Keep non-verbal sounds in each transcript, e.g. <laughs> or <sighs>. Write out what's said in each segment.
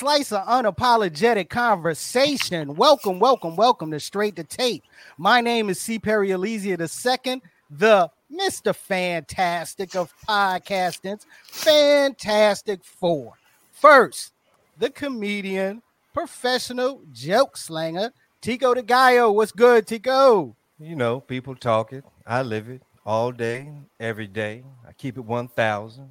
slice of unapologetic conversation. Welcome, welcome, welcome to Straight to Tape. My name is C. Perry Elysia II, the Mr. Fantastic of podcastings, Fantastic Four. First, the comedian, professional joke slanger, Tico de Gallo. What's good, Tico? You know, people talk it. I live it all day, every day. I keep it 1,000.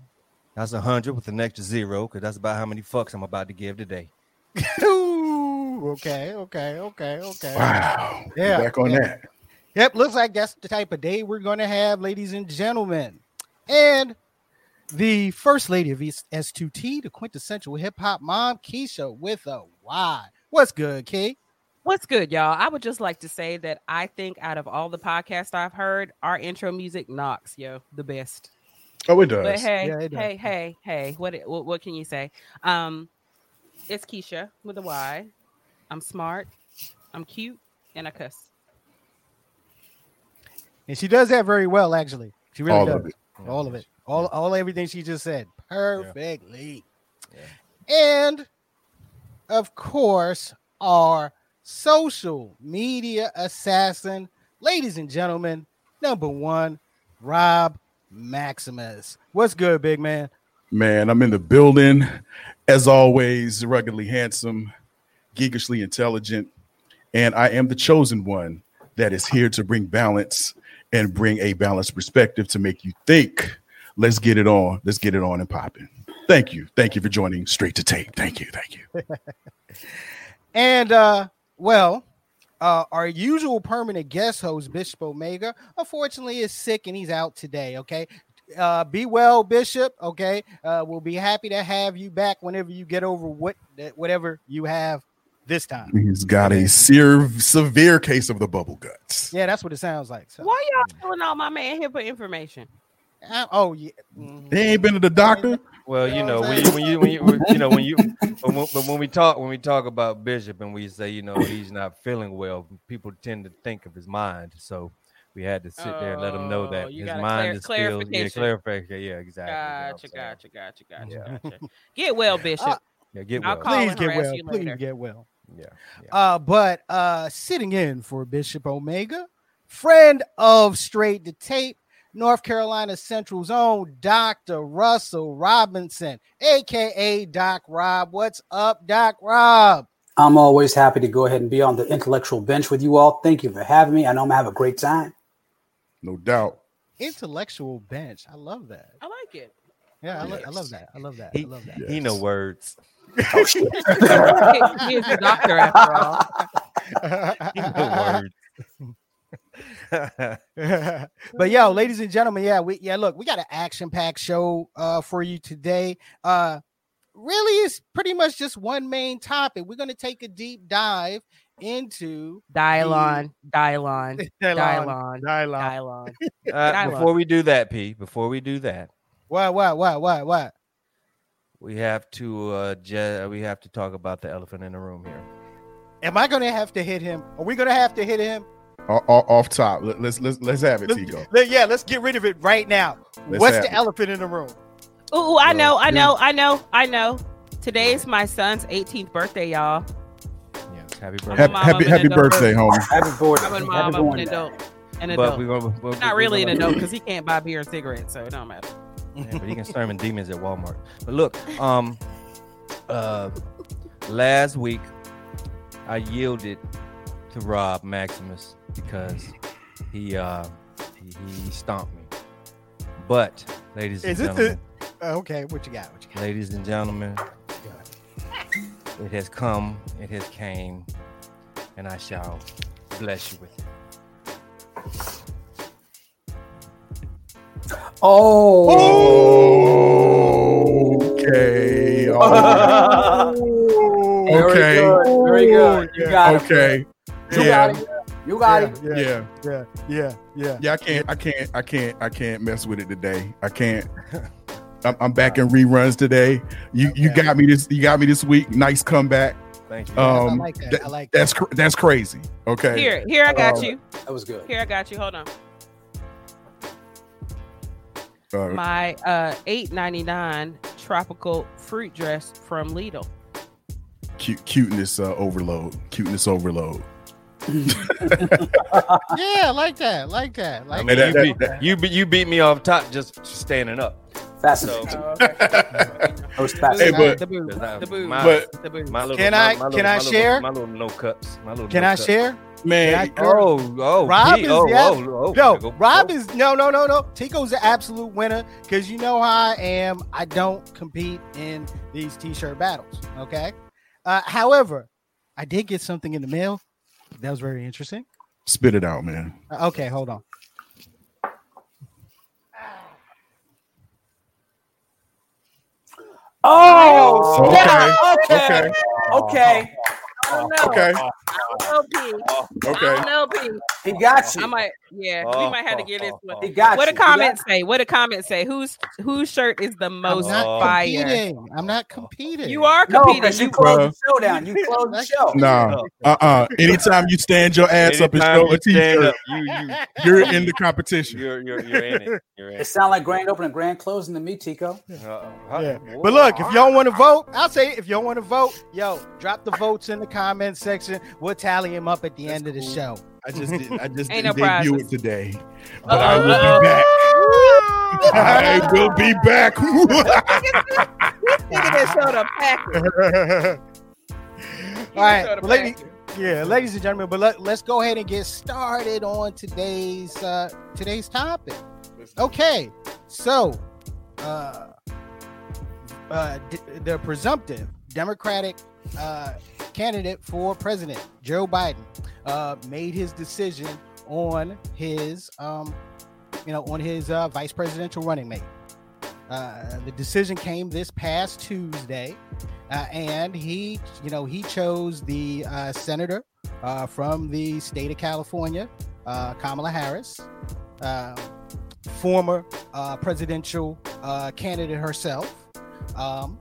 That's a hundred with an extra zero because that's about how many fucks I'm about to give today. <laughs> Ooh, okay, okay, okay, okay. Wow. Yeah, Back on yeah. that. Yep, looks like that's the type of day we're going to have, ladies and gentlemen. And the first lady of S2T, the quintessential hip hop mom, Keisha with a Y. What's good, Key? What's good, y'all? I would just like to say that I think out of all the podcasts I've heard, our intro music knocks, yo, the best. Oh, it does. But hey, Yeah, it does. hey, hey, hey, what, what what can you say? Um, it's Keisha with a Y. I'm smart, I'm cute, and I cuss. And she does that very well, actually. She really All does. of it. All of it. All, all everything she just said. Perfectly. And of course, our social media assassin, ladies and gentlemen, number one, Rob Maximus. What's good, big man? Man, I'm in the building. As always, ruggedly handsome, geekishly intelligent, and I am the chosen one that is here to bring balance and bring a balanced perspective to make you think. Let's get it on. Let's get it on and popping. Thank you. Thank you for joining Straight to Tape. Thank you. Thank you. <laughs> And uh, well, uh, our usual permanent guest host, Bishop Omega, unfortunately is sick and he's out today. Okay. Uh, be well, Bishop. Okay. Uh, we'll be happy to have you back whenever you get over what whatever you have this time. He's got a severe, severe case of the bubble guts. Yeah, that's what it sounds like. So, Why y'all telling all my man here for information? uh, oh yeah. Mhm. He ain't been to the doctor. Well, You you know know, what when you, when you, when you, you know, when you, <laughs> but when, when we talk, when we talk about Bishop and we say, you know, he's not feeling well, people tend to think of his mind. So we had to sit there and let him know Oh, that his mind clar- is still, yeah, clarification. clarification. Yeah, exactly. you know Gotcha, gotcha, gotcha, gotcha, Yeah. gotcha. Get well, <laughs> Bishop. Yeah, get I'll well. call Please and get well. you Please later. get well. Yeah, yeah. Uh, but uh, sitting in for Bishop Omega, friend of Straight to Tape, North Carolina Central's own Dr. Russell Robinson, aka Doc Rob. What's up, Doc Rob? I'm always happy to go ahead and be on the intellectual bench with you all. Thank you for having me. I know I'm gonna have a great time. No doubt. Intellectual bench. I love that. I like it. Yeah, I, lo- I love that. I love that. He, I love that. he know words. Oh he, <laughs> he is a doctor after all. <laughs> He know words. <laughs> <laughs> but yo, ladies and gentlemen, yeah, we yeah, look, we got an action-packed show uh for you today. Uh really it's pretty much just one main topic. We're gonna take a deep dive into <laughs> Dylon, Dylon, Dylon. Dylon, <laughs> Dylon. Dylon. Uh, I before we do that, P, before we do that, What what what what what? we have to uh, je- we have to talk about the elephant in the room here. Am I gonna have to hit him? Are we gonna have to hit him? O- o- off top. Let, let's let's let's have it, Let's- Tigo. let- yeah, let's get rid of it right now. Let's What's the it. elephant in the room? Ooh, I know, I know, I know, I know. Today is my son's 18th birthday, y'all. Yes, happy birthday. Happy, happy, happy birthday, homie. Happy born. I'm a Happy mom, I'm an adult. An but adult. we're gonna, we're, Not we're really an gonna- adult because he can't buy beer and cigarettes, so it don't matter. Yeah, but he can summon demons at Walmart. But look, um, uh, last week I yielded to Rob Maximus because he uh he, he stomped me. But, ladies and Is it the- gentlemen, Uh, okay, what you got? What you got? ladies and gentlemen, it has come, it has came, and I shall bless you with it. Oh. Okay. Oh, Very okay. good. Very good. You got it. Okay. Yeah. Got it. You got it. yeah, Yeah. yeah, yeah, yeah. Yeah. I can't. I can't. I can't. I can't mess with it today. I can't. <laughs> I'm, I'm back in reruns today. You you got me this. You got me this week. Nice comeback. Thank you. Yes, I Um, like that. that- I like that. That's cr- that's crazy. Okay. Here, here I got Uh, you. That was good. Here I got you. Hold on. Uh, My uh 8.99 tropical fruit dress from Lidl. cute cuteness uh, overload. Cuteness overload. Yeah, like that. Like that. Like I mean, that- you, beat, that- you beat you beat me off top just standing up. Fascinating. So, Oh, okay. Most Hey, fascinating. but- the boob, Cause I- the boob, but- my Can I- can I share? my little no cups. My little Can no I cuts. share? Man, I- Oh, oh, Rob Pete, is oh, yeah. oh, oh, No, Rob go. is no, no, no, no. Tico's the absolute winner because you know how I am. I don't compete in these t-shirt battles. Okay. Uh, however, I did get something in the mail. That was very interesting. spit it out, man. Uh, okay, hold on. Oh, Oh, yeah, okay, Okay. okay. I don't know. Okay. I don't know, P. I Okay. don't know, P. He got you. I might, yeah, we Oh, might have to get this one. He got What you. the He comments say? What the comments say? Whose whose shirt is the I'm most not Oh. fire? competing. I'm not competing. You are competing. because you You- closed the show down. You closed the show. Nah. Uh uh Anytime you stand your ass up and Anytime show you a stand t-shirt, up, you you you're in the competition. you're you're you're in it. You're in It it. sounds like grand opening, grand closing to me, Tico. Uh, Yeah. But look, if y'all want to vote, I'll say if y'all want to vote, yo, drop the votes in the comment section. We'll tally them up at the end of the cool. show. I just did, I just <laughs> didn't no debut prizes. it today, but Uh-oh, I will be back. I <laughs> will be back. Nigga that showed up packed. All right, well, ladies, yeah, ladies and gentlemen, but let, let's go ahead and get started on today's uh, today's topic. Okay, so uh, uh, d- the presumptive Democratic uh, candidate for president, Joe Biden, uh, made his decision on his, um, you know, on his uh, vice presidential running mate. Uh, the decision came this past Tuesday, uh, and he, you know, he chose the uh, senator uh, from the state of California, uh, Kamala Harris, uh, former uh, presidential uh, candidate herself, um,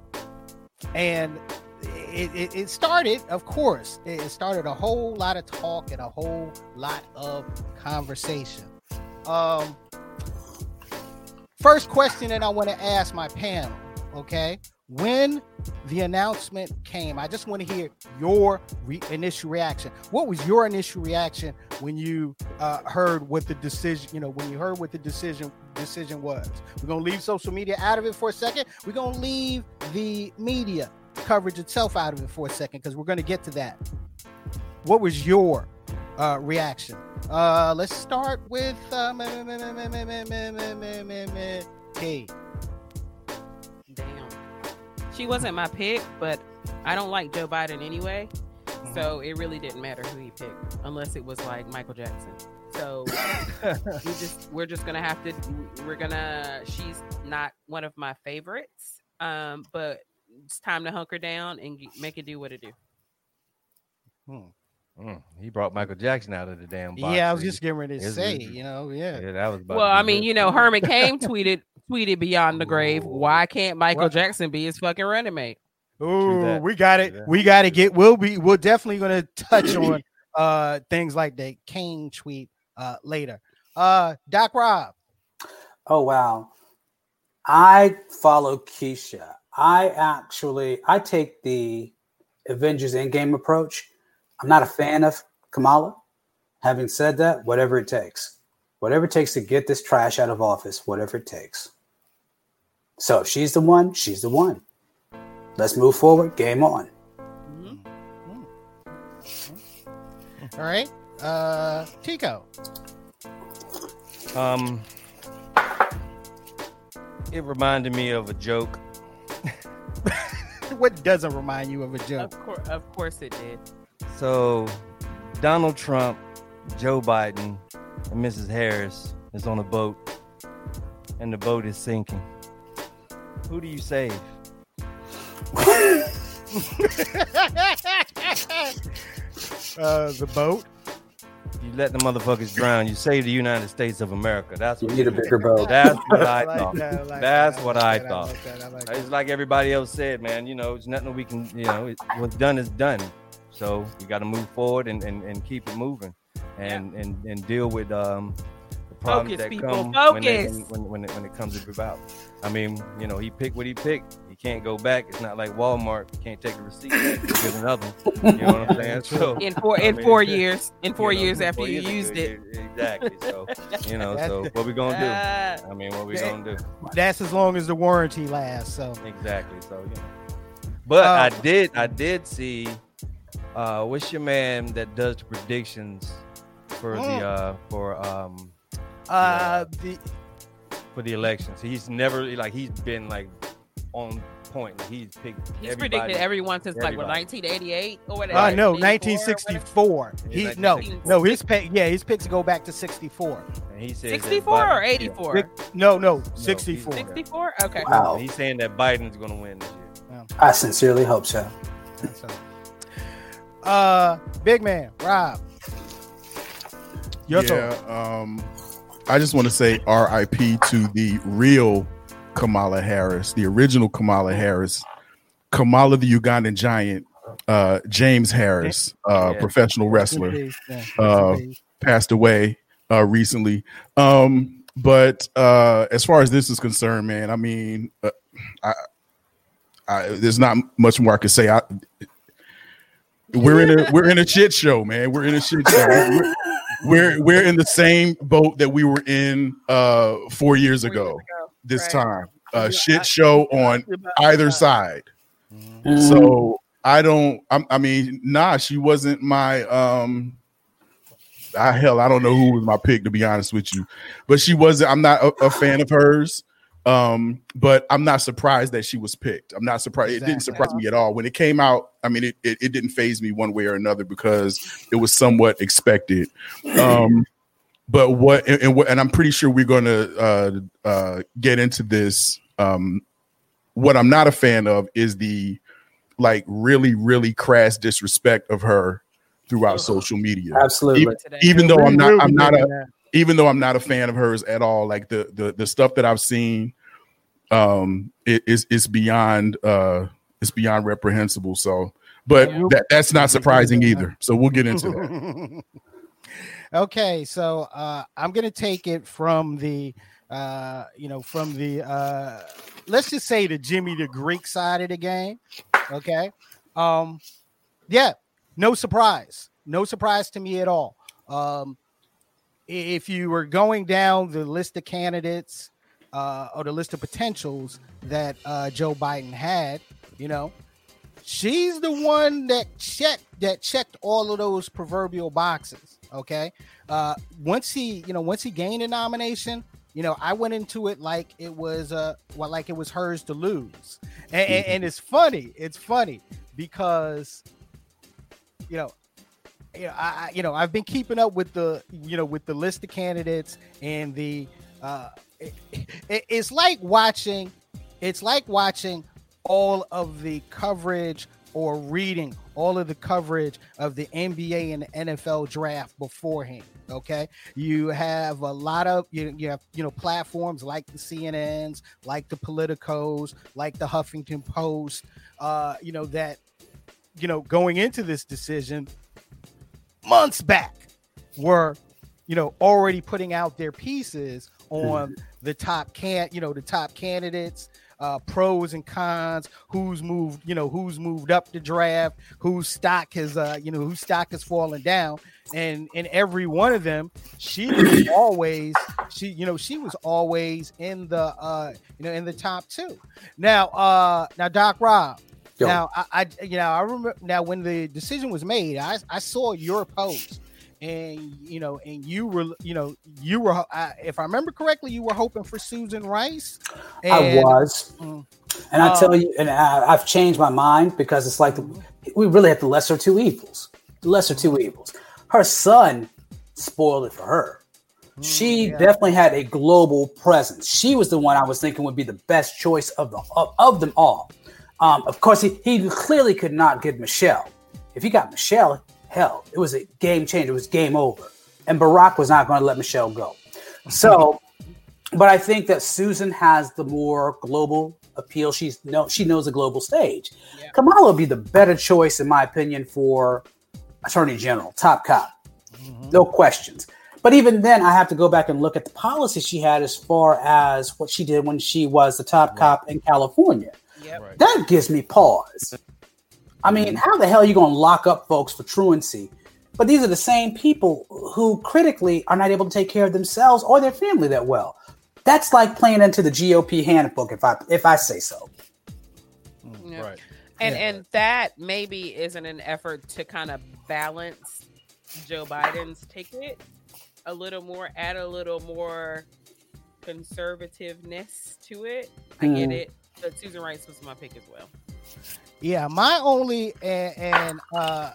and it, it, it started, of course, it started a whole lot of talk and a whole lot of conversation. Um, first question that I want to ask my panel, okay? When the announcement came, I just want to hear your re- initial reaction. What was your initial reaction when you uh, heard what the decision, you know, when you heard what the decision decision was? We're gonna leave social media out of it for a second. We're gonna leave the media coverage itself out of it for a second because we're going to get to that. What was your uh, reaction? Uh, let's start with Kate. Damn. She wasn't my pick, but I don't like Joe Biden anyway. Mm-hmm. So it really didn't matter who he picked, unless it was like Michael Jackson. So we just we're just gonna have to we're gonna she's not one of my favorites. Um, but it's time to hunker down and make it do what it do. Mm, he brought Michael Jackson out of the damn box. Yeah, I was just getting ready to it's- say, it's- you know, yeah. Yeah, that was. about Well, I mean, good. you know, Herman Cain <laughs> tweeted tweeted beyond the grave. Ooh. Why can't Michael What? Jackson be his fucking running mate? Ooh, we got it. We got to get. We'll be. We're definitely going to touch on <laughs> uh things like the Cain tweet uh later. Uh, Doc Rob. Oh wow. I follow Keisha. I actually I take the Avengers Endgame approach. I'm not a fan of Kamala. Having said that, whatever it takes. Whatever it takes to get this trash out of office, whatever it takes. So if she's the one, she's the one. Let's move forward. Game on. All right. Uh, Tico. Um, it reminded me of a joke. <laughs> What doesn't remind you of a joke? Of course, of course it did. So, Donald Trump, Joe Biden, and Mrs. Harris is on a boat, and the boat is sinking. Who do you save? <laughs> uh, the boat. You let the motherfuckers drown. You save the United States of America. That's You what need a bigger boat. That's what <laughs> I like thought. that, I like That's that, what like I that, thought. like that, I like It's like everybody else said, man. You know, it's nothing we can. You know, it, what's done is done. So we got to move forward and, and, and keep it moving, and and and deal with um, the problems Focus, that people, come when, they, focus. when, when, it, when it comes to about. I mean, you know, he picked what he picked. He can't go back. It's not like Walmart. You can't take a receipt. <laughs> and Get another. one. You know what I'm saying? So <laughs> In four I in mean, four years, in four you know, years after four you years used ago, it. Exactly. So you know, so what we gonna do? <laughs> I mean, what we Yeah. gonna do? That's as long as the warranty lasts. So Exactly. So you know. But Uh, I did I did see uh what's your man that does the predictions for Mm. the uh for um uh the for the elections. He's never like he's been like on point. He's picked he's predicted everyone since like what 1988 or whatever. uh, no 1964 or whatever. 1964. Yeah, He no no his pick yeah his picks go back to 64. and he said 64 or 84? No no 64. 64? Okay. Wow. He's saying that Biden's gonna win this year. I sincerely hope so. So, uh, big man, Rob. Your yeah, thought. um, I just want to say RIP to the real Kamala Harris, the original Kamala Harris, Kamala the Ugandan giant, uh, James Harris, uh, Yeah. professional wrestler, uh, passed away uh, recently. Um, but uh, as far as this is concerned, man, I mean, uh, I, I, there's not much more I could say. I, we're in a we're in a shit show, man. We're in a shit show. We're, we're we're in the same boat that we were in uh Four years ago. Ago. This Right. time, a Yeah, shit show on either side. Mm. So I don't. I'm, I mean, nah, she wasn't my. um I, hell, I don't know who was my pick to be honest with you, but she wasn't. I'm not a, a fan of hers. Um, but I'm not surprised that she was picked. I'm not surprised. It didn't surprise me at all when it came out. I mean, it, it, it didn't phase me one way or another because it was somewhat expected. Um, but what and, and what and I'm pretty sure we're going to uh, uh, get into this. Um, what I'm not a fan of is the like really really crass disrespect of her throughout social media. Absolutely. Today. Even though I'm not I'm not a a even though I'm not a fan of hers at all, like the the the stuff that I've seen, um, it is it's beyond uh it's beyond reprehensible. So, but Yeah. that that's not surprising either. So we'll get into that. <laughs> okay, so uh, I'm gonna take it from the uh, you know from the uh, let's just say the Jimmy the Greek side of the game. Okay, um, yeah, no surprise, no surprise to me at all. Um, if you were going down the list of candidates uh, or the list of potentials that uh, Joe Biden had, you know, she's the one that checked that checked all of those proverbial boxes. Okay, uh, once he, you know, once he gained a nomination, you know, I went into it like it was uh, well, like it was hers to lose, and, and, and it's funny. It's funny because, you know, you know, I, I- you know, I've been keeping up with the, you know, with the list of candidates and the, uh, it, <laughs> it- it's like watching, it's like watching all of the coverage or reading all of the coverage of the NBA and the NFL draft beforehand. Okay, you have a lot of you, you have you know platforms like the CNNs, like the Politicos, like the Huffington Post. Uh, you know that you know going into this decision months back were you know already putting out their pieces on the top can you know the top candidates uh pros and cons who's moved you know who's moved up the draft whose stock has uh you know whose stock has fallen down. And in every one of them she was always she you know she was always in the uh you know in the top two. Now uh now doc rob Yo. now I, I you know I remember now when the decision was made, I I saw your post, and you know, and you were you know you were I, if I remember correctly, you were hoping for Susan Rice. I was. Mm. And I tell Uh, you, and I, I've changed my mind because it's like the, we really have the lesser two evils. The lesser two evils. Her son spoiled it for her. She Mm, yeah. definitely had a global presence. She was the one I was thinking would be the best choice of the of, of them all. Um, of course, he, he clearly could not get Michelle. If he got Michelle, hell, it was a game changer. It was game over. And Barack was not going to let Michelle go. So, but I think that Susan has the more global appeal. She's no, she knows the global stage. Yeah. Kamala would be the better choice, in my opinion, for Attorney General, top cop, Mhm. no questions. But even then, I have to go back and look at the policy she had as far as what she did when she was the top cop in California. Yep. Right. That gives me pause. <laughs> I mean, how the hell are you going to lock up folks for truancy? But these are the same people who critically are not able to take care of themselves or their family that well. That's like playing into the GOP handbook, if I if I say so. Yeah. Right. And Yeah. and that maybe isn't an effort to kind of balance Joe Biden's ticket a little more, add a little more conservativeness to it. I get Hmm. it, but Susan Rice was my pick as well. Yeah, my only and, and uh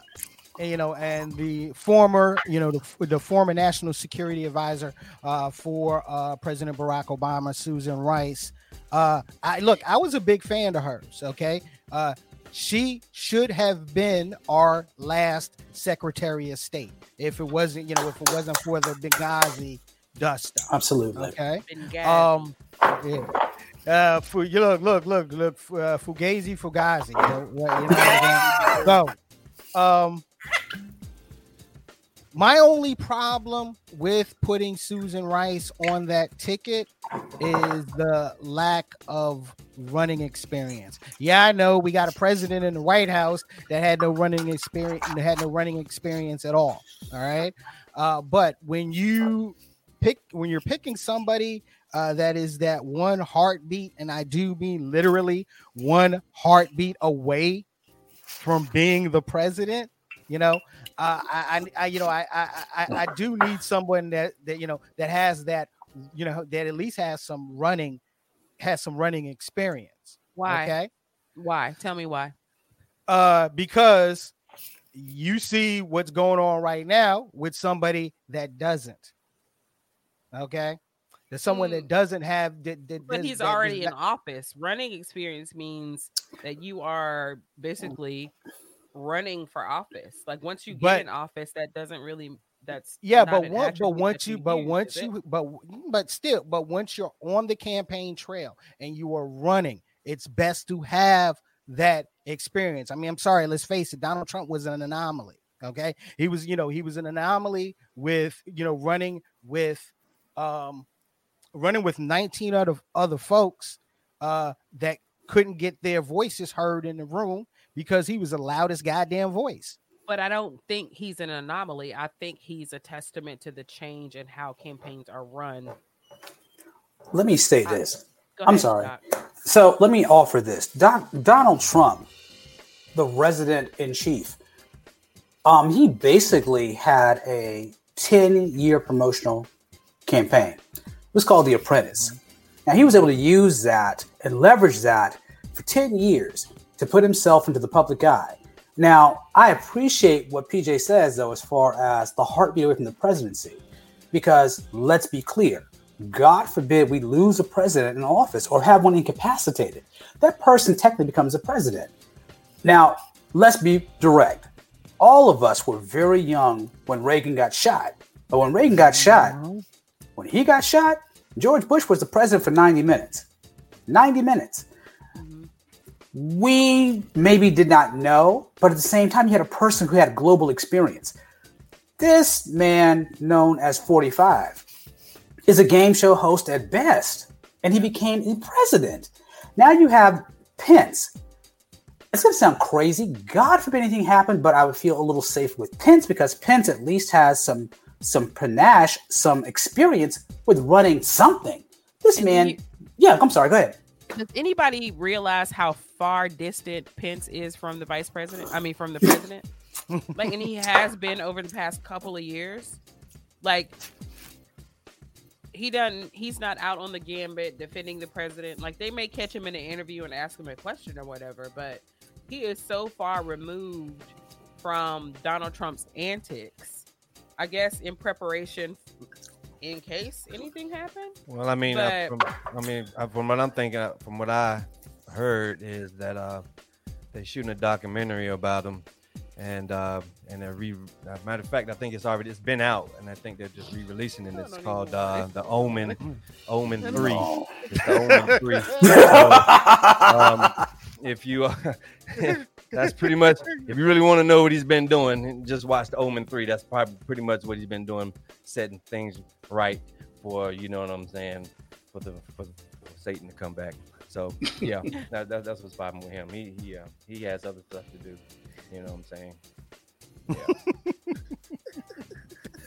and, you know, and the former, you know, the, the former national security advisor uh, for uh, President Barack Obama, Susan Rice. Uh, I look, I was a big fan of hers. Okay, uh, she should have been our last Secretary of State if it wasn't, you know, if it wasn't for the Benghazi dust. Absolutely. Okay. Benghazi. Um, yeah. Uh, for you look, look, look, look, uh, Fugazi, Fugazi. You know, you know I'm saying? so, um, my only problem with putting Susan Rice on that ticket is the lack of running experience. Yeah, I know we got a president in the White House that had no running experience, had no running experience at all. All right, uh, but when you pick, when you're picking somebody uh, that is that one heartbeat, and I do mean literally one heartbeat away from being the president. You know, uh, I, I, I, you know, I, I, I, I do need someone that that you know that has that, you know, that at least has some running, has some running experience. why? Okay, Why? Tell me why. uh, because you see what's going on right now with somebody that doesn't. Okay, someone that Mm. doesn't have that. that But he's that already in not- office. Running experience means that you are basically running for office. Like once you get But- in office, that doesn't really that's Yeah, but one, but once that you, but use, once it? you, but but still, but once you're on the campaign trail and you are running, it's best to have that experience. I mean, I'm sorry, let's face it, Donald Trump was an anomaly. Okay, he was, you know, he was an anomaly with, you know, running with, um, running with 19 other other folks, uh, that couldn't get their voices heard in the room because he was the loudest goddamn voice. but I don't think he's an anomaly. I think he's a testament to the change in how campaigns are run. Let me say this. Go I'm ahead, sorry. Doc. So let me offer this. Doc, Donald Trump, the resident in chief, um, he basically had a 10 year promotional campaign. Was called The Apprentice. Now he was able to use that and leverage that for 10 years to put himself into the public eye. Now, I appreciate what PJ says, though, as far as the heartbeat away from the presidency, because let's be clear God forbid we lose a president in office or have one incapacitated. That person technically becomes a president. Now, let's be direct. All of us were very young when Reagan got shot. But when Reagan got shot, when he got shot, George Bush was the president for 90 minutes. 90 minutes. We maybe did not know, but at the same time, you had a person who had global experience. This man, known as 45, is a game show host at best, and he became the president. Now you have Pence. It's going to sound crazy. God forbid anything happened, but I would feel a little safe with Pence because Pence at least has some some panache, some experience with running something. This And man, you- yeah, I'm sorry. Go ahead. Does anybody realize how far distant Pence is from the vice president? I mean, from the president. <laughs> like, and he has been over the past couple of years. Like, he doesn't. He's not out on the gambit defending the president. Like, they may catch him in an interview and ask him a question or whatever, but he is so far removed from Donald Trump's antics. I guess in preparation, in case anything happened. Well, I mean, uh, But- from, I mean, uh, from what I'm thinking, uh, from what I heard, is that uh, they're shooting a documentary about him, and uh, and they're re. Matter of fact, I think it's already it's been out, and I think they're just re-releasing it. I It's called uh, the Omen, Omen Three. It's the Omen Three. So, um, if you uh, <laughs> <laughs> that's pretty much if you really want to know what he's been doing, just watch the Omen three. That's probably pretty much what he's been doing, setting things right for you know what I'm saying for the for, for Satan to come back. So yeah, <laughs> that, that, that's what's popping with him. He he uh, he has other stuff to do. You know what I'm saying? Yeah. <laughs>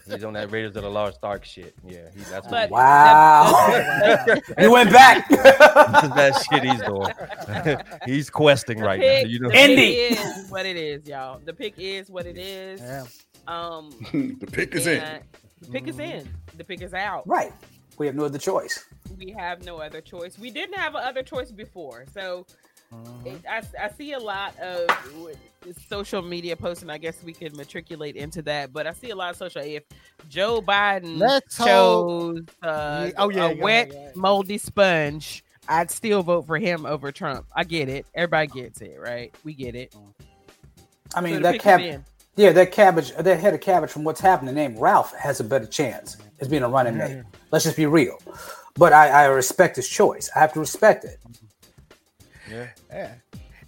He's on that Raiders of the Lost Ark shit. Yeah, he, that's what But- he- Wow. you went back. <laughs> that shit he's doing. <laughs> he's questing The right pick, now. You know, the Indy. is what it is, y'all. The pick is what it is. Yeah. Um, <laughs> the pick is in. the pick is in. The pick is out. right. We have no other choice. We have no other choice. We didn't have a other choice before, so it, I, I see a lot of social media posts, and I guess we could matriculate into that. But I see a lot of social. If Joe Biden Let's hope- chose uh, Yeah, oh, yeah, a yeah, wet, yeah. moldy sponge, I'd still vote for him over Trump. I get it. Everybody gets it, right? We get it. I mean, So the that pick is cab- yeah, that cabbage, that head of cabbage from what's happening named Ralph has a better chance as being a running mate. Let's just be real. But I, I respect his choice. I have to respect it. Yeah. Yeah.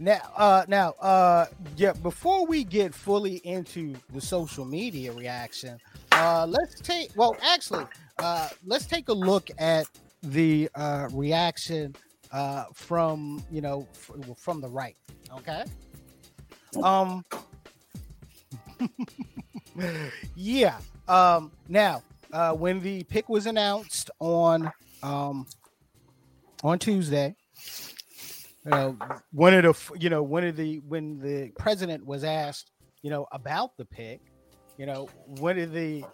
Now, uh, now, uh, yeah. Before we get fully into the social media reaction, uh, let's take. Well, actually, uh, let's take a look at the uh, reaction uh, from you know f- from the right. Okay. Um. <laughs> yeah. Um. Now, uh, when the pick was announced on um on Tuesday, you know, one of the you know one of the when the president was asked, you know, about the pick, you know, one of the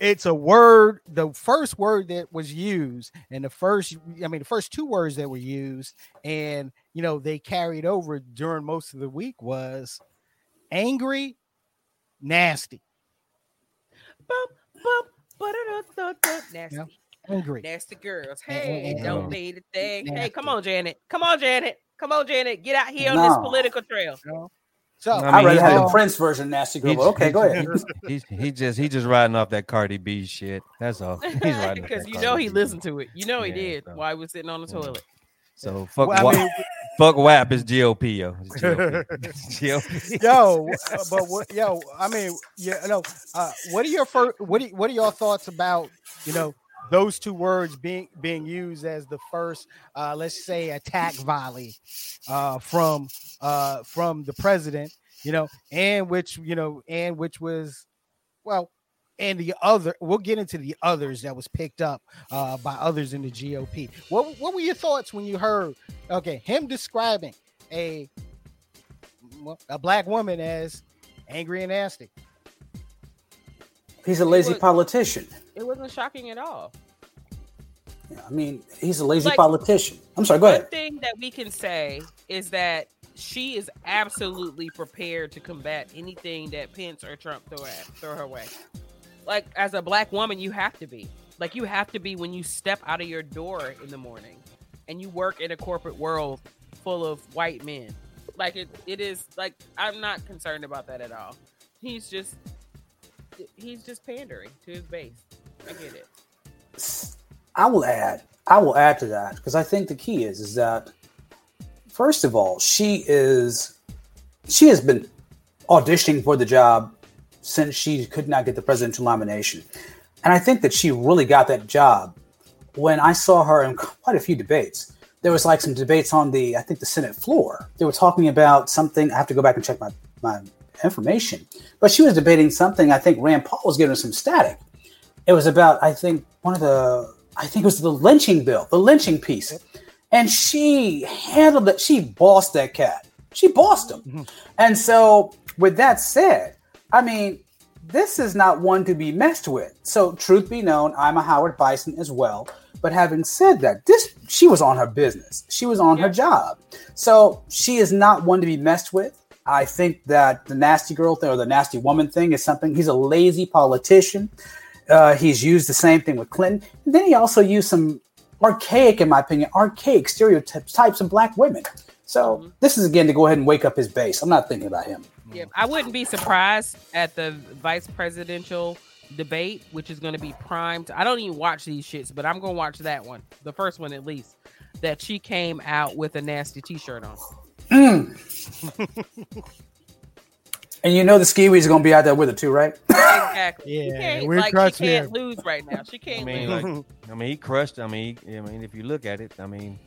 it's a word the first word that was used and the first i mean the first two words that were used and you know they carried over during most of the week was angry nasty bump, ba-da-da-da-da. Nasty. Angry Nasty girls. Hey, and- don't and- need a thing. Hey, come on, Janet. Come on, Janet. Come on, Janet. Get out here on this political trail. so I I mean, would rather have been- the Prince version, nasty girl. He's- but okay, go ahead. He's he just he just riding off that Cardi B shit. That's all. <laughs> He's riding Because you Cardi know he B. listened to it. You know he Yeah, did so- while he was sitting on the Yeah. toilet. So fuck Well, I mean, fuck WAP is GOP yo. It's GOP. GOP. <laughs> yo, uh, but what, yo, I mean, yeah, no. Uh, what are your first? What are, what are your thoughts about you know those two words being being used as the first, uh, let's say, attack volley uh, from uh, from the president, you know, and which you know, and which was, well, and the other. We'll get into the others that was picked up uh, by others in the GOP. What what were your thoughts when you heard? Okay, him describing a a black woman as angry and nasty. He's a lazy Look- politician. It wasn't shocking at all. Yeah, I mean, he's a lazy Like- politician. I'm sorry, go One ahead. thing that we can say is that she is absolutely prepared to combat anything that Pence or Trump throw at throw her way. Like as a black woman, you have to be. Like you have to be when you step out of your door in the morning and you work in a corporate world full of white men. Like it, it is like I'm not concerned about that at all. He's just he's just pandering to his base. I get it. I will add. I will add to that because I think the key is is that first of all, she is she has been auditioning for the job since she could not get the presidential nomination, and I think that she really got that job when I saw her in quite a few debates. There was like some debates on the I think the Senate floor. They were talking about something. I have to go back and check my my information, but she was debating something. I think Rand Paul was giving her some static. It was about I think one of the I think it was the lynching bill, the lynching piece, and she handled it. She bossed that cat. She bossed him. Mm-hmm. And so, with that said, I mean, this is not one to be messed with. So, truth be known, I'm a Howard Bison as well. But having said that, this she was on her business. She was on her job. So she is not one to be messed with. I think that the nasty girl thing or the nasty woman thing is something. He's a lazy politician. Uh, he's used the same thing with Clinton. And then he also used some archaic, in my opinion, archaic stereotypes types of black women. So this is again to go ahead and wake up his base. I'm not thinking about him. Yeah, I wouldn't be surprised at the vice presidential debate, which is going to be primed. I don't even watch these shits, but I'm going to watch that one, the first one at least. that she came out with a nasty T-shirt on. Mm. <laughs> and you know the skiwis is gonna be out there with her too, right? <laughs> Exactly. she Yeah, can't, we're like crushed she can't here. lose right now. She I can't I mean, lose. like, I mean, he crushed. I mean, he, I mean, if you look at it, I mean,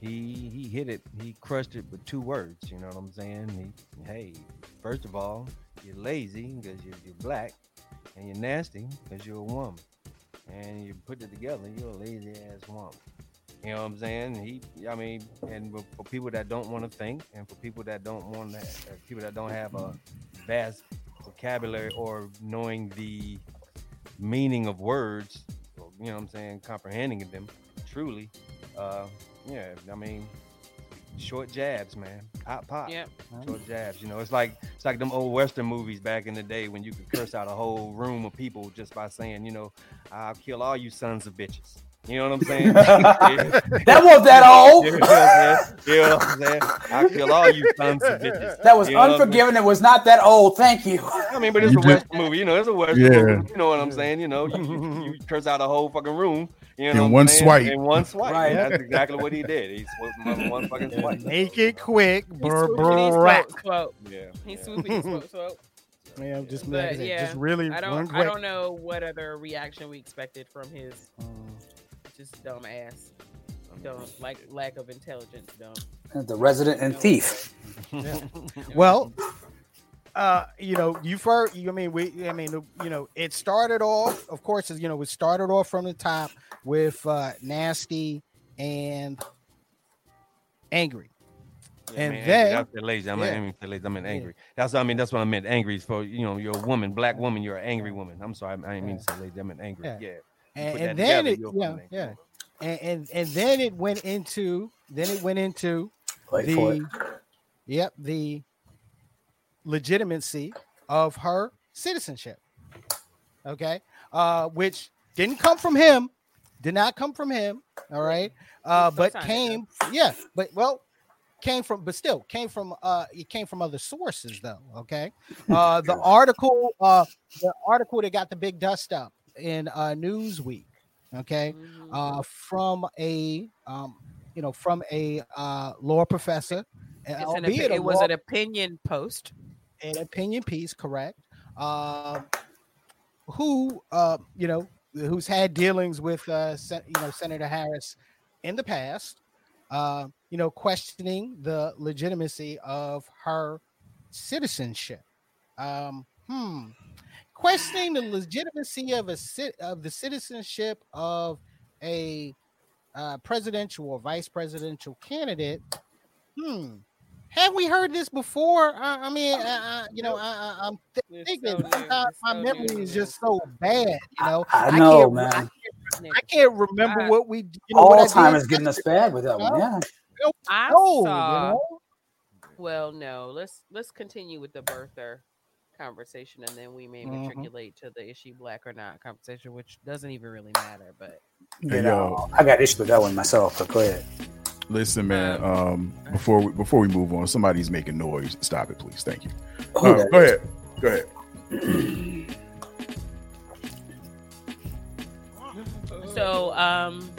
he he hit it. He crushed it with two words. You know what I'm saying? He, hey, first of all, you're lazy because you're, you're black, and you're nasty because you're a woman, and you put it together, you're a lazy ass woman. You know what I'm saying? He, I mean, and for- people that don't want to think, and for people that don't want to, uh, people that don't have a vast vocabulary or knowing the meaning of words, you know what I'm saying, comprehending them truly. Uh, yeah, I mean, short jabs, man. Pop, pop. Yep. Short jabs. You know, it's like it's like them old Western movies back in the day when you could curse out a whole room of people just by saying, you know, I'll kill all you sons of bitches. You know what I'm saying? <laughs> That wasn't that old. You know what I'm saying? You know what I'm saying? I'll kill all you sons of bitches. That was You know what unforgiven. It was not that old. Thank you. I mean, but it's You a did- Western movie. You know, it's a Western Yeah. movie. You know what I'm saying? You know, you, you, you <laughs> curse out a whole fucking room. You know, In what I'm one saying? swipe. In one swipe. Right. That's exactly what he did. He swiped him up in one fucking swipe. <laughs> Make it quick. He Brr, swooped and he brr, rack. swooped, swooped. Yeah. He yeah. swooped and he swooped, swooped. Yeah, just, But, like yeah, just really I don't. I don't know what other reaction we expected from his mm. Just dumb ass, dumb like lack of intelligence, dumb. <laughs> The resident and thief. <laughs> Well, uh, you know, you first. You I mean, we. I mean, you know, it started off. Of course, you know, it started off from the top with uh, nasty and angry. Yeah, And I mean, then- that's the lazy. I mean, yeah. I lazy. I mean angry. That's what I mean. That's what I meant. Angry is for you know, you're a woman, black woman. You're an angry woman. I'm sorry. I didn't mean to say lazy. I meant angry. Yeah. Yeah. You And, and then together, it, yeah, yeah, and, and and then it went into then it went into Wait for it. the yep the legitimacy of her citizenship. Okay? Uh which didn't come from him did not come from him all right? Uh but came yeah but well came from but still came from uh it came from other sources though okay? Uh the article uh the article that got the big dust up in uh newsweek okay Mhm. uh, from a um, you know from a uh, law professor, uh, an albeit opi- a it was law- an opinion post. an opinion piece, correct? Um, who uh, you know who's had dealings with uh, you know Senator Harris in the past, uh, you know, questioning the legitimacy of her citizenship. Um, hmm. Questioning the legitimacy of a ci- of the citizenship of a uh, presidential or vice presidential candidate. Hmm. Have we heard this before? I, I mean, I, I, you know, I, I, I'm th- thinking so sometimes It's my so new memory to is just so bad. You know, I know, can't, man. I can't, I can't remember I- what we. You know, what I did Alzheimer's getting us bad with that one. Yeah. I No, you know? Well, no. Let's let's continue with the birther conversation, and then we may Mhm. matriculate to the is she black or not conversation, which doesn't even really matter. But Hey, You know, yo. I got issues with that one myself, but go ahead. Listen, man. Um, before we, before we move on, somebody's making noise. Stop it, please. Thank you. Uh, that go is? ahead. Go ahead. <clears throat> so um,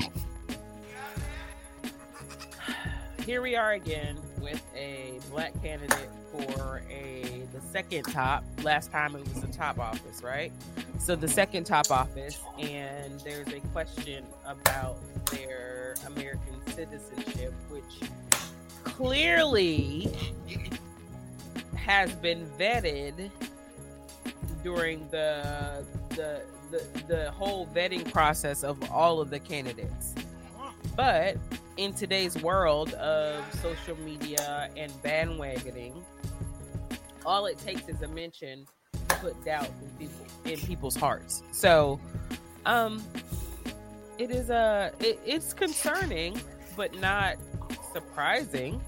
<sighs> here we are again with a black candidate for a the second top. Last time it was the top office, right? So the second top office, and there's a question about their American citizenship, which clearly has been vetted during the the the, the whole vetting process of all of the candidates. But in today's world of social media and bandwagoning, all it takes is a mention to put doubt in people in people's hearts. So, um, it is a it, it's concerning, but not surprising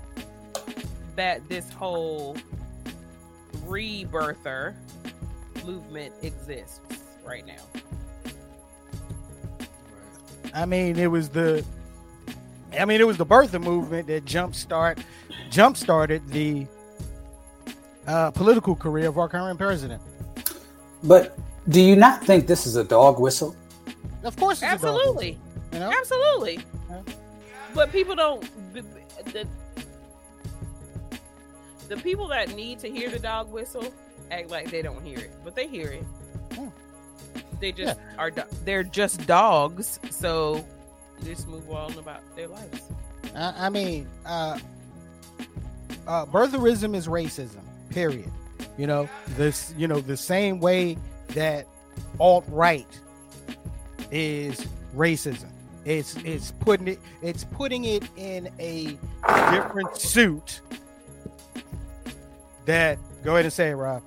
that this whole rebirther movement exists right now. I mean, it was the, I mean, it was the birther movement that jumpstart, jump started the uh, political career of our current president. But do you not think this is a dog whistle? Of course, it's a dog Absolutely. whistle, you know, Absolutely. but people don't. The, the, the people that need to hear the dog whistle act like they don't hear it, but they hear it. Hmm. They just are. They're just dogs, so just move on about their lives. I, I mean, uh, uh, birtherism is racism. Period. You know this. You know the same way that alt right is racism. It's it's putting it it's putting it in a different suit. That go ahead and say it, Rob.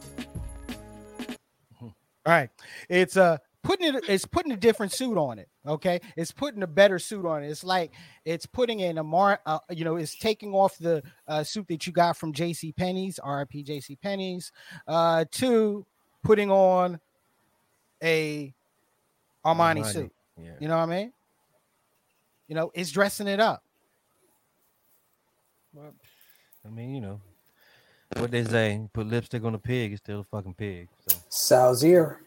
All right, it's uh putting it it's putting a different suit on it. Okay, it's putting a better suit on it. It's like it's putting in a mar uh, you know it's taking off the uh, suit that you got from JC Penney's RIP JC Penney's uh to putting on a Armani, Armani, suit. Yeah. You know what I mean? You know, it's dressing it up. Well, I mean, you know, what they say, put lipstick on a pig, it's still a fucking pig. So Salzier.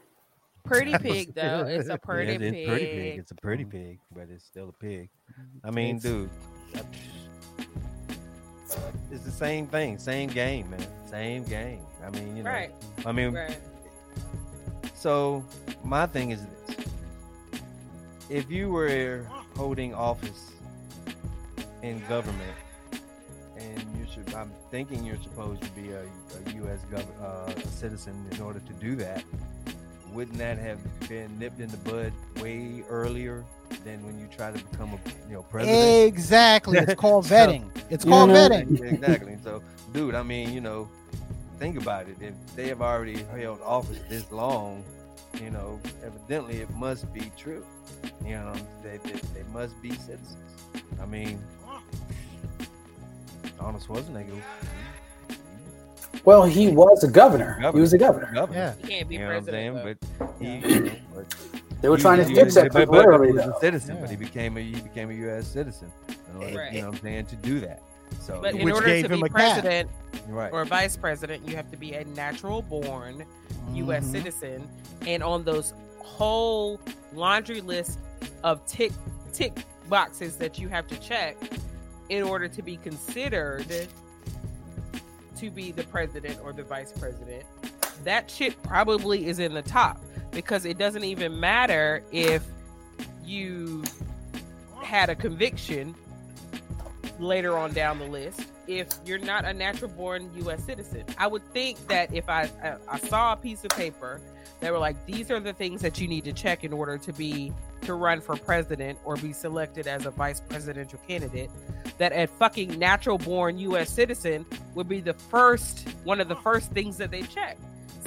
Pretty <laughs> pig though. It's a pretty it's, it's pig. pretty pig. It's a pretty pig, but it's still a pig. I mean, It's- dude, it's the same thing, same game, man, same game. I mean, you know, Right. I mean, Right. So my thing is this: if you were holding office in government, and you should, I'm thinking you're supposed to be a, a U.S. Gov- uh, citizen in order to do that. Wouldn't that have been nipped in the bud way earlier than when you try to become a you know president? Exactly. It's <laughs> called So- vetting. It's called Mhm. vetting. exactly. So, dude, I mean, you know, think about it. If they have already held office this long, you know, evidently it must be true. You know, they, they, they must be citizens. I mean, Arnold Schwarzenegger. Well, he was a governor. He was a governor. Governor. Yeah. You can't be You know what I'm saying? president. though. But he, you know, They were he- trying to he fix that but- but- but literally, he was a citizen, Yeah. but he became a he became a U.S. citizen. In order, Right. You know what I'm saying? To do that. So But in Which order gave to him be a cap. president right. or vice president, you have to be a natural born U.S. Mhm. citizen, and on those whole laundry list of tick tick boxes that you have to check in order to be considered to be the president or the vice president, that shit probably is in the top because it doesn't even matter if you had a conviction later on down the list if you're not a natural born US citizen. I would think that if I, I I saw a piece of paper that were like these are the things that you need to check in order to be to run for president or be selected as a vice presidential candidate that a fucking natural born US citizen would be the first one of the first things that they check.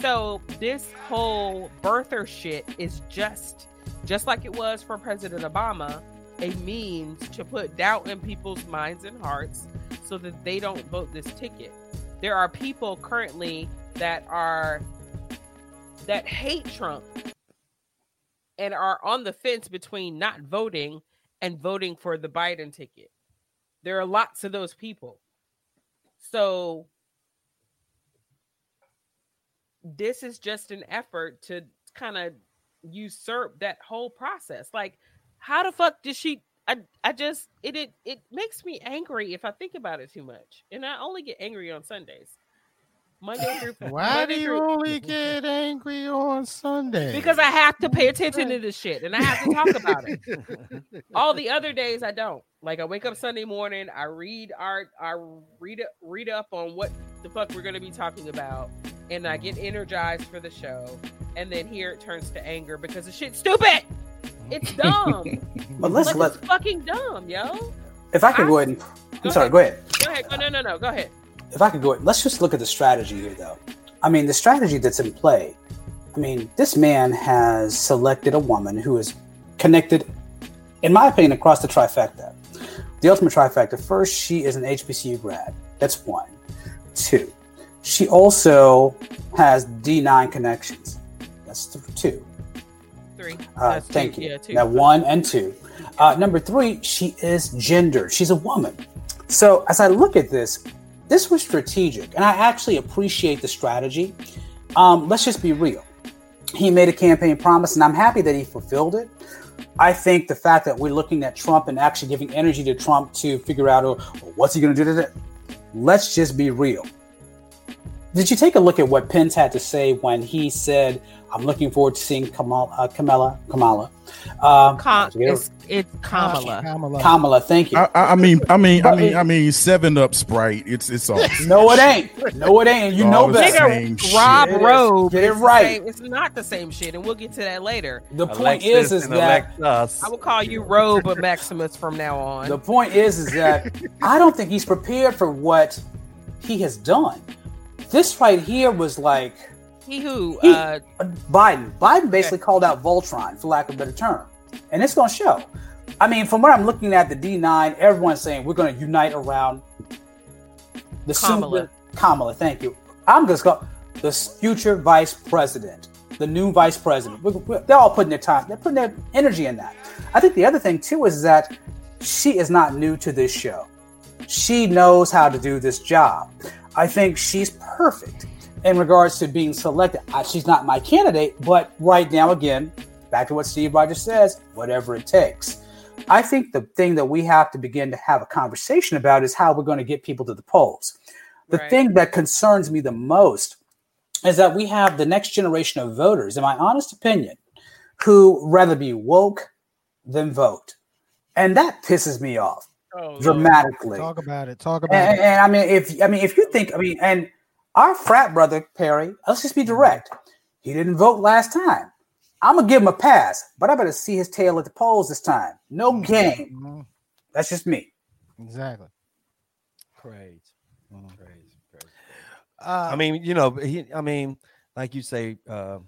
So this whole birther shit is just just like it was for President Obama a means to put doubt in people's minds and hearts so that they don't vote this ticket. There are people currently that are that hate Trump and are on the fence between not voting and voting for the Biden ticket. There are lots of those people. So this is just an effort to kind of usurp that whole process. Like how the fuck did she I, I just it, it it makes me angry if I think about it too much. And I only get angry on Sundays. Monday through <laughs> Why do Monday you through- only get angry on Sunday? because I have to pay attention to <laughs> this shit and I have to talk about it. <laughs> All the other days I don't. Like I wake up Sunday morning, I read art, I read it, read up on what the fuck we're gonna be talking about, and I get energized for the show. And then here it turns to anger because the shit's stupid. It's dumb. But let's like, let. it's fucking dumb, yo. If I could go ahead and. I'm Go sorry. ahead. Go ahead. Go ahead. Oh, go, no, no, no. Go ahead. If I could go, let's just look at the strategy here, though. I mean, the strategy that's in play. I mean, this man has selected a woman who is connected, in my opinion, across the trifecta. The ultimate trifecta. First, she is an HBCU grad. That's one. Two, she also has D9 connections. That's th- two. Three. Uh, That's two. thank you. Yeah, two. Now, one and two. Uh, number three, she is gendered. She's a woman. So, as I look at this, this was strategic, and I actually appreciate the strategy. Um, let's just be real. He made a campaign promise, and I'm happy that he fulfilled it. I think the fact that we're looking at Trump and actually giving energy to Trump to figure out oh, what's he going to do to it, let's just be real. Did you take a look at what Pence had to say when he said, "I'm looking forward to seeing Kamala, uh, Kamala, Kamala, uh, Com- to get it- it's, it's Kamala. Kamala. Kamala." Thank you. I, I I mean, I mean, I mean, it- I mean, Seven Up Sprite. It's it's all. <laughs> no, it ain't. No, it ain't. You know it's better. same Nigga, Rob shit. Robe. Get it is the right. same- It's not the same shit, and we'll get to that later. The point is, is that Alexis. I will call you Robe or Maximus from now on. the point is, is that <laughs> I don't think he's prepared for what he has done. This right here was like he who He- uh, Biden. Biden basically called out Voltron, for lack of a better term, and it's going to show. I mean, from what I'm looking at, the D9, everyone's saying we're going to unite around the Kamala. super Kamala. Thank you. I'm just going to call the future vice president, the new vice president. We- we- They're all putting their time, they're putting their energy in that. I think the other thing too is that she is not new to this show. She knows how to do this job. I think she's perfect in regards to being selected. I, she's not my candidate, but right now, again, back to what Steve Rogers says, whatever it takes. I think the thing that we have to begin to have a conversation about is how we're going to get people to the polls. The Right. thing that concerns me the most is that we have the next generation of voters, in my honest opinion, who rather be woke than vote. And that pisses me off oh, dramatically. Talk about it. Talk about And, it. and I mean, if I mean, if you think, I mean, and our frat brother Perry, let's just be direct. He didn't vote last time. I'm gonna give him a pass, but I better see his tail at the polls this time. No game. Mhm. That's just me. Exactly. Crazy. Crazy. Crazy. Uh, I mean, you know, he, I mean, like you say, uh,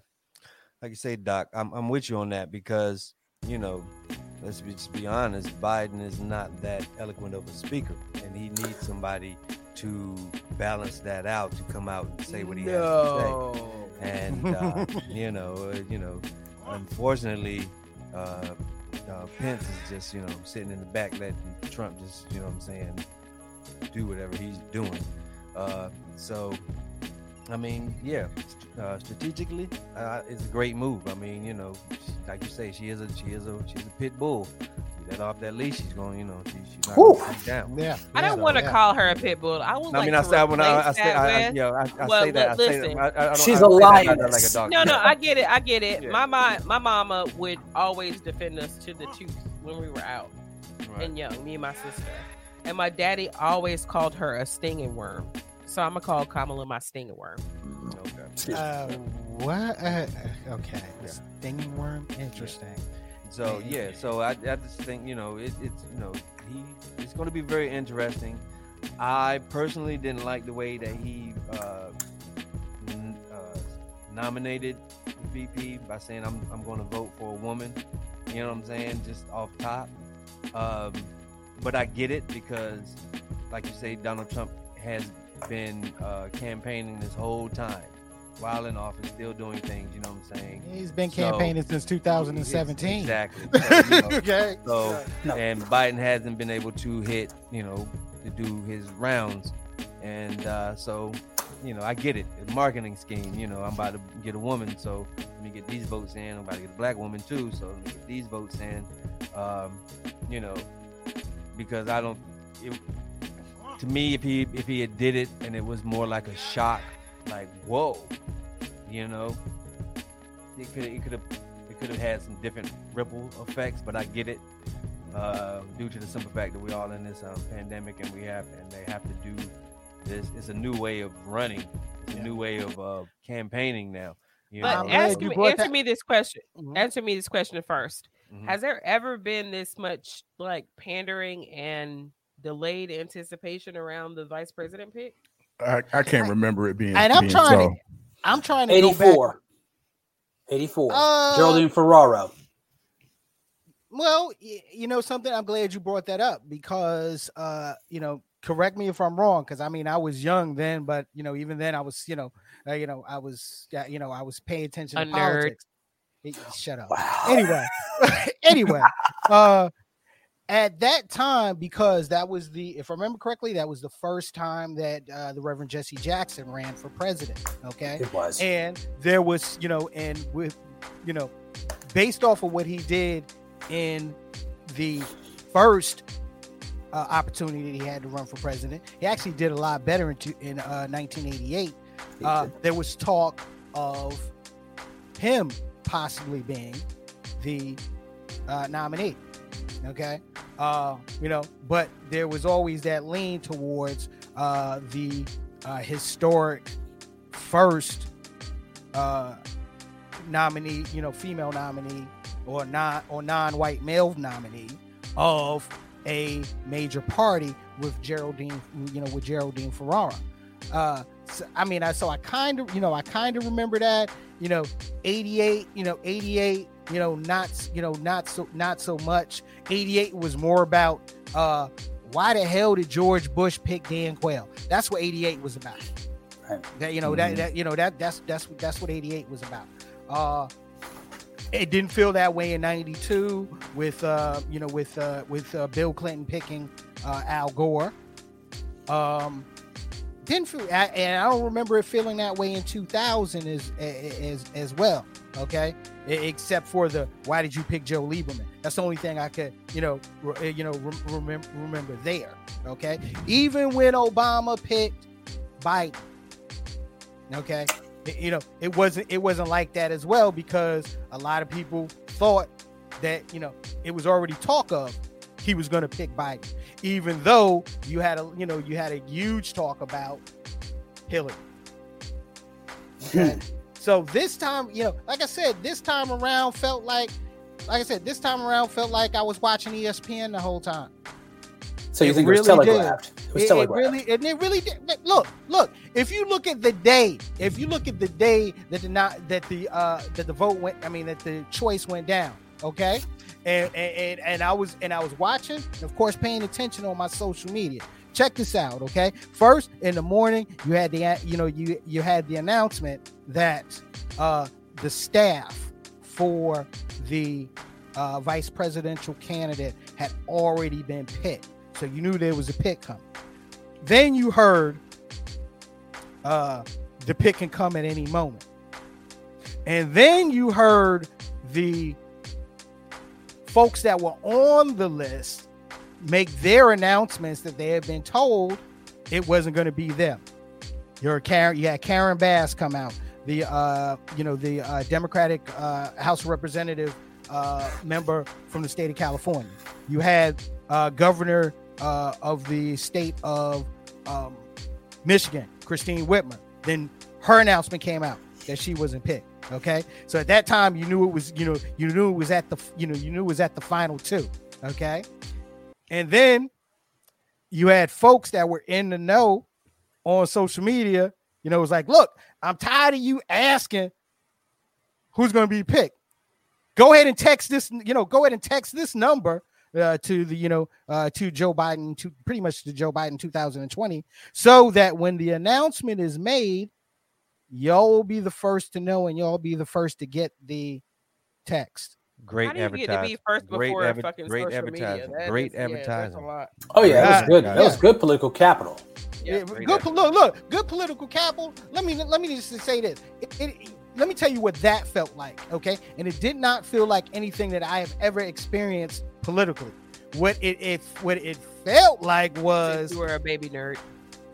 like you say, Doc, I'm, I'm with you on that because, you know, let's be, just be honest, Biden is not that eloquent of a speaker, and he needs somebody to balance that out to come out and say what he has to say. And uh, <laughs> you know, uh, you know, unfortunately, uh, uh, Pence is just you know sitting in the back letting Trump just you know what I'm saying do whatever he's doing. Uh, so, I mean, yeah, uh, strategically, uh, it's a great move. I mean, you know, like you say, she is a she is a she's a pit bull. You let off that leash, she's going, you know, she, she's not Whew. going down. yeah. I don't yeah, want to yeah. call her a pit bull. I would I like mean, to I say when I, I replace say, that I, I, yeah, I, I Well, say that. I say listen. that. I, I don't, She's I a say that like a lioness. dog. No, no, I get it. I get it. Yeah. My mom, my mama would always defend us to the tooth when we were out Right. and young, me and my sister. And my daddy always called her a stinging worm. So I'm gonna call Kamala my stinging worm. Okay. Uh, what? Uh, okay. Stinging worm. Interesting. So yeah, so I, I just think you know it, it's you know he it's going to be very interesting. I personally didn't like the way that he uh, n- uh, nominated the VP by saying I'm I'm going to vote for a woman. You know what I'm saying? Just off top. Um, but I get it because, like you say, Donald Trump has been uh, campaigning this whole time while in office, still doing things. You know what I'm saying? He's been So- campaigning since 2017. Exactly. <laughs> So, you know, <laughs> okay. so No. and Biden hasn't been able to hit, you know, to do his rounds, and uh, so, you know, I get it. The marketing scheme. You know, I'm about to get a woman, so let me get these votes in. I'm about to get a black woman too, so let me get these votes in. Um, you know, because I don't. It, to me, if he if he had did it and it was more like a shock, like whoa, you know, it could it could have it could have had some different ripple effects, but I get it uh, due to the simple fact that we're all in this um, pandemic and we have and they have to do this. It's a new way of running. It's a Yeah. new way of uh, campaigning now. You But know? Ask you me, answer that- me this question. Mhm. Answer me this question first. Mhm. Has there ever been this much like pandering and delayed anticipation around the vice president pick? I, I can't remember it being. And I'm being trying so. to, I'm trying to go back. 84. 84. Uh, Geraldine Ferraro. Well, you know something. I'm glad you brought that up because, uh, you know, correct me if I'm wrong. Because I mean, I was young then, but you know, even then, I was, you know, uh, you know, I was, yeah, you know, I was paying attention A to nerd. politics. Shut up. Wow. Anyway, <laughs> anyway, uh, at that time, because that was the, if I remember correctly, that was the first time that uh, the Reverend Jesse Jackson ran for president. Okay, It was. and there was you know and with you know based off of what he did in the first uh, opportunity that he had to run for president. He actually did a lot better in, in uh, 1988. Uh, there was talk of him possibly being the uh, nominee. Okay. Uh, you know, but there was always that lean towards uh, the uh, historic first uh, nominee, you know, female nominee or non or non-white male nominee of a major party with Geraldine, you know, with Geraldine Ferraro. Uh, so, I mean, I so I kind of, you know, I kind of remember that, you know, 88, you know, 88, you know, not, you know, not so, not so much. 88 was more about, uh, why the hell did George Bush pick Dan Quayle? That's what 88 was about. Right. That you know mm-hmm. that, that you know that that's that's that's what 88 was about. Uh, it didn't feel that way in 92 with uh you know with uh with uh, bill clinton picking uh al gore um didn't feel and i don't remember it feeling that way in 2000 as as as well okay except for the why did you pick joe lieberman that's the only thing i could you know re, eh, you know remember remember there okay even when obama picked biden okay you know it wasn't it wasn't like that as well because a lot of people thought that you know it was already talk of he was going to pick Biden, even though you had a you know you had a huge talk about Hillary. Okay. <laughs> so this time, you know, like I said, this time around felt like, like I said, this time around felt like I was watching ESPN the whole time. So you it think really it was telegraphed? Did. It was it, telegraphed. It really, and it really did. Look, look. If you look at the day, if you look at the day that the not that the uh that the vote went, I mean that the choice went down. Okay, and and and I was and I was watching, of course, paying attention on my social media. Check this out, okay? First, in the morning, you had the you know you you had the announcement that uh the staff for the uh, vice presidential candidate had already been picked. So you knew there was a pick coming. Then you heard uh, the pick can come at any moment. And then you heard the folks that were on the list make their announcements that they had been told it wasn't going to be them. Karen, you had Karen Bass come out, the uh, you know the uh, Democratic uh, House Representative uh, member from the state of California. You had uh, Governor uh, of the state of um, Michigan, Christine Whitmer. Then her announcement came out that she wasn't picked. Okay, so at that time you knew it was you know you knew it was at the you know you knew it was at the final two. Okay, and then you had folks that were in the know on social media. You know, it was like, look, I'm tired of you asking who's going to be picked. Go ahead and text this. You know, go ahead and text this number uh, to the you know uh, to Joe Biden to pretty much to Joe Biden 2020, so that when the announcement is made, y'all will be the first to know and y'all be the first to get the text. Great advertising. Great, adver- great advertising. Great is, advertising. Yeah, oh yeah, that was good. That was good political capital. Yeah, good. Look, look, good political capital. Let me let me just say this. It, it, let me tell you what that felt like. Okay, and it did not feel like anything that I have ever experienced politically. What it, it what it felt like was you were a baby nerd.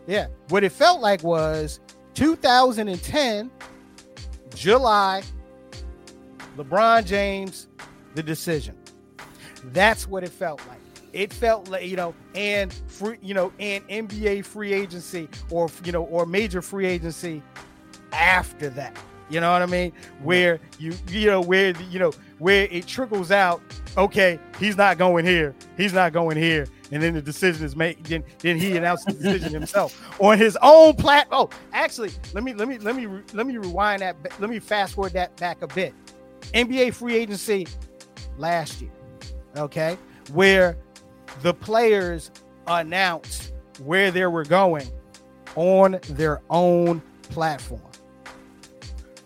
Yeah, what it felt like was 2010 July. LeBron James, the decision. That's what it felt like. It felt like you know, and free, you know, and NBA free agency or you know, or major free agency after that. You know what I mean? Where you you know where you know where it trickles out. Okay, he's not going here. He's not going here. And then the decision is made. Then, then he announced the decision <laughs> himself on his own platform. Oh, actually, let me let me let me let me rewind that. Let me fast forward that back a bit. NBA free agency last year. Okay, where the players announced where they were going on their own platform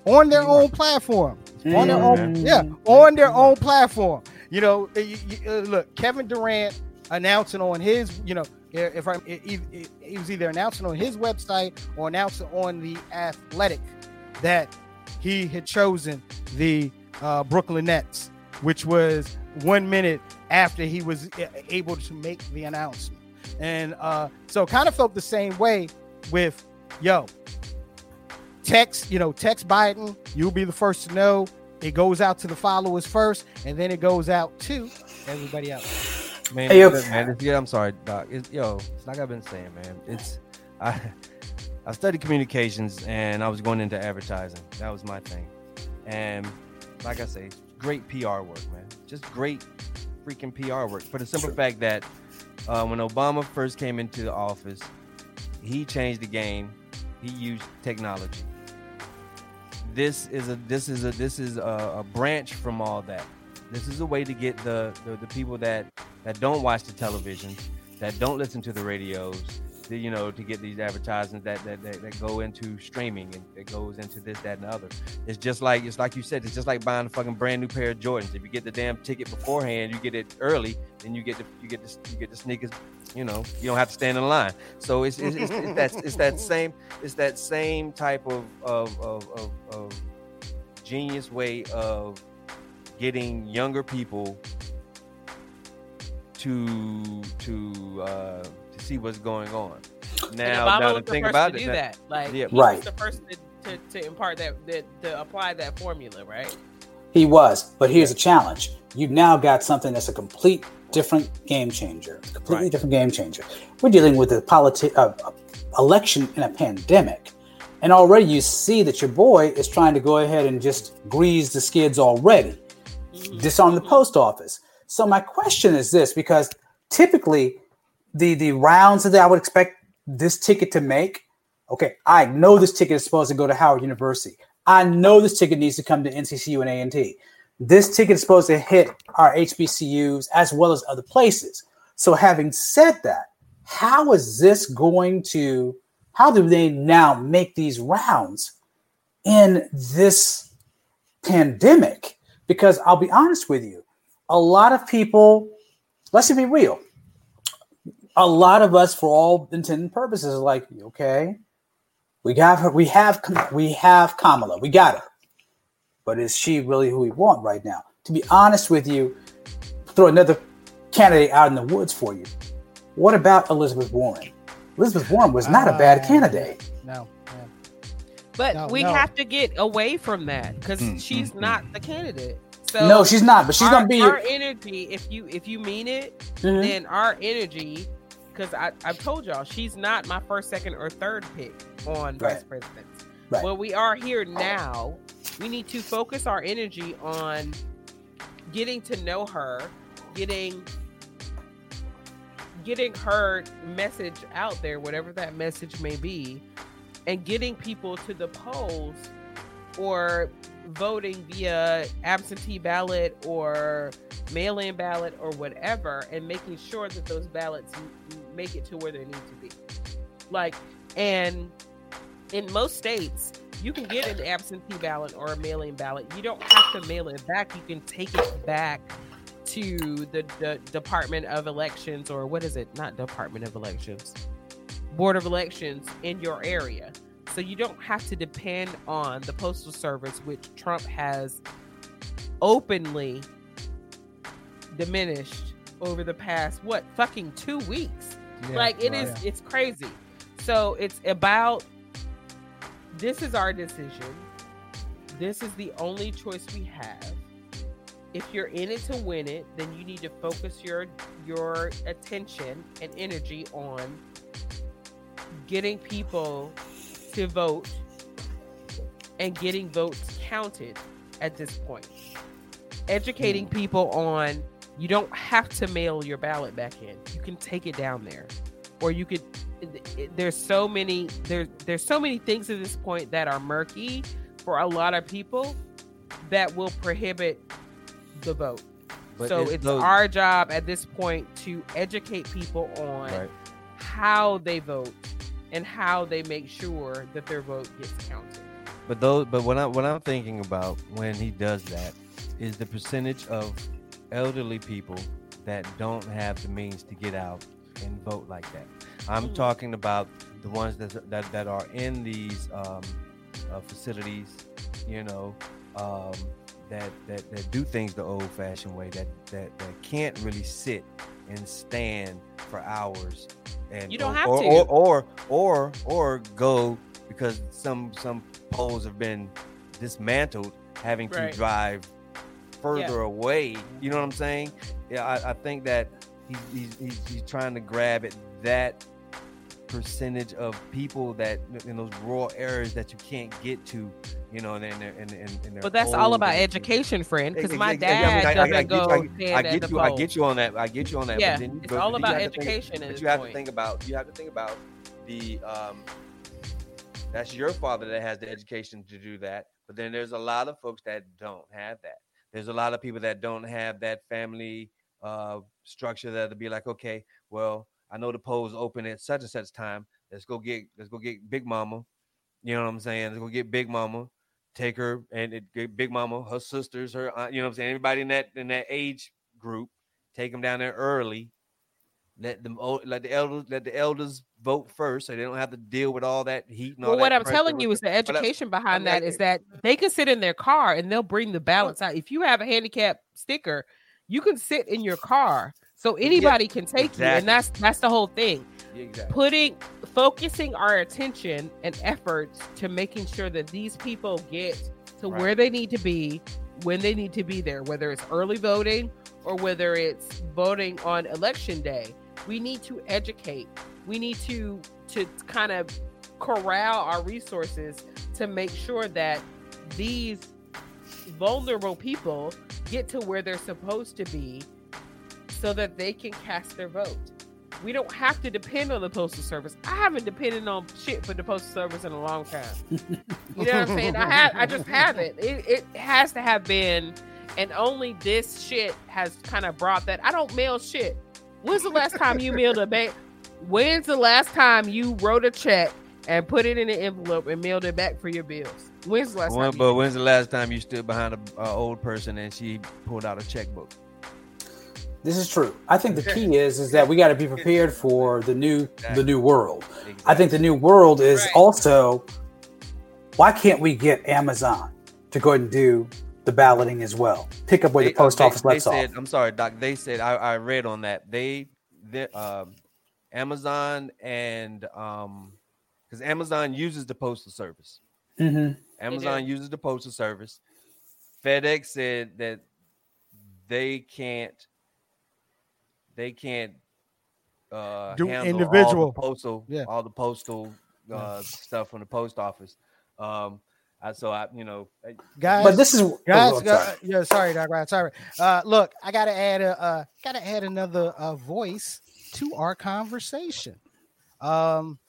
on their own platform. On their own, yeah, on their own platform. You know, you, you, uh, look, Kevin Durant announcing on his, you know, if I, he was either announcing on his website or announcing on the Athletic that he had chosen the uh, Brooklyn Nets which was one minute after he was able to make the announcement. And uh, so kind of felt the same way with yo, text, you know, text Biden, you'll be the first to know. It goes out to the followers first, and then it goes out to everybody else. Man, Hey, yo. man it's, yeah, I'm sorry, Doc. It's, yo, it's like I've been saying, man. It's I I studied communications and I was going into advertising. That was my thing. And like I say, great PR work, man. Just great freaking PR work. For the simple fact that uh, when Obama first came into the office, he changed the game. He used technology. This is a this is a this is a, a branch from all that. This is a way to get the, the the people that that don't watch the television, that don't listen to the radios, to, you know, to get these advertisements that, that that that go into streaming and it goes into this, that, and the other. It's just like it's like you said, it's just like buying a fucking brand new pair of Jordans. If you get the damn ticket beforehand, you get it early, then you get the you get the you get the sneakers. You know, you don't have to stand in line. So it's it's, it's, it's that it's that same it's that same type of of of, of, of genius way of getting younger people to to uh see what's going on. And Now, Obama now was to the think first about to it, do now- that. Like, Yeah. he Right. was the first to, to, to impart that, that to apply that formula, right? He was, but here's a challenge. You've now got something that's a complete different game changer. Completely Right. different game changer. We're dealing with a politi- uh, uh, election in a pandemic, and already you see that your boy is trying to go ahead and just grease the skids already, disarm the post office. So my question is this: because typically the the rounds that I would expect this ticket to make. Okay, I know this ticket is supposed to go to Howard University. I know this ticket needs to come to NCCU and A&T. This ticket is supposed to hit our HBCUs as well as other places. So having said that, how is this going to how do they now make these rounds in this pandemic? Because I'll be honest with you, a lot of people, let's be real, a lot of us, for all intent and purposes, are like, okay, we got her, we have, we have Kamala, we got her, but is she really who we want right now? To be honest with you, throw another candidate out in the woods for you. What about Elizabeth Warren? Elizabeth Warren was not a bad Uh, candidate. No, no. But No, we no. have to get away from that because Mm, she's mm, not the candidate. So no, she's not, but she's our, gonna be. our energy. If you if you mean it, Mhm. then our energy. Because I I've told y'all she's not my first, second, or third pick on vice Right. president. Right. Well, we are here now. We need to focus our energy on getting to know her, getting getting her message out there, whatever that message may be, and getting people to the polls or voting via absentee ballot or mail-in ballot or whatever and making sure that those ballots make it to where they need to be. Like and in most states you can get an absentee ballot or a mail-in ballot. You don't have to mail it back. You can take it back to the, the department of elections or what is it? Not department of elections. Board of elections in your area. So you don't have to depend on the postal service which trump has openly diminished over the past what fucking two weeks Yeah, like it is, it's crazy. So it's about this is our decision. This is the only choice we have. If you're in it to win it then you need to focus your your attention and energy on getting people to vote and getting votes counted at this point. Educating hmm. people on you don't have to mail your ballot back in. You can take it down there. Or you could there's so many there's there's so many things at this point that are murky for a lot of people that will prohibit the vote. But so it's it's those- our job at this point to educate people on Right. how they vote and how they make sure that their vote gets counted. But those, but what I'm what I'm thinking about when he does that is the percentage of elderly people that don't have the means to get out and vote like that. I'm Mhm. talking about the ones that that, that are in these um, uh, facilities, you know, um, that that that do things the old-fashioned way, that that that can't really sit and stand for hours, and You don't or, have or, to. or or or or go because some some polls have been dismantled, having to drive further Yeah. away. You know what I'm saying? Yeah, I, I think that he's, he's he's he's trying to grab at that percentage of people that in those rural areas that you can't get to, you know, and and and, and, But that's all about education, friend. Because my ex- I mean, dad I- I- I doesn't get you- go I, get you. I get you on that. I get you on that. Yeah, but then it's but all about to think- education but you have point. to think about. You have to think about the. um That's your father that has the education to do that. But then there's a lot of folks that don't have that. There's a lot of people that don't have that family uh structure that'll be like, okay, well, I know the polls open at such and such time. Let's go get let's go get Big Mama. You know what I'm saying? Let's go get Big Mama, take her and it, Big Mama, her sisters, her aunt, you know what I'm saying? Everybody in that in that age group, take them down there early. Let them let the elders let the elders vote first, so they don't have to deal with all that heat and all Well, that what I'm telling you is the but education behind that is that they can sit in their car and they'll bring the balance out. If you have a handicap sticker, you can sit in your car, so anybody can take you, and that's that's the whole thing. Exactly. Putting focusing our attention and efforts to making sure that these people get to Right. where they need to be when they need to be there, whether it's early voting or whether it's voting on election day. We need to educate. We need to to kind of corral our resources to make sure that these vulnerable people get to where they're supposed to be so that they can cast their vote. We don't have to depend on the postal service. I haven't depended on shit for the postal service in a long time. <laughs> You know what I'm saying? I have I just haven't. It it has to have been and only this shit has kind of brought that. I don't mail shit. When's the last time you mailed a bank? When's the last time you wrote a check and put it in an envelope and mailed it back for your bills? When's the last When- time? but did when's the last time you stood behind a, a old person and she pulled out a checkbook? This is true. I think the key is is that we got to be prepared for the new the new world. I think the new world is Right. also why can't we get Amazon to go ahead and do the balloting as well? Pick up where They- the post they- office they lets said, off. I'm sorry, Doc. They said I, I read on that they, they um, Amazon and um, because Amazon uses the postal service. hmm Amazon uses the postal service. FedEx said that they can't they can't uh Do handle all the individual. postal Yeah. all the postal uh stuff from the post office. Um I, so I you know Guys, But this is guys, oh, I'm guys sorry. yeah, sorry, Doc. Right, sorry. Uh, look, I gotta add a, uh, gotta add another uh, voice to our conversation. Um,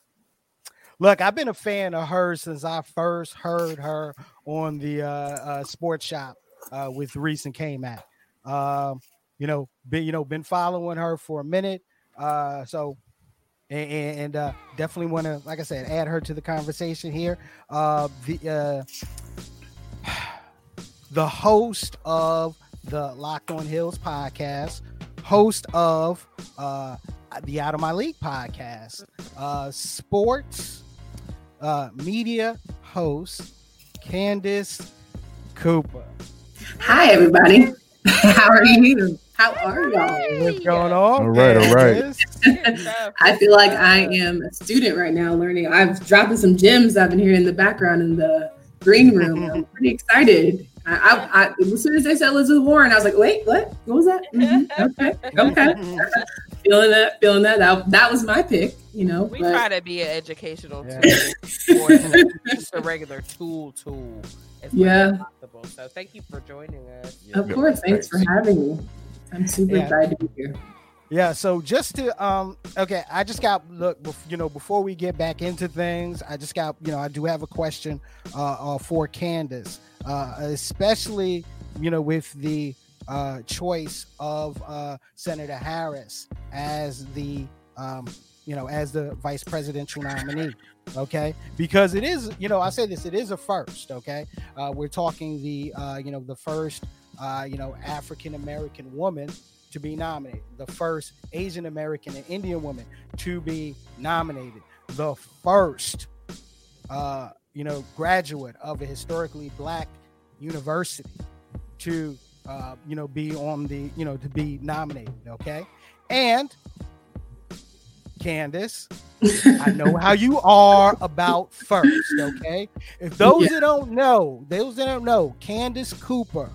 look, I've been a fan of hers since I first heard her on the uh, uh Sports Shop uh, with Reese and K Mac. Um, you know, been you know been following her for a minute. Uh, so and, and uh, definitely want to, like I said, add her to the conversation here. Uh, the uh, <sighs> the host of the Locked On Heels podcast, host of uh, the Out of My League podcast, uh, sports uh, media host, Candace Cooper. Hi, everybody. <laughs> How are you? How are y'all? What's going on? All right, all right. I feel like I am a student right now learning. I've dropping some gems I've been hearing in the background in the green room. I'm <laughs> pretty excited. I, I, I, as soon as they said Elizabeth Warren, I was like, wait, what? What was that? Mhm, Okay, okay. <laughs> feeling that, feeling that. That, that was my pick, you know. We but- try to be an educational Yeah. tool, more just a regular tool tool. As Yeah. as possible. So thank you for joining us. of course, thanks for having me. I'm super Yeah. excited to be here. Yeah, so just to um okay, I just got look, you know, before we get back into things, I just got, you know, I do have a question uh, uh for Candace. Uh especially, you know, with the uh choice of uh Senator Harris as the um you know, as the vice presidential nominee. Okay, because it is, you know, I say this, it is a first. Okay, uh, we're talking the, uh, you know, the first, uh, you know, African American woman to be nominated, the first Asian American and Indian woman to be nominated, the first, uh, you know, graduate of a historically black university to uh, you know be on the you know to be nominated. Okay, and Candace, I know how you are about first. Okay, if <laughs> those Yeah. that don't know, those that don't know, Candace Cooper.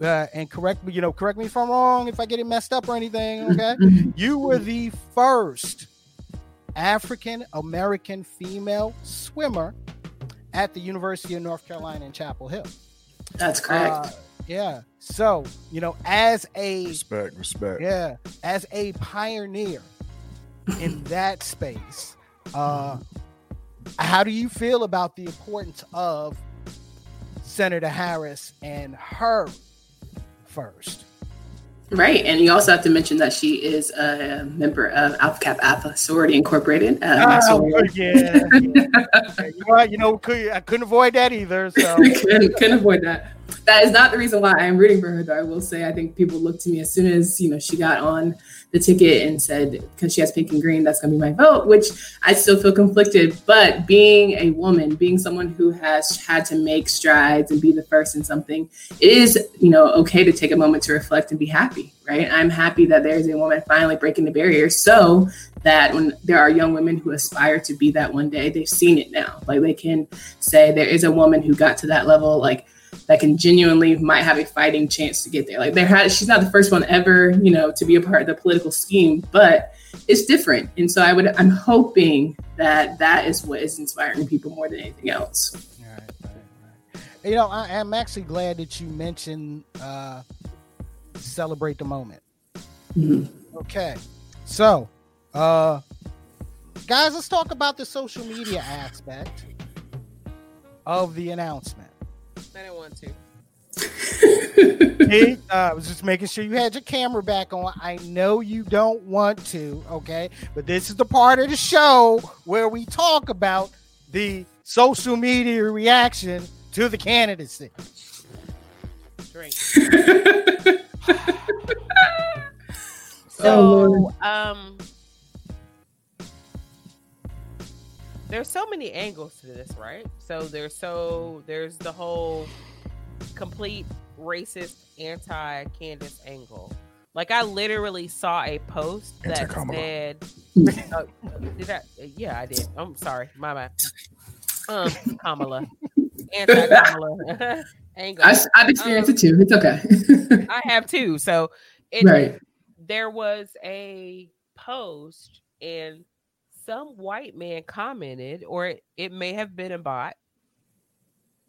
Uh, and correct me, you know, correct me if I'm wrong, if I get it messed up or anything. Okay, Mhm. you were the first African American female swimmer at the University of North Carolina in Chapel Hill. That's correct. Uh, yeah. So, you know, as a Respect, respect. yeah, as a pioneer in <laughs> that space, uh how do you feel about the importance of Senator Harris and her first? Right, and you also have to mention that she is a member of Alpha Kappa Alpha Sorority Incorporated. Uh, sorority. yeah, yeah. You know, you know, could, I couldn't avoid that either. So, <laughs> couldn't, couldn't avoid that. That is not the reason why I'm rooting for her, though. I will say, I think people looked to me as soon as you know she got on the ticket and said, because she has pink and green, that's going to be my vote. Which I still feel conflicted. But being a woman, being someone who has had to make strides and be the first in something, it is you know okay to take a moment to reflect and be happy. Right? I'm happy that there is a woman finally breaking the barrier, so that when there are young women who aspire to be that one day, they've seen it now. Like they can say there is a woman who got to that level, like that can genuinely might have a fighting chance to get there. Like there had she's not the first one ever, you know, to be a part of the political scheme, but it's different. And so I would I'm hoping that that is what is inspiring people more than anything else. Right, right, right. You know, I, I'm actually glad that you mentioned uh, celebrate the moment. Mhm. Okay, so uh, guys, let's talk about the social media aspect of the announcement. I didn't want to. Pete, uh, I was just making sure you had your camera back on. I know you don't want to, okay, but this is the part of the show where we talk about the social media reaction to the candidacy. Drink. <laughs> Oh, So, Lord. um, there's so many angles to this, right? So there's so there's the whole complete racist anti Candace angle. Like I literally saw a post that Anti-Kamala. said, <laughs> uh, "Did I? Yeah, I did. I'm sorry, my bad." Um, Kamala, anti Kamala <laughs> angle. I, I've experienced it too. It's okay. <laughs> I have too. So it, right. there was a post and some white man commented, or it, it may have been a bot,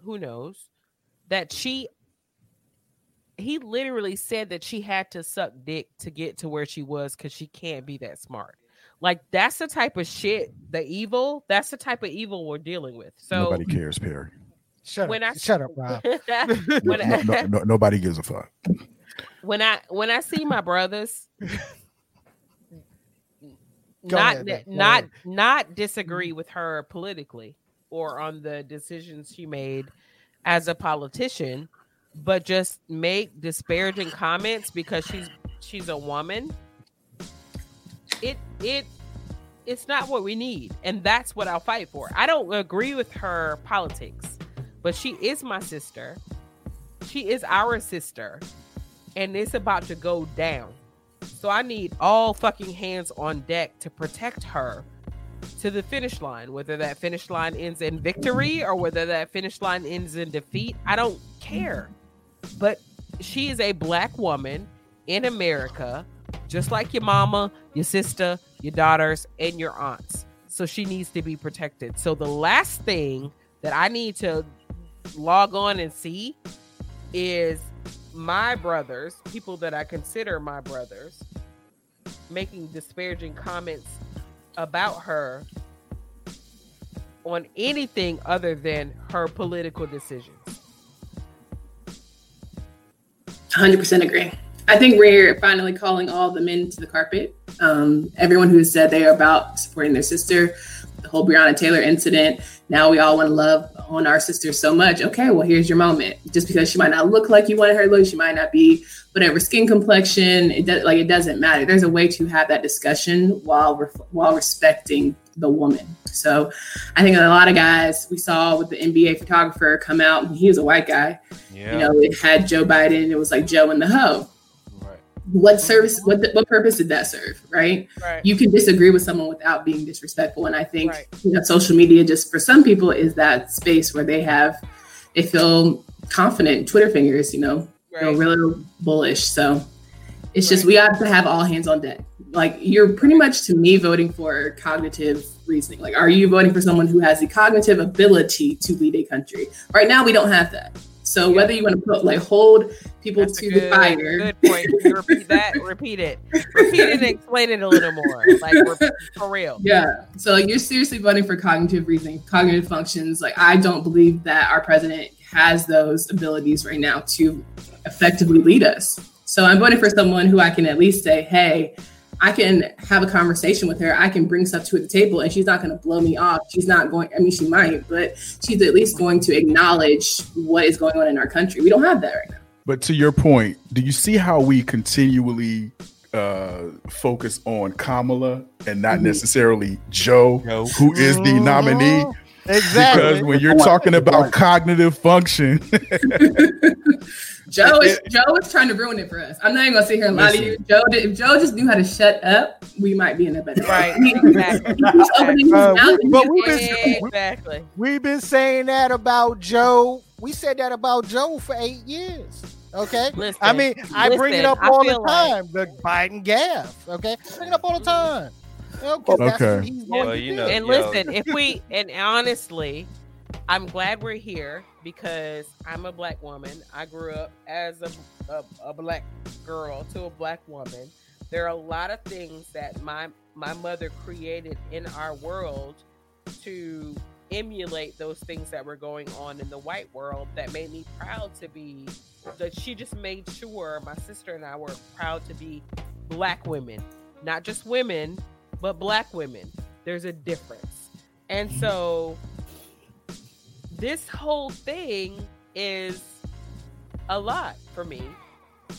who knows, that she he literally said that she had to suck dick to get to where she was because she can't be that smart. Like that's the type of shit, the evil, that's the type of evil we're dealing with. So Nobody cares, Perry. Shut When up, I- shut up, Rob. <laughs> No, when, no, no, no- nobody gives a fuck. when I when I see my brothers Go not ahead, not ahead. not disagree mm-hmm. with her politically or on the decisions she made as a politician, but just make disparaging comments because she's she's a woman. It it it's not what we need, and that's what I'll fight for. I don't agree with her politics, but she is my sister. She is our sister, and it's about to go down. So I need all fucking hands on deck to protect her to the finish line, whether that finish line ends in victory or whether that finish line ends in defeat. I don't care. But she is a black woman in America, just like your mama, your sister, your daughters, and your aunts. So she needs to be protected. So the last thing that I need to log on and see is my brothers, people that I consider my brothers, making disparaging comments about her on anything other than her political decisions. 100% agree. I think we're finally calling all the men to the carpet. Um, everyone who said they are about supporting their sister, the whole Breonna Taylor incident. Now we all want to love on our sister so much. Okay, well, here's your moment. Just because she might not look like you wanted her to look, she might not be whatever skin complexion. It does like it doesn't matter. There's a way to have that discussion while ref- while respecting the woman. So I think a lot of guys we saw with the NBA photographer come out. He was a white guy. Yeah. You know, it had Joe Biden. It was like Joe and the hoe. What service what what purpose did that serve right? Right. you can disagree with someone without being disrespectful and i think Right. you know social media just for some people is that space where they have they feel confident twitter fingers you know feel really bullish. So it's just we have to have all hands on deck. Like you're pretty much to me voting for cognitive reasoning. Like are you voting for someone who has the cognitive ability to lead a country? Right now we don't have that so Yeah. whether you want to put like hold people That's to good, the fire good point. Repeat that. <laughs> Repeat it. Repeat it and explain it a little more. Like <laughs> for real. Yeah. So like you're seriously voting for cognitive reasoning, cognitive functions. Like I don't believe that our president has those abilities right now to effectively lead us. So I'm voting for someone who I can at least say, hey, I can have a conversation with her. I can bring stuff to the table and she's not going to blow me off. She's not going, I mean, she might, but she's at least going to acknowledge what is going on in our country. We don't have that right now. But to your point, do you see how we continually uh, focus on Kamala and not Mhm. necessarily Joe, Joe. who is the nominee? Exactly. Because when you're talking about cognitive function, <laughs> Joe is <laughs> Joe is trying to ruin it for us. I'm not even gonna sit here and lie to you. Joe, did, if Joe just knew how to shut up, we might be in a better Right. Exactly. <laughs> he's opening his Uh, mouth but we've been- Exactly. We've been saying that about Joe. We said that about Joe for eight years. Okay. Listen, I mean, I bring it up all the feel like- time. the Biden gaffe. Okay. Bring it up all the time. Okay. Okay. what he's going Well, you know- and yo. listen, if we and honestly, I'm glad we're here because I'm a black woman. I grew up as a, a, a black girl to a black woman. There are a lot of things that my my mother created in our world to emulate those things that were going on in the white world that made me proud to be that she just made sure my sister and I were proud to be black women not just women but black women there's a difference and so this whole thing is a lot for me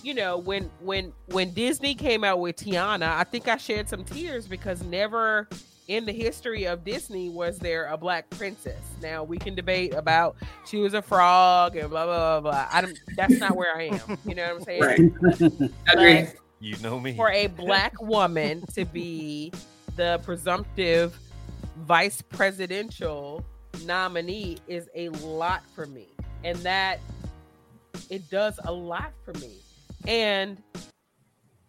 you know when when when disney came out with tiana i think i shed some tears because never in the history of disney was there a black princess now we can debate about she was a frog and blah blah blah, blah. i don't that's not where i am you know what i'm saying Right. <laughs> Agree. You know me. for a black woman to be the presumptive vice presidential nominee is a lot for me. And that it does a lot for me. And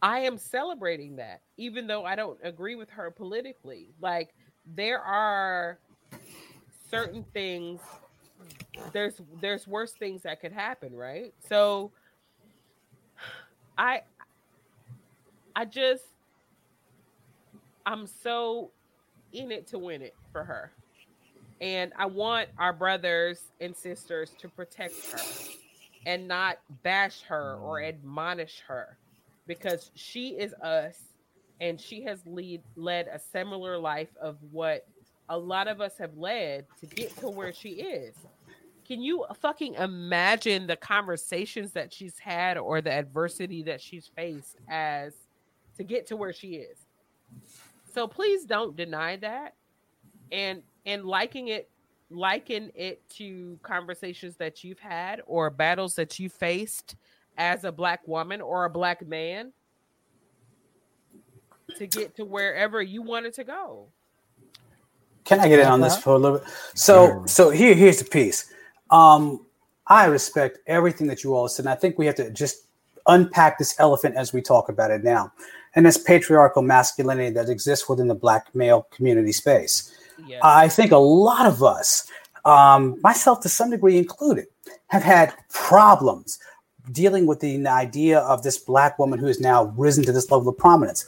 i am celebrating that even though i don't agree with her politically. Like there are certain things there's there's worse things that could happen right? So i I just I'm so in it to win it for her. And I want our brothers and sisters to protect her and not bash her or mm. admonish her because she is us and she has lead led a similar life of what a lot of us have led to get to where she is. Can you fucking imagine the conversations that she's had or the adversity that she's faced as to get to where she is? So please don't deny that. And and liking it liken it to conversations that you've had or battles that you faced as a black woman or a black man to get to wherever you wanted to go. Can I get in on this for a little bit? So, so here, here's the piece. Um, I respect everything that you all said. And I think we have to just unpack this elephant as we talk about it now, and this patriarchal masculinity that exists within the black male community space. Yes. I think a lot of us, um, myself to some degree included, have had problems dealing with the idea of this black woman who has now risen to this level of prominence.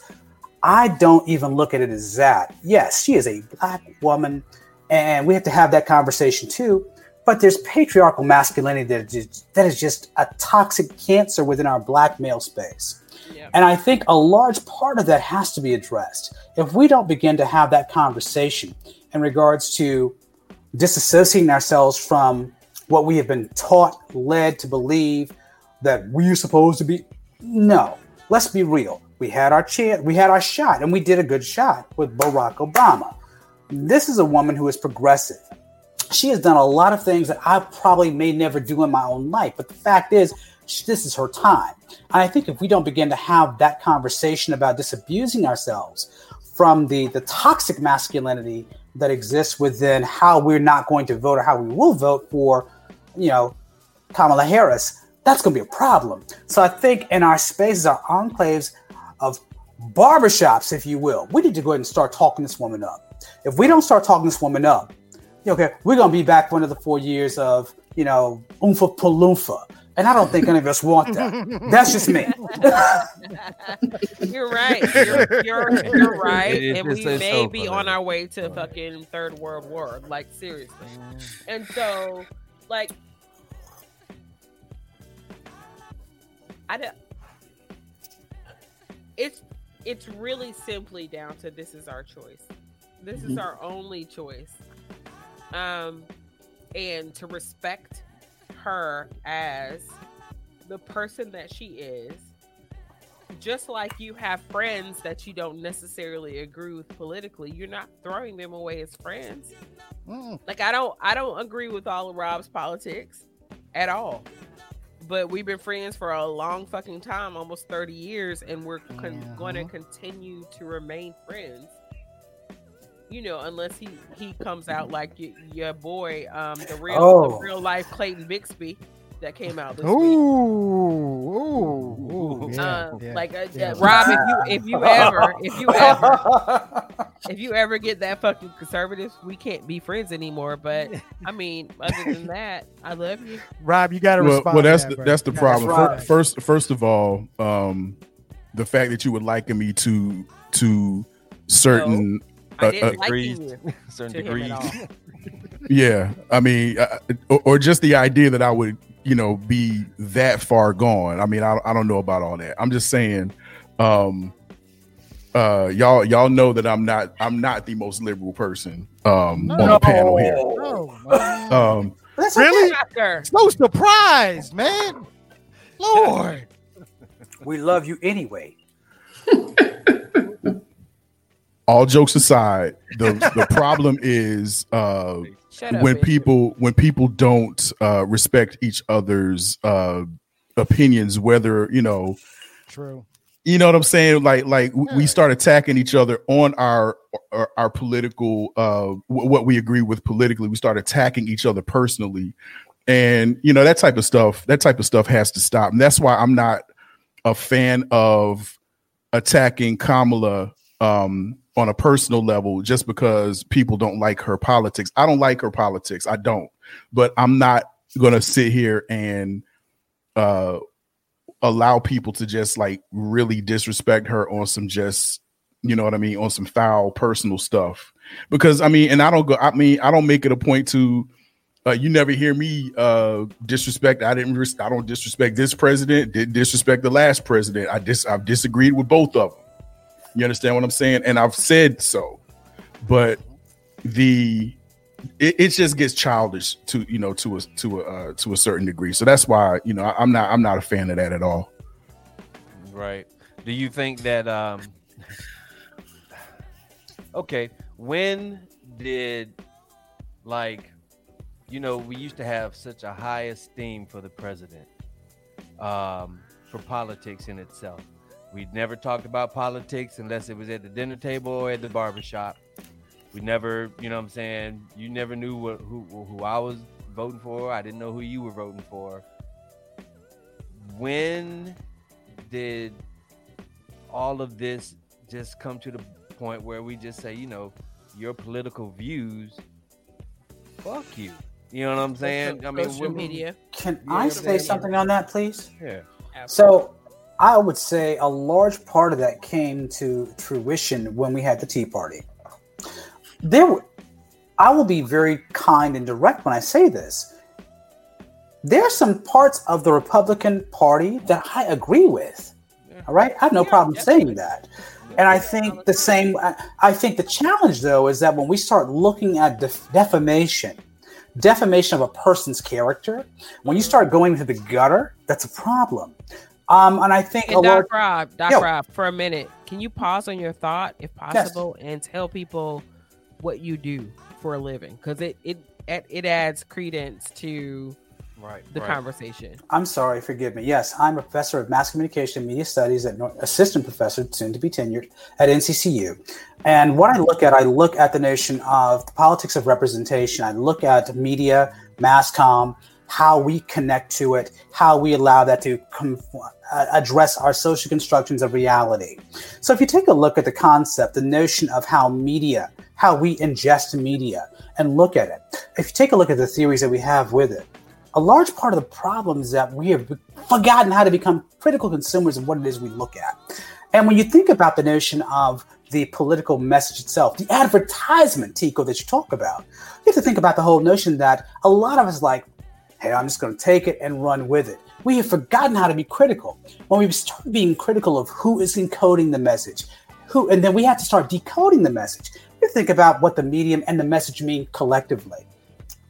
I don't even look at it as that. Yes, she is a black woman, and we have to have that conversation too. But there's patriarchal masculinity that is, that is just a toxic cancer within our black male space. And I think a large part of that has to be addressed. If we don't begin to have that conversation in regards to disassociating ourselves from what we have been taught, led to believe that we're supposed to be, no. Let's be real. We had our chance, we had our shot, and we did a good shot with Barack Obama. This is a woman who is progressive. She has done a lot of things that I probably may never do in my own life, but the fact is, this is her time. And I think if we don't begin to have that conversation about disabusing ourselves from the, the toxic masculinity that exists within how we're not going to vote or how we will vote for, you know, Kamala Harris, that's going to be a problem. So I think in our spaces, our enclaves of barbershops, if you will, we need to go ahead and start talking this woman up. If we don't start talking this woman up, okay, we're going to be back for another four years of, you know, oompa paloompha. And I don't think any of us want that. That's just me. You're right. You're, you're, you're right. It is- and we may so be on our way to fucking third world war. Like seriously. And so, like, I don't. It's it's really simply down to this is our choice. This is our only choice. Um, and to respect her as the person that she is, just like you have friends that you don't necessarily agree with politically, you're not throwing them away as friends. Mm. Like I don't I don't agree with all of Rob's politics at all. But we've been friends for a long fucking time, almost 30 years, and we're con- going to continue to remain friends. You know, unless he he comes out like y- your boy, um, the real the Oh. real life Clayton Bigsby that came out this Ooh, week. ooh, ooh, yeah, Uh, yeah. like uh, yeah. Rob, if you if you ever if you ever <laughs> if you ever get that fucking conservative, we can't be friends anymore. But I mean, other than that, I love you. Rob, you got to well, respond. well to that's that, the, bro. that's the You problem. That's right. First, first of all, um, the fact that you would liken me to to certain, I Uh, didn't uh, like degrees. you <laughs> certain degrees. yeah. I mean, uh, or, or just the idea that I would, you know, be that far gone. I mean, I, I don't know about all that. I'm just saying, um, uh, y'all y'all know that I'm not I'm not the most liberal person um, on the panel here. Man. Um, That's Really? Shocker. so surprised, man. Lord. We love you anyway. <laughs> all jokes aside, the the <laughs> problem is uh, Shut up. when bitch. people when people don't uh, respect each other's uh, opinions, whether you know True. you know what I'm saying? Like, like w- Yeah. we start attacking each other on our our, our political, uh, w- what we agree with politically. We start attacking each other personally, and you know that type of stuff. That type of stuff has to stop, and that's why I'm not a fan of attacking Kamala um, on a personal level just because people don't like her politics. I don't like her politics. I don't, but I'm not gonna sit here and uh allow people to just like really disrespect her on some just you know what I mean on some foul personal stuff because I mean and I don't go I mean I don't make it a point to uh, you never hear me uh disrespect I didn't I don't disrespect this president didn't disrespect the last president I dis I've disagreed with both of them you understand what I'm saying and I've said so but the it, it just gets childish to you know to a to a uh, to a certain degree so that's why you know I, I'm not I'm not a fan of that at all Right. Do you think that um Okay, when did like you know, we used to have such a high esteem for the president. Um for politics in itself. We never talked about politics unless it was at the dinner table or at the barbershop. We never, you know what I'm saying, you never knew what, who who I was voting for. I didn't know who you were voting for. When did all of this just come to the point where we just say, you know, your political views, fuck you. You know what I'm saying? I mean, social media. Can I say something on that, please? Yeah. So I would say a large part of that came to fruition when we had the Tea Party. There, were- I will be very kind and direct when I say this. There are some parts of the Republican Party that I agree with. All right, I have no Yeah, problem definitely. saying that. And I think the same. I- I think the challenge, though, is that when we start looking at def- defamation, defamation of a person's character, when you start going to the gutter, that's a problem. Um, and I think a And lot. Doc Rob, Doc Yo. Rob, for a minute, can you pause on your thought, if possible, and tell people what you do for a living? Because it it it it adds credence to Right. the right. conversation. I'm sorry, forgive me. Yes, I'm a professor of mass communication and media studies at Nor- assistant professor, soon to be tenured at NCCU. And what I look at, I look at the notion of the politics of representation. I look at media, mass comm, how we connect to it, how we allow that to uh, address our social constructions of reality. So if you take a look at the concept, the notion of how media, how we ingest media, and look at it, if you take a look at the theories that we have with it, a large part of the problem is that we have forgotten how to become critical consumers of what it is we look at. And when you think about the notion of the political message itself, the advertisement, Tico, that you talk about, you have to think about the whole notion that a lot of us like, I'm just going to take it and run with it. We have forgotten how to be critical. When we start being critical of who is encoding the message, who, and then we have to start decoding the message. You think about what the medium and the message mean collectively.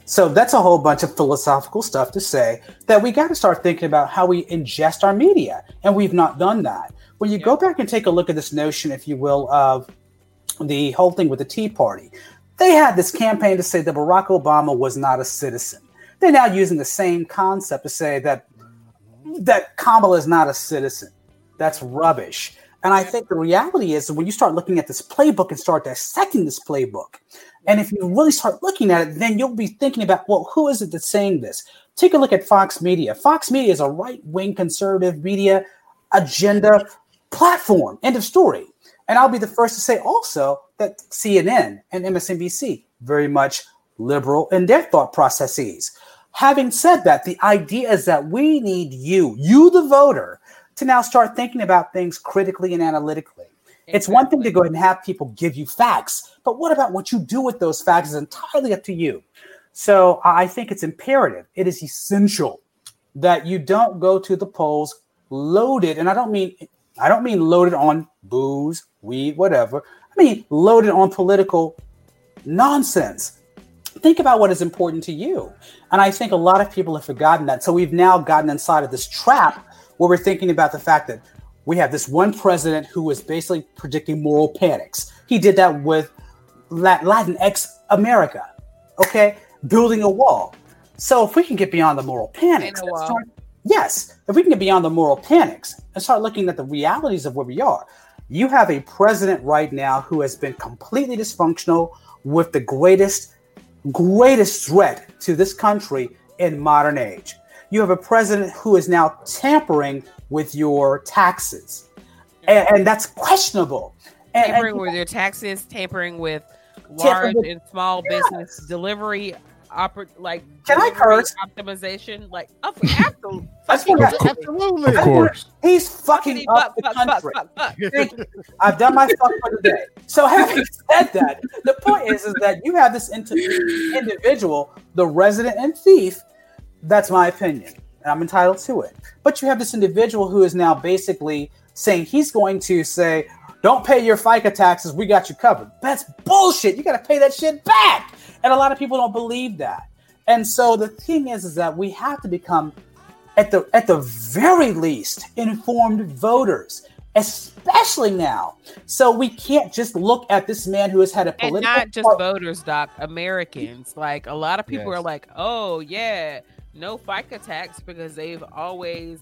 So that's a whole bunch of philosophical stuff to say that we got to start thinking about how we ingest our media, and we've not done that. When you go back and take a look at this notion, if you will, of the whole thing with the Tea Party, they had this campaign to say that Barack Obama was not a citizen. They're now using the same concept to say that that Kamala is not a citizen. That's rubbish. And I think the reality is when you start looking at this playbook and start dissecting this playbook, and if you really start looking at it, then you'll be thinking about, well, who is it that's saying this? Take a look at Fox Media. Fox Media is a right wing conservative media agenda platform. End of story. And I'll be the first to say also that CNN and MSNBC very much liberal in their thought processes. Having said that, the idea is that we need you, you the voter, to now start thinking about things critically and analytically. It's one thing to go ahead and have people give you facts, but what about what you do with those facts is entirely up to you. So I think it's imperative, it is essential that you don't go to the polls loaded, and I don't mean I don't mean loaded on booze, weed, whatever. I mean loaded on political nonsense. Think about what is important to you. And I think a lot of people have forgotten that. So we've now gotten inside of this trap where we're thinking about the fact that we have this one president who is basically predicting moral panics. He did that with Lat- Latinx America, okay, building a wall. So if we can get beyond the moral panics, And a let's wall. start- yes, if we can get beyond the moral panics and start looking at the realities of where we are, you have a president right now who has been completely dysfunctional with the greatest, greatest threat to this country in modern age. You have a president who is now tampering with your taxes, and, and that's questionable. And- and- tampering with your taxes, tampering with Tampering large with- and small business delivery, oper- like Can I delivery curse? optimization, like oh, absolutely. I just wanna- Absolutely. Of course. he's fucking Fuck, up the fuck, fuck, country. fuck, fuck. Thank you. I've done my fuck for the day. So having <laughs> said that, the point is, is that you have this int- individual, the resident and thief. That's my opinion, and I'm entitled to it. But you have this individual who is now basically saying he's going to say, "Don't pay your FICA taxes. We got you covered." That's bullshit. You got to pay that shit back, and a lot of people don't believe that. And so the thing is, is that we have to become at the at the very least informed voters especially now so we can't just look at this man who has had a political and political not just part- voters, Doc. Americans, like a lot of people Yes. are like, "Oh yeah, no FICA tax," because they've always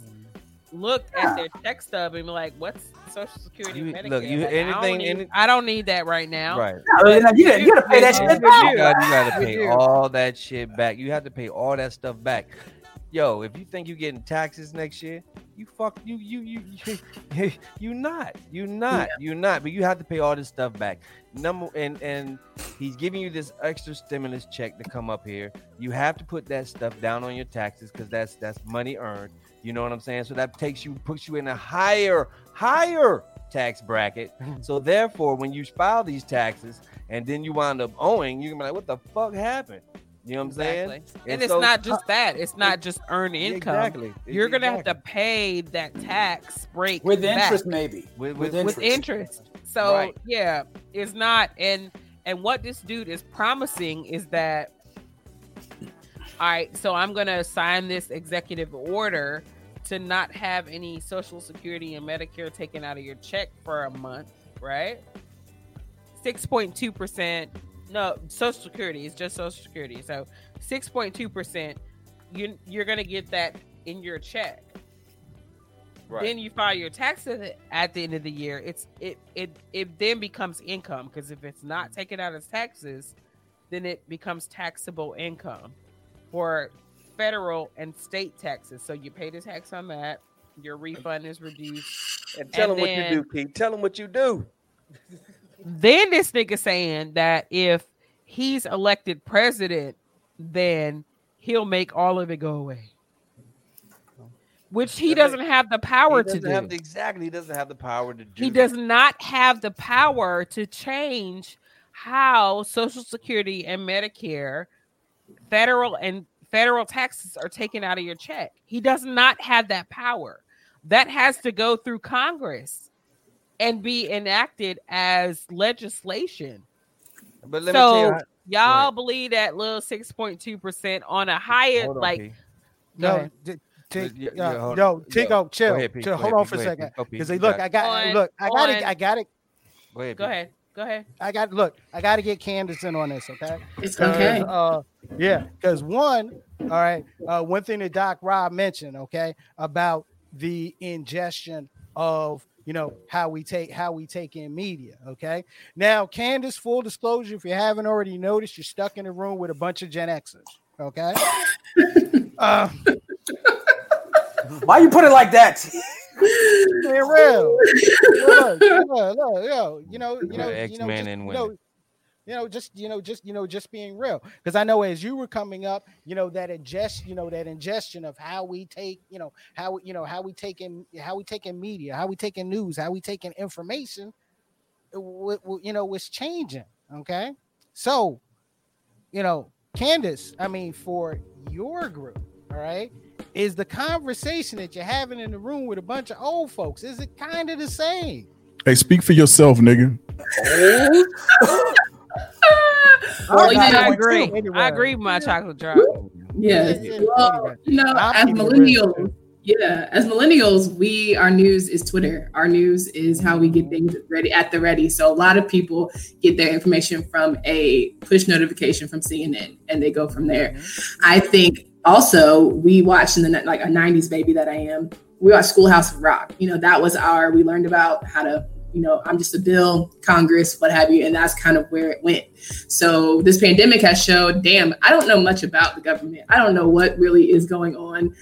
looked at their check stub and be like, "What's Social Security, You- Medicare?" look, you- Like, I, don't anything- need, any- I don't need that right now. Right. No, no, you, gotta- you gotta pay that shit back You got, you got to pay all that shit back. You have to pay all that stuff back. Yo, if you think you're getting taxes next year, you fuck you you you you <laughs> you not you not you not. But you have to pay all this stuff back. Number and and he's giving you this extra stimulus check to come up here. You have to put that stuff down on your taxes because that's that's money earned. You know what I'm saying? So that takes you puts you in a higher higher tax bracket. <laughs> So therefore, when you file these taxes and then you wind up owing, you're gonna be like, what the fuck happened? You know what I'm saying? Exactly. And, it's so- not just that. It's not just earned income. Exactly. You're gonna have to pay that tax break With back interest, maybe. With- With, with- interest. with interest. So Right. yeah, it's not. And and what this dude is promising is that. All right, so I'm gonna sign this executive order to not have any Social Security and Medicare taken out of your check for a month, right? Six point two percent. No, Social Security is just Social Security. So six point two percent. You you're gonna get that in your check then you file your taxes at the end of the year it's it it it then becomes income because if it's not taken out as taxes then it becomes taxable income for federal and state taxes so you pay the tax on that your refund is reduced And tell and them what you do, Pete. Tell them what you do. then this nigga saying that if he's elected president then he'll make all of it go away which he Doesn't- have the power he to do have exactly. He doesn't have the power to do. he does not have the power to change how social security and medicare federal and federal taxes are taken out of your check he does not have that power that has to go through congress and be enacted as legislation But let me tell you. so how- y'all believe that little 6.2% on a higher Hold on, like Keith. No, ahead. t- t- Yeah, uh, yeah, hold no, on. Tico, Go chill, ahead, Pete. chill. Go Hold ahead, on for a second, Pete. Go, Pete. because You look. I got On- look, I got it, I got it, Go ahead. go ahead go ahead I got look, I got to get Candace in on this, okay? It's 'Cause, okay. Uh, yeah, because one, all right, uh, one thing that Doc Rob mentioned, okay, about the ingestion of you know how we take how we take in media. Okay, now Candace, full disclosure, if you haven't already noticed, you're stuck in a room with a bunch of Gen Xers. Okay. <laughs> uh, Why you put it like that? Being real. look, look, look, yo, you know, you know, you know, X-Men just, and you women. know, you know, just you know, just you know, just being real. Because I know as you were coming up, you know, that ingest, you know, that ingestion of how we take, you know, how you know, how we take in, how we take in media, how we take in news, how we take in information, w- w- you know, was changing. Okay, so, you know, Candace, I mean, for your group, all right, is the conversation that you're having in the room with a bunch of old folks, is it kind of the same? Hey, speak for yourself, nigga. <laughs> Well, I you know, I agree. anyway. I agree with my chocolate drop. Yes. Yeah, yeah, Well, anyway. you know, I'll as keep it real. millennials, yeah, as millennials, we our news is Twitter. Our news is how we get things ready at the ready. So a lot of people get their information from a push notification from CNN, and they go from there. Mm-hmm. I think also we watched in the like a '90s baby that I am. We watched Schoolhouse Rock. You know, that was our. We learned about how to. You know, I'm just a bill, Congress, what have you, and that's kind of where it went. So this pandemic has showed, damn, I don't know much about the government. I don't know what really is going on.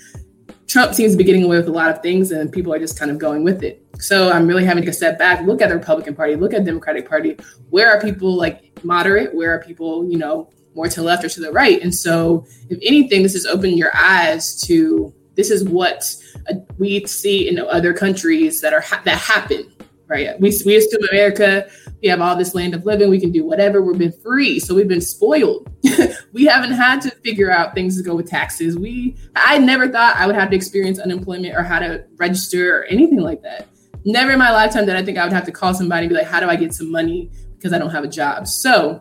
Trump seems to be getting away with a lot of things, and people are just kind of going with it. So I'm really having to step back, look at the Republican Party, look at the Democratic Party. Where are people like moderate? Where are people, you know, more to the left or to the right? And so, if anything, this has opened your eyes to this is what uh, we see in other countries that are ha- that happen. Right? We we assume America, we have all this land of living, we can do whatever. We've been free, so we've been spoiled. <laughs> we haven't had to figure out things to go with taxes. We I never thought I would have to experience unemployment or how to register or anything like that. Never in my lifetime did I think I would have to call somebody and be like, how do I get some money because I don't have a job? So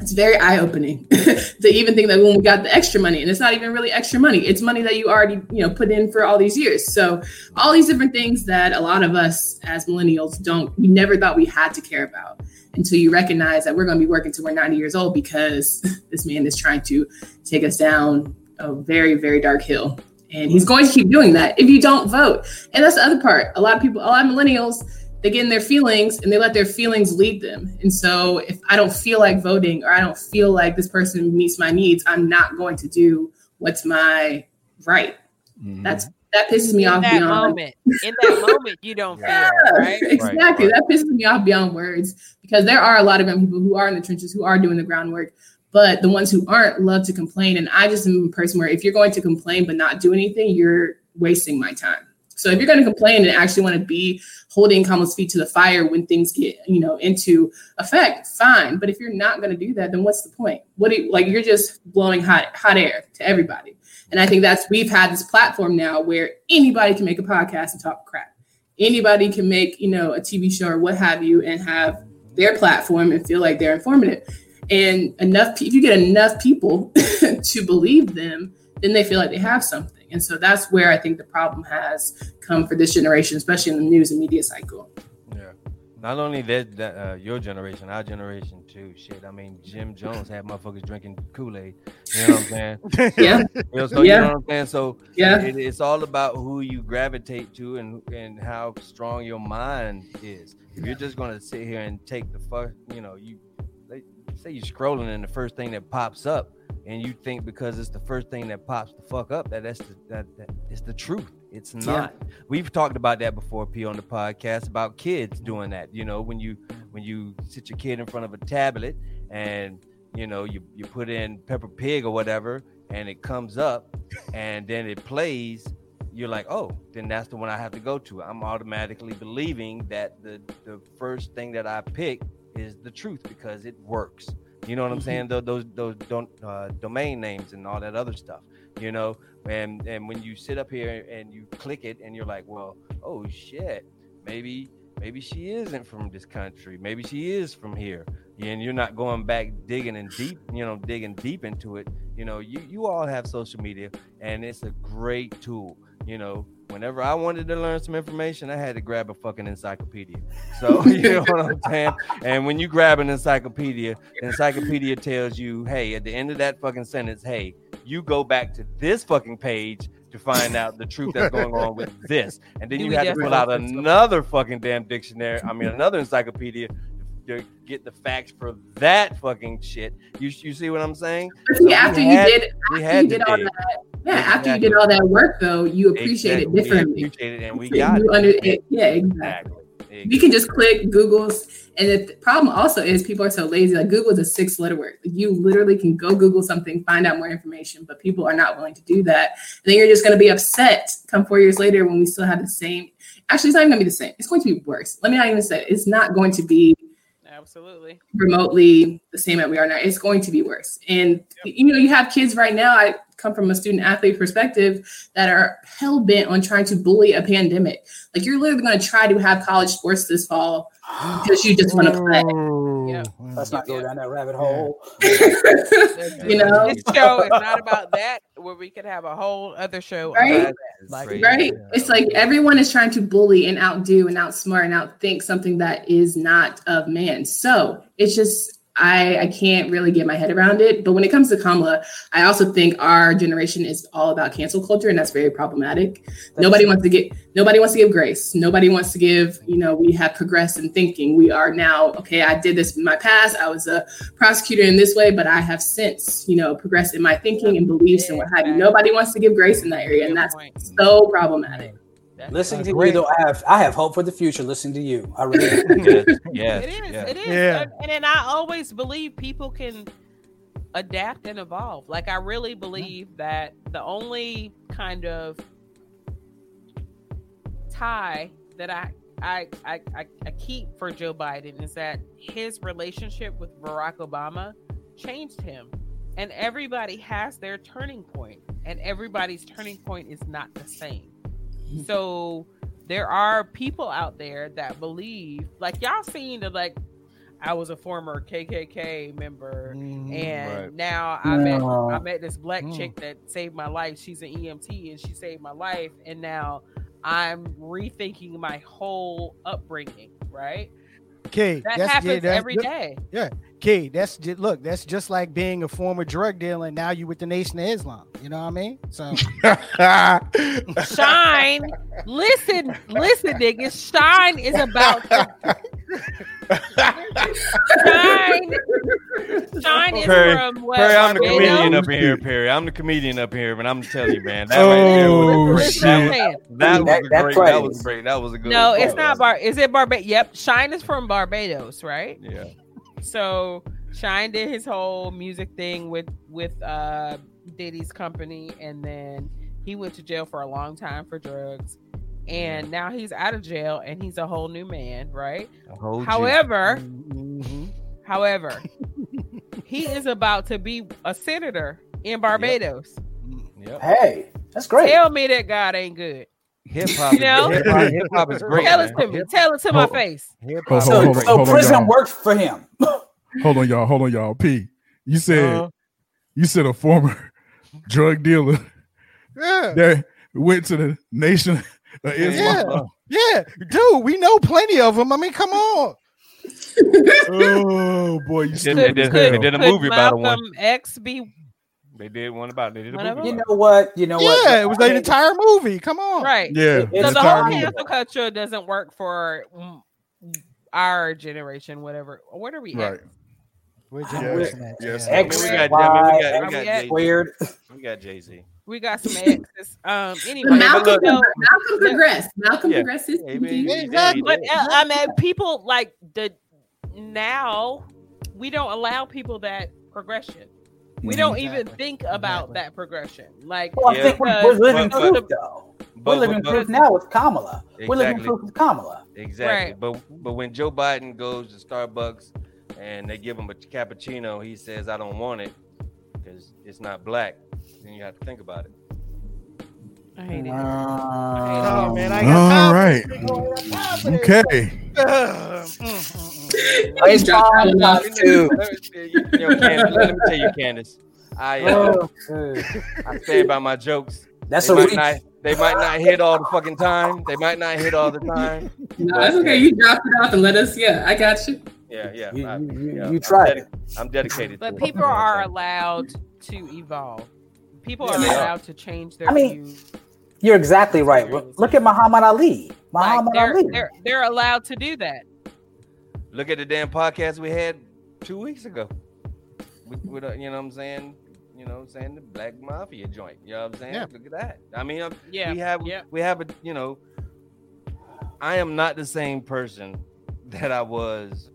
it's very eye-opening <laughs> to even think that when we got the extra money, and it's not even really extra money, it's money that you already, you know, put in for all these years. So all these different things that a lot of us as millennials don't, we never thought we had to care about until you recognize that we're going to be working till we're 90 years old because <laughs> this man is trying to take us down a very, very dark hill. And he's going to keep doing that if you don't vote. And that's the other part. A lot of people, a lot of millennials, they get in their feelings and they let their feelings lead them. And so if I don't feel like voting or I don't feel like this person meets my needs, I'm not going to do what's my right. Mhm. That's that pisses me in off that beyond moment. In that moment, you don't feel yeah, right. <laughs> exactly. right. That pisses me off beyond words because there are a lot of young people who are in the trenches, who are doing the groundwork, but the ones who aren't love to complain. And I just am a person where if you're going to complain but not do anything, you're wasting my time. So if you're going to complain and actually want to be holding Kamala's feet to the fire when things get, you know, into effect, fine. But if you're not going to do that, then what's the point? What do you, like you're just blowing hot hot air to everybody. And I think that's we've had this platform now where anybody can make a podcast and talk crap. Anybody can make, you know, a TV show or what have you and have their platform and feel like they're informative. And enough if you get enough people <laughs> to believe them, then they feel like they have something. And so that's where I think the problem has come for this generation, especially in the news and media cycle. Yeah. Not only that, that uh, your generation, our generation too. Shit, I mean, Jim Jones had motherfuckers drinking Kool Aid. You know what I'm saying? <laughs> Yeah. You know, so Yeah. you know what I'm saying. So Yeah. it, it's all about who you gravitate to and and how strong your mind is. If you're just gonna sit here and take the fuck, you know, you say you're scrolling and the first thing that pops up, and you think because it's the first thing that pops the fuck up that that's the, that, that it's the truth. It's not. We've talked about that before, P, on the podcast about kids doing that. You know, when you when you sit your kid in front of a tablet and you know you you put in Peppa Pig or whatever, and it comes up, and then it plays. You're like, oh, then that's the one I have to go to. I'm automatically believing that the the first thing that I pick is the truth because it works. You know what I'm saying? Those those those don't uh, domain names and all that other stuff. You know, and and when you sit up here and you click it and you're like, well, oh shit, maybe maybe she isn't from this country. Maybe she is from here. And you're not going back digging and deep, you know, digging deep into it. You know, you you all have social media and it's a great tool. You know, whenever I wanted to learn some information, I had to grab a fucking encyclopedia. So <laughs> <laughs> you know what I'm saying? And when you grab an encyclopedia, the encyclopedia tells you, hey, at the end of that fucking sentence, hey, you go back to this fucking page to find out the truth that's going on with <laughs> this. And then Do you we have to pull out another fucking damn dictionary. I mean, another encyclopedia to get the facts for that fucking shit. You you see what I'm saying? But see, So after we you did We after had you to did all that, yeah, after you did all that work though, you appreciate Exactly. it differently. We appreciate it, and we So got you it. under- it- yeah, exactly. Exactly. We can just click Google's, and the problem also is people are so lazy. Like Google is a six-letter word. You literally can go Google something, find out more information, but people are not willing to do that. And then you're just going to be upset come four years later when we still have the same. Actually, it's not even going to be the same. It's going to be worse. Let me not even say it. it's not going to be Absolutely. remotely the same that we are now. It's going to be worse. And you know, you have kids right now. I come from a student athlete perspective that are hell bent on trying to bully a pandemic. Like you're literally going to try to have college sports this fall because you just want to play. Yeah. Let's not go Yeah. down that rabbit hole. <laughs> you know, This show is not about that, where we could have a whole other show. Right? about It's Like, crazy. right? It's like everyone is trying to bully and outdo and outsmart and outthink something that is not of man. So it's just I I can't really get my head around it. But when it comes to Kamala, I also think our generation is all about cancel culture, and that's very problematic. nobody wants to get nobody wants to give grace. Nobody wants to give, you know, we have progressed in thinking. We are now, okay, I did this in my past. I was a prosecutor in this way, but I have since, you know, progressed in my thinking and beliefs and what have you. Nobody wants to give grace in that area, and that's point. so problematic. That's- Listening to Great. you, though, I have I have hope for the future. Listening to you, I really. <laughs> do. Yes, yes, It is. yes. It is. Yeah. And, and then I always believe people can adapt and evolve. Like I really believe that the only kind of tie that I I, I, I, I keep for Joe Biden is that his relationship with Barack Obama changed him. And everybody has their turning point, and everybody's turning point is not the same. So there are people out there that believe, like y'all seen the like, I was a former KKK member, Mhm. and Right. now I met No. I met this black Mm. chick that saved my life. She's an EMT, and she saved my life, and now I'm rethinking my whole upbringing. Right, Okay, that that's, happens yeah, that's every good. day. Okay, that's just look. That's just like being a former drug dealer and now you with the Nation of Islam. You know what I mean? So <laughs> Shyne, listen, listen, niggas. Shyne is about shine. Shyne is Perry, from what? Perry, I'm the comedian up here, Perry. I'm the comedian up here, but I'm telling you, man, that Oh, was Listen what I'm great. saying. That, was That- a great. That was great. That was a good. No, one. it's not Bar. Is it Barbados? Yep, Shyne is from Barbados, right? Yeah. So Shyne did his whole music thing with with uh Diddy's company, and then he went to jail for a long time for drugs. and now he's out of jail and he's a whole new man, right? A whole G. However, Mhm. however, <laughs> he is about to be a senator in Barbados. Yep. Hey, that's great. Tell me that God ain't good. Hip <laughs> hop, You know? hip hop, hip hop is great. Tell it to me. Tell it to my face. Hip Hold- hop. So, hold on, so hold prison y'all. worked for him. <laughs> Hold on, y'all. Hold on, y'all. P, you said Uh, you said a former <laughs> drug dealer yeah. that went to the nation of Islam. Yeah, dude, we know plenty of them. I mean, come on. Oh boy, you Did- stupid. they did- as they hell. did a Could movie about him. Malcolm X be They did one about. They did a One of movie. You know what? You know what? Yeah, it was an entire movie. Come on. right? Yeah, It's So the entire whole movie. cancel culture doesn't work for our generation, whatever. What are we Right. at? We're Yes, generation X, yes. yeah. I mean, we got, I mean, we got, we got, Are we at- Weird. we got Jay Z. We got some exes. Um, anyway, But Malcolm, look- Malcolm progressed. Malcolm Yeah. progressed his Hey, man, yeah, Exactly. but uh, I mean, people like the now we don't allow people that progression. We don't even Exactly. think about Exactly. that progression. Like, Well, I Yeah. think we're, we're living But- proof, but- though. We're living but, proof now with Kamala. We're living proof with Kamala. Exactly. Right. But but when Joe Biden goes to Starbucks and they give him a cappuccino, he says, "I don't want it because it's not black." Then you have to think about it. I hate it. Uh, oh, man, I All got time right. for this. I got time for this. Okay. <laughs> Ugh. He dropped out enough. You know, Candace, let me tell you, Candace. I uh, Okay. I stand by my jokes. That's they a might reach. not they might not hit all the fucking time. They might not hit all the time. No, that's okay. You dropped it off and let us. Yeah, I got you. Yeah, yeah. You- I- you- you- yeah, you I'm tried dedi- I'm dedicated. But to it. people are allowed to evolve. People Yeah, are they are. allowed to change their I mean, views. You're exactly right. Look look at Muhammad Ali. Like Muhammad they're, Ali. they're they're allowed to do that. Look at the damn podcast we had two weeks ago. With, with uh, you know what I'm saying? You know what I'm saying? The Black Mafia joint. You know what I'm saying? Yeah. Look at that. I mean, um, Yeah, we have yeah. we have a you know. I am not the same person that I was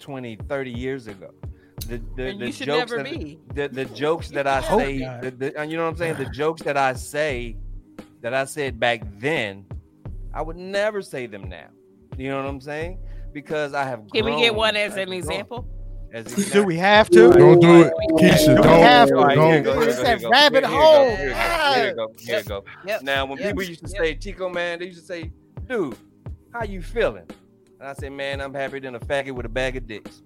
20, 30 years ago. The the, and the you should jokes never that, be. the, the jokes that I Hope say, not. the, the, you know what I'm saying? The jokes that I say, that I said back then, I would never say them now. You know what I'm saying? Because I have. Can we get one as an example? As Do we have to? Don't do it, Keisha. Do we Don't. have to? All right, here you Don't. go, here you It's go, that go. rabbit Here hole. Here you go. Here you go. Here you go. Yep. Now, when Yep. people used to Yep. say, Tico, man, they used to say, dude, how you feeling? And I say, man, I'm happier than a faggot with a bag of dicks.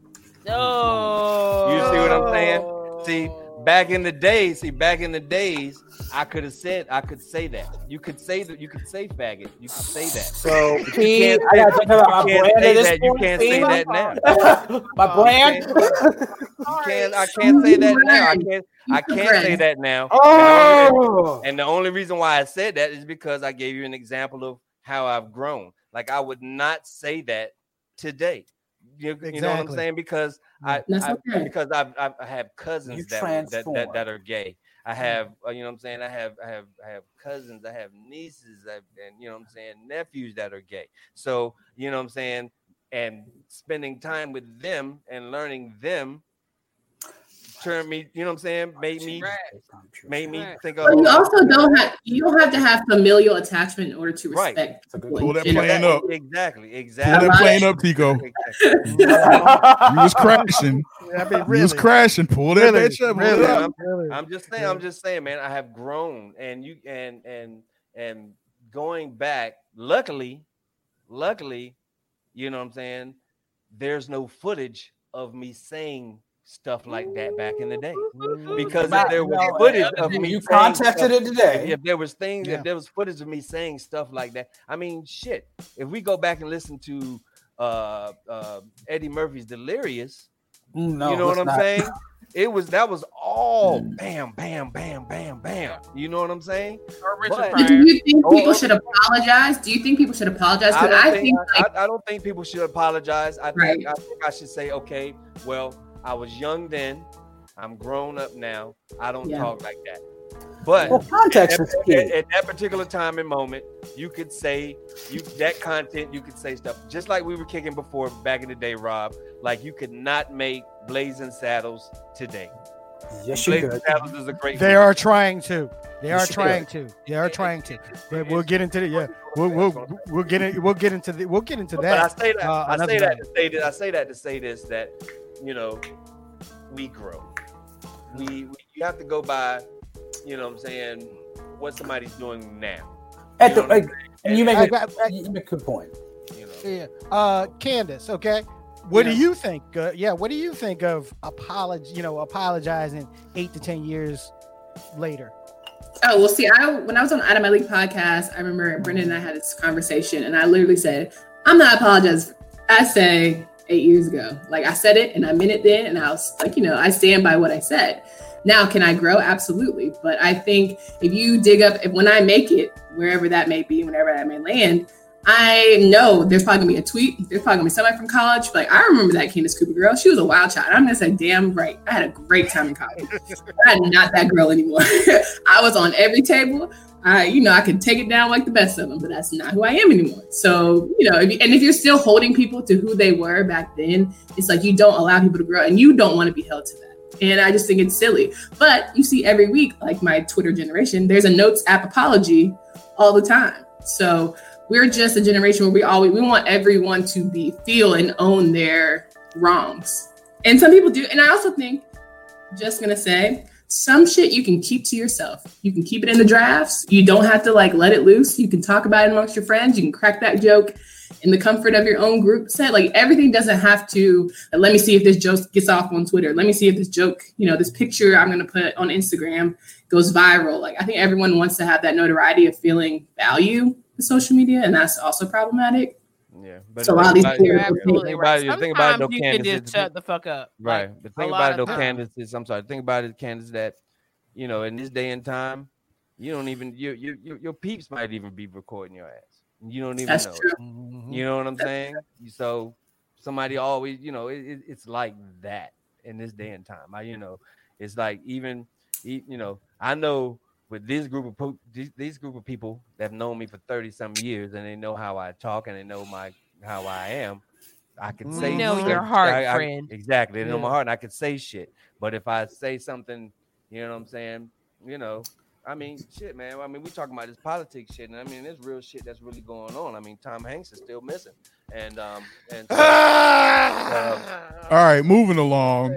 No. You see what I'm saying? See, back in the days, see, back in the days, I could have said, I could say that. You could say that. You could say faggot. You could say that. So You can't I gotta think about my can't brand say at this that. You can't say that now. <laughs> my brand. You can't. I can't say that now. I can't. I can't say that now. oh, And the only reason why I said that is because I gave you an example of how I've grown. Like I would not say that today. You, you know what I'm saying? Because I, That's I because I've, I've I have cousins that, that that that are gay. I have uh, you know what I'm saying. I have I have I have cousins. I have nieces. I have, and you know what I'm saying nephews that are gay. So you know what I'm saying. And spending time with them and learning them turned me. You know what I'm saying. Made me made me think of. But you also don't have you don't have to have familial attachment in order to respect. That's a good people Pull that general. plane up. Exactly, exactly. Pull that plane up, Tico. exactly. You was crashing. <laughs> I mean, really, You was crashing. Pull that really, bitch up. Really, it up. really. I'm just saying, I'm just saying, man, I have grown and you and and and going back, luckily, luckily, you know what I'm saying, there's no footage of me saying stuff like that back in the day. Because if there was footage of me you saying contested it today. if there was things, Yeah. if there was footage of me saying stuff like that, I mean, shit. If we go back and listen to uh, uh, Eddie Murphy's Delirious, no, you know what I'm not. saying? It was that was all bam, bam, bam, bam, bam. You know what I'm saying? But- Do you think Oh, people oh. should apologize? Do you think people should apologize? I Because don't I, think, think I, like I don't think people should apologize. I think I think I should say, okay, well, I was young then. I'm grown up now. I don't Yeah. talk like that. But Well, context at, is at- at that particular time and moment, you could say you that content, you could say stuff just like we were kicking before back in the day, Rob. Like you could not make blazing saddles today. Yes, you could. Saddles is a great. They movie. are trying to. They are should. trying to. They are trying to. But we'll get into the yeah. We'll we'll we'll get in, we'll get into the we'll get into But I that. say that. uh, I say that to say this. I say that to say this that you know we grow. We, we you have to go by, you know, what I'm saying what somebody's doing now. At You the, know like, and you make I- a, I- I- you make a good point. You know. Yeah. Uh, Candace. Okay. What Yeah. do you think? Uh, yeah. What do you think of apology? You know, apologizing eight to ten years later. Oh well, see, I when I was on Out of My League podcast, I remember Brendan and I had this conversation, and I literally said, "I'm not apologizing." I say eight years ago, like I said it, and I meant it then, and I was like, you know, I stand by what I said. Now, can I grow? Absolutely, but I think if you dig up, if when I make it, wherever that may be, whenever that may land. I know there's probably gonna be a tweet. There's probably gonna be somebody from college. Like I remember that Candace Cooper girl. She was a wild child. I'm gonna say, damn right. I had a great time in college. <laughs> I'm not that girl anymore. <laughs> I was on every table. I, you know, I could take it down like the best of them, but that's not who I am anymore. So, you know, if you, and if you're still holding people to who they were back then, it's like you don't allow people to grow, and you don't want to be held to that. And I just think it's silly. But you see every week, like my Twitter generation, there's a notes app apology all the time. So we're just a generation where we always we want everyone to be feel and own their wrongs. And some people do. And I also think, just gonna say, some shit you can keep to yourself. You can keep it in the drafts. You don't have to like let it loose. You can talk about it amongst your friends. You can crack that joke in the comfort of your own group set. Like everything doesn't have to. like, let me see if this joke gets off on Twitter. Let me see if this joke, you know, this picture I'm gonna put on Instagram goes viral. Like I think everyone wants to have that notoriety of feeling value social media, and that's also problematic. Yeah, but So a the lot of these about it- people- You're Yeah. absolutely right. about it- the thing about it, though, you can just shut the fuck up. Right. Like, the a thing about it, of though, times. Candace, is I'm sorry. The thing about it, Candace, that you know, in this day and time, you don't even your your your, your peeps might even be recording your ass. You don't even That's know. true. Mm-hmm. You know what I'm saying? So somebody always, you know, it, it- it's like that in this day and time. I, you know, it's like even, you know, I know with this group of po- these, these group of people that have known me for 30 some years and they know how I talk and they know my how I am. I can We say know certain- your heart, I- I- friend. exactly. They know my heart and I can say shit. But if I say something, you know what I'm saying, you know, I mean, shit, man. I mean, we talking about this politics shit, and I mean, there's real shit that's really going on. I mean, Tom Hanks is still missing, and um, and so, <laughs> All right, moving along.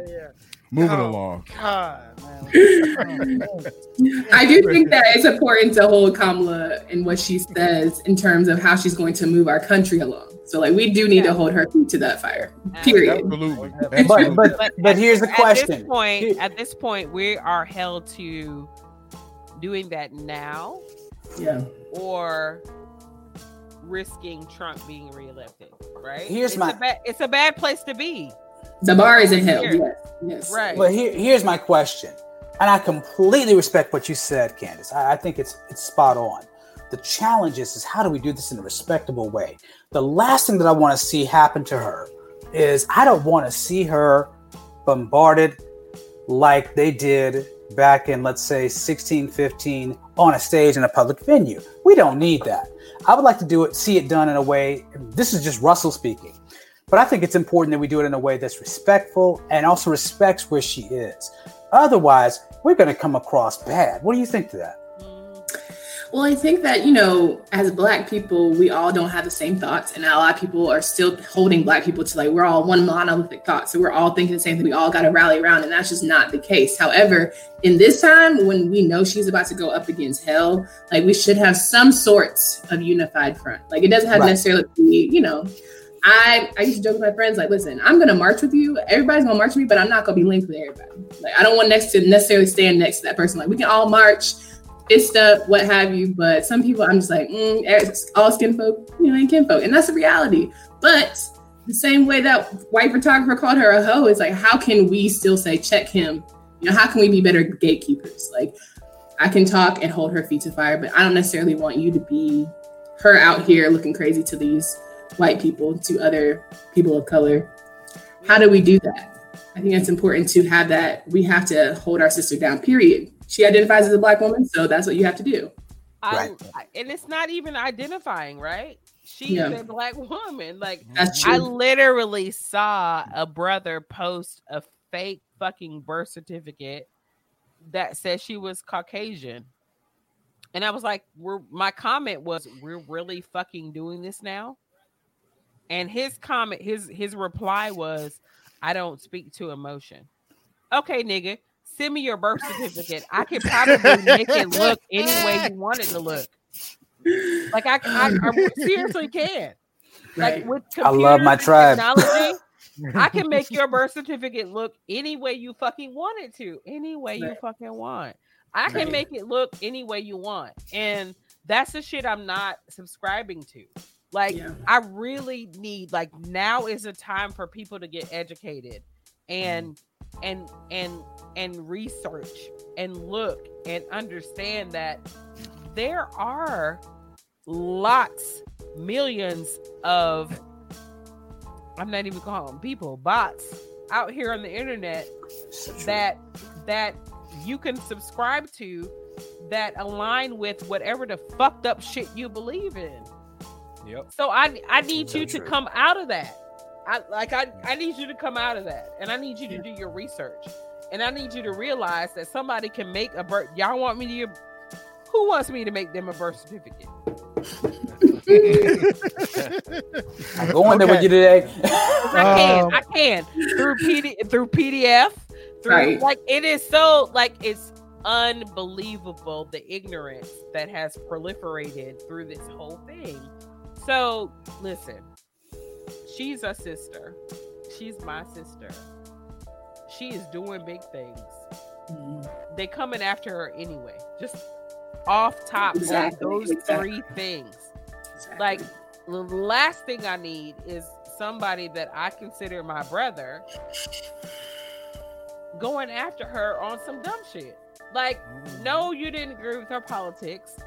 Moving Oh. along. God, man. <laughs> Oh, I do think that it's important to hold Kamala in what she says in terms of how she's going to move our country along. So, like, we do need to hold her feet to that fire. Period. Absolutely. But Absolutely. but But but here's the At question. this point, Here- at this point, we are held to doing that now Yeah. or risking Trump being reelected. Right? Here's it's my- a bad, it's a bad place to be. The bar is in hell. Yes. Yes. Right. But here, here's my question, and I completely respect what you said, Candace. I, I think it's it's spot on. The challenge is, is how do we do this in a respectable way? The last thing that I want to see happen to her is I don't want to see her bombarded like they did back in, let's say, 16, 15 on a stage in a public venue. We don't need that. I would like to do it, see it done in a way. This is just Russell speaking. But I think it's important that we do it in a way that's respectful and also respects where she is. Otherwise, we're going to come across bad. What do you think to that? Well, I think that, you know, as black people, we all don't have the same thoughts. And a lot of people are still holding black people to like, we're all one monolithic thought. So we're all thinking the same thing. We all got to rally around. And that's just not the case. However, in this time, when we know she's about to go up against hell, like we should have some sorts of unified front. Like it doesn't have Right. to necessarily be, you know, I, I used to joke with my friends, like, listen, I'm gonna march with you. Everybody's gonna march with me, but I'm not gonna be linked with everybody. Like, I don't want next to necessarily stand next to that person. Like, we can all march, fist up, what have you. But some people, I'm just like, mm, all skin folk, you know, ain't kin folk, and that's the reality. But the same way that white photographer called her a hoe, is like, how can we still say check him? You know, how can we be better gatekeepers? Like, I can talk and hold her feet to fire, but I don't necessarily want you to be her out here looking crazy to these white people to other people of color. How do we do that? I think it's important to have that. We have to hold our sister down, period. She identifies as a black woman, so that's what you have to do. I, Right. I- and it's not even identifying, right? She's Yeah. a black <laughs> woman. Like That's I literally saw a brother post a fake fucking birth certificate that said she was Caucasian. And I was like, we're my comment was, we're really fucking doing this now. And his comment, his his reply was, I don't speak to emotion. Okay, nigga, send me your birth certificate. I can probably make it look any way you want it to look. Like I, I, I seriously can. Like Right. with I love my tribe. Technology, I can make your birth certificate look any way you fucking want it to, any way you fucking want. I can Right. make it look any way you want, and that's the shit I'm not subscribing to. Like, Yeah. I really need like now is a time for people to get educated mm-hmm. and and and and research and look and understand that there are lots millions of I'm not even calling them people bots out here on the internet that that you can subscribe to that align with whatever the fucked up shit you believe in. Yep. So I I need So you to true. come out of that. I like I I need you to come out of that, and I need you to do your research, and I need you to realize that somebody can make a birth. Y'all want me to? Who wants me to make them a birth certificate? <laughs> I'm going there with you today. <laughs> I can, Um, I can through PD through PDF, through Right. like it is so like it's unbelievable the ignorance that has proliferated through this whole thing. So listen, she's a sister. She's my sister. She is doing big things. Mm-hmm. They coming after her anyway. Just off top Exactly, those exactly. three things Exactly. like the last thing I need is somebody that I consider my brother going after her on some dumb shit. Like, mm-hmm. no, you didn't agree with her politics.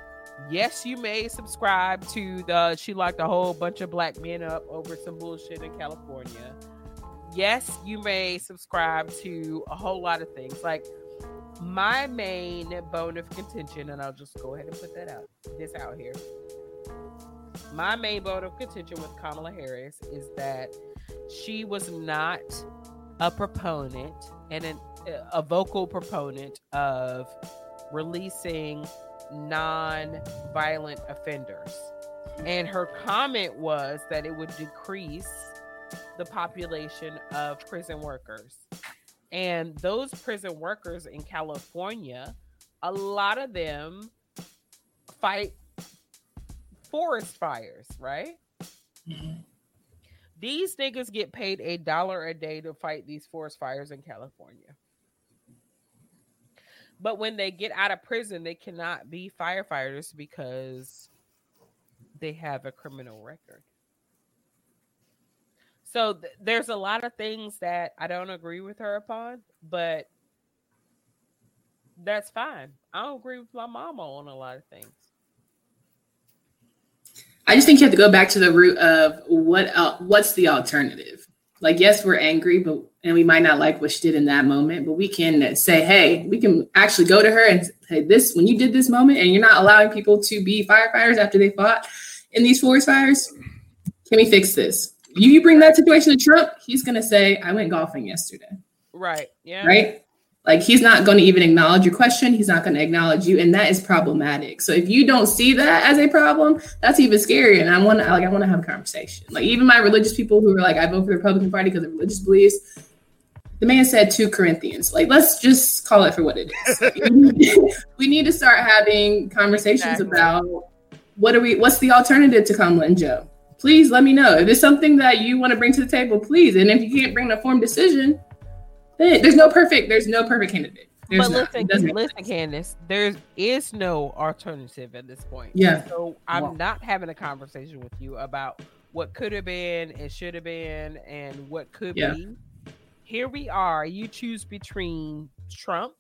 Yes, you may subscribe to the she locked a whole bunch of black men up over some bullshit in California. Yes, you may subscribe to a whole lot of things. Like my main bone of contention, and I'll just go ahead and put that out this out here my main bone of contention with Kamala Harris is that she was not a proponent and an, a vocal proponent of releasing non-violent offenders. And her comment was that it would decrease the population of prison workers. And those prison workers in California, a lot of them fight forest fires, right? Mm-hmm. These niggas get paid a dollar a day to fight these forest fires in California. But when they get out of prison, they cannot be firefighters because they have a criminal record. So th- there's a lot of things that I don't agree with her upon, but that's fine. I don't agree with my mama on a lot of things. I just think you have to go back to the root of what el- what's the alternative. Like, yes, we're angry, but and we might not like what she did in that moment, but we can say, hey, we can actually go to her and say, this when you did this moment, and you're not allowing people to be firefighters after they fought in these forest fires. Can we fix this? You, you bring that situation to Trump, he's gonna say, I went golfing yesterday Right. Yeah. right? Like he's not going to even acknowledge your question. He's not going to acknowledge you, and that is problematic. So if you don't see that as a problem, that's even scarier. And I want to like I want to have a conversation. Like even my religious people who are like I vote for the Republican Party because of religious beliefs. The man said two Corinthians. Like let's just call it for what it is. <laughs> <laughs> we need to start having conversations Exactly. about what are we? What's the alternative to Kamala and Joe? Please let me know if it's something that you want to bring to the table. Please, and if you can't bring an informed decision, there's no perfect. There's no perfect candidate. There's but listen, It doesn't listen, sense. Candace, there is no alternative at this point. Yeah. So I'm Well- not having a conversation with you about what could have been and should have been and what could Yeah. be. Here we are. You choose between Trump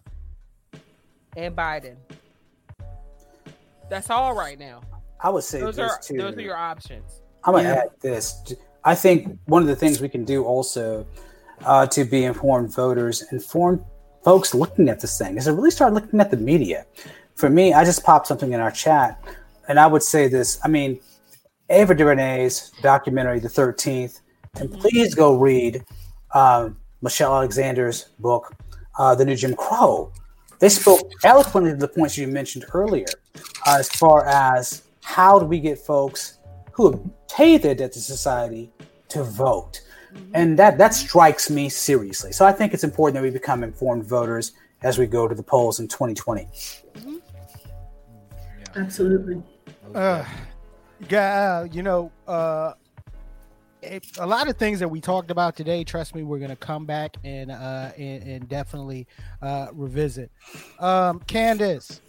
and Biden. That's all right now. I would say Those are too. those are your options. I'm gonna Yeah. add this. I think one of the things we can do also uh, to be informed voters, informed folks looking at this thing, is to really start looking at the media. For me, I just popped something in our chat, and I would say this. I mean, Ava DuVernay's documentary, The Thirteenth, and please go read um, Michelle Alexander's book, uh, The New Jim Crow. they spoke eloquently to the points you mentioned earlier, uh, as far as how do we get folks who have paid their debt to society to vote, and that that strikes me seriously. So I think it's important that we become informed voters as we go to the polls in 2020. Absolutely. Uh, yeah, you know, uh, it, a lot of things that we talked about today. Trust me, we're gonna come back and uh, and, and definitely uh, revisit. Um, Candace,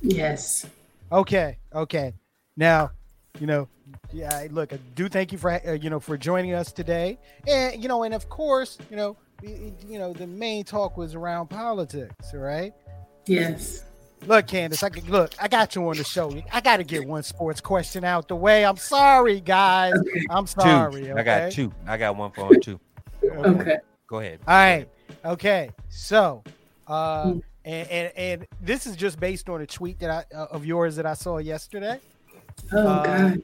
Yes. okay, okay. Now, you know, yeah. Look, I do thank you for uh, you know for joining us today, and you know, and of course, you know, y- you know, the main talk was around politics, right? Yes. Look, Candace, I could, look, I got you on the show. I got to get one sports question out the way. I'm sorry, guys. I'm Two. sorry. I got two. I got one for her too. Okay. Go ahead. All right. Okay. So, uh, Hmm. and, and and this is just based on a tweet that I uh, of yours that I saw yesterday. Oh Uh, God.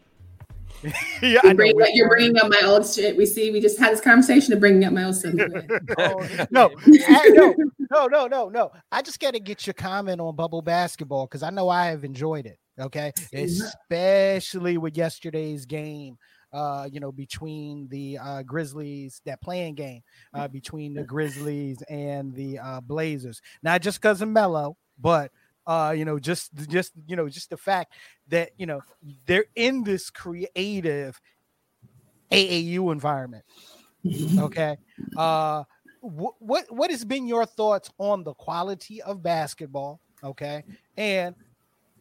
<laughs> yeah, You're, bringing, up- you're bringing up my old shit. We see. We just had this conversation of bringing up my old stuff. <laughs> <laughs> no, I- no, no, no, no, no. I just got to get your comment on bubble basketball because I know I have enjoyed it. Okay, especially with yesterday's game. Uh, you know, between the uh, Grizzlies, that playing game uh, between the Grizzlies and the uh, Blazers. Not just because of Melo, but uh, you know, just just you know, just the fact that you know they're in this creative AAU environment. Okay. Uh wh- what what has been your thoughts on the quality of basketball? Okay. And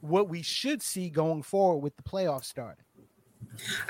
what we should see going forward with the playoffs starting.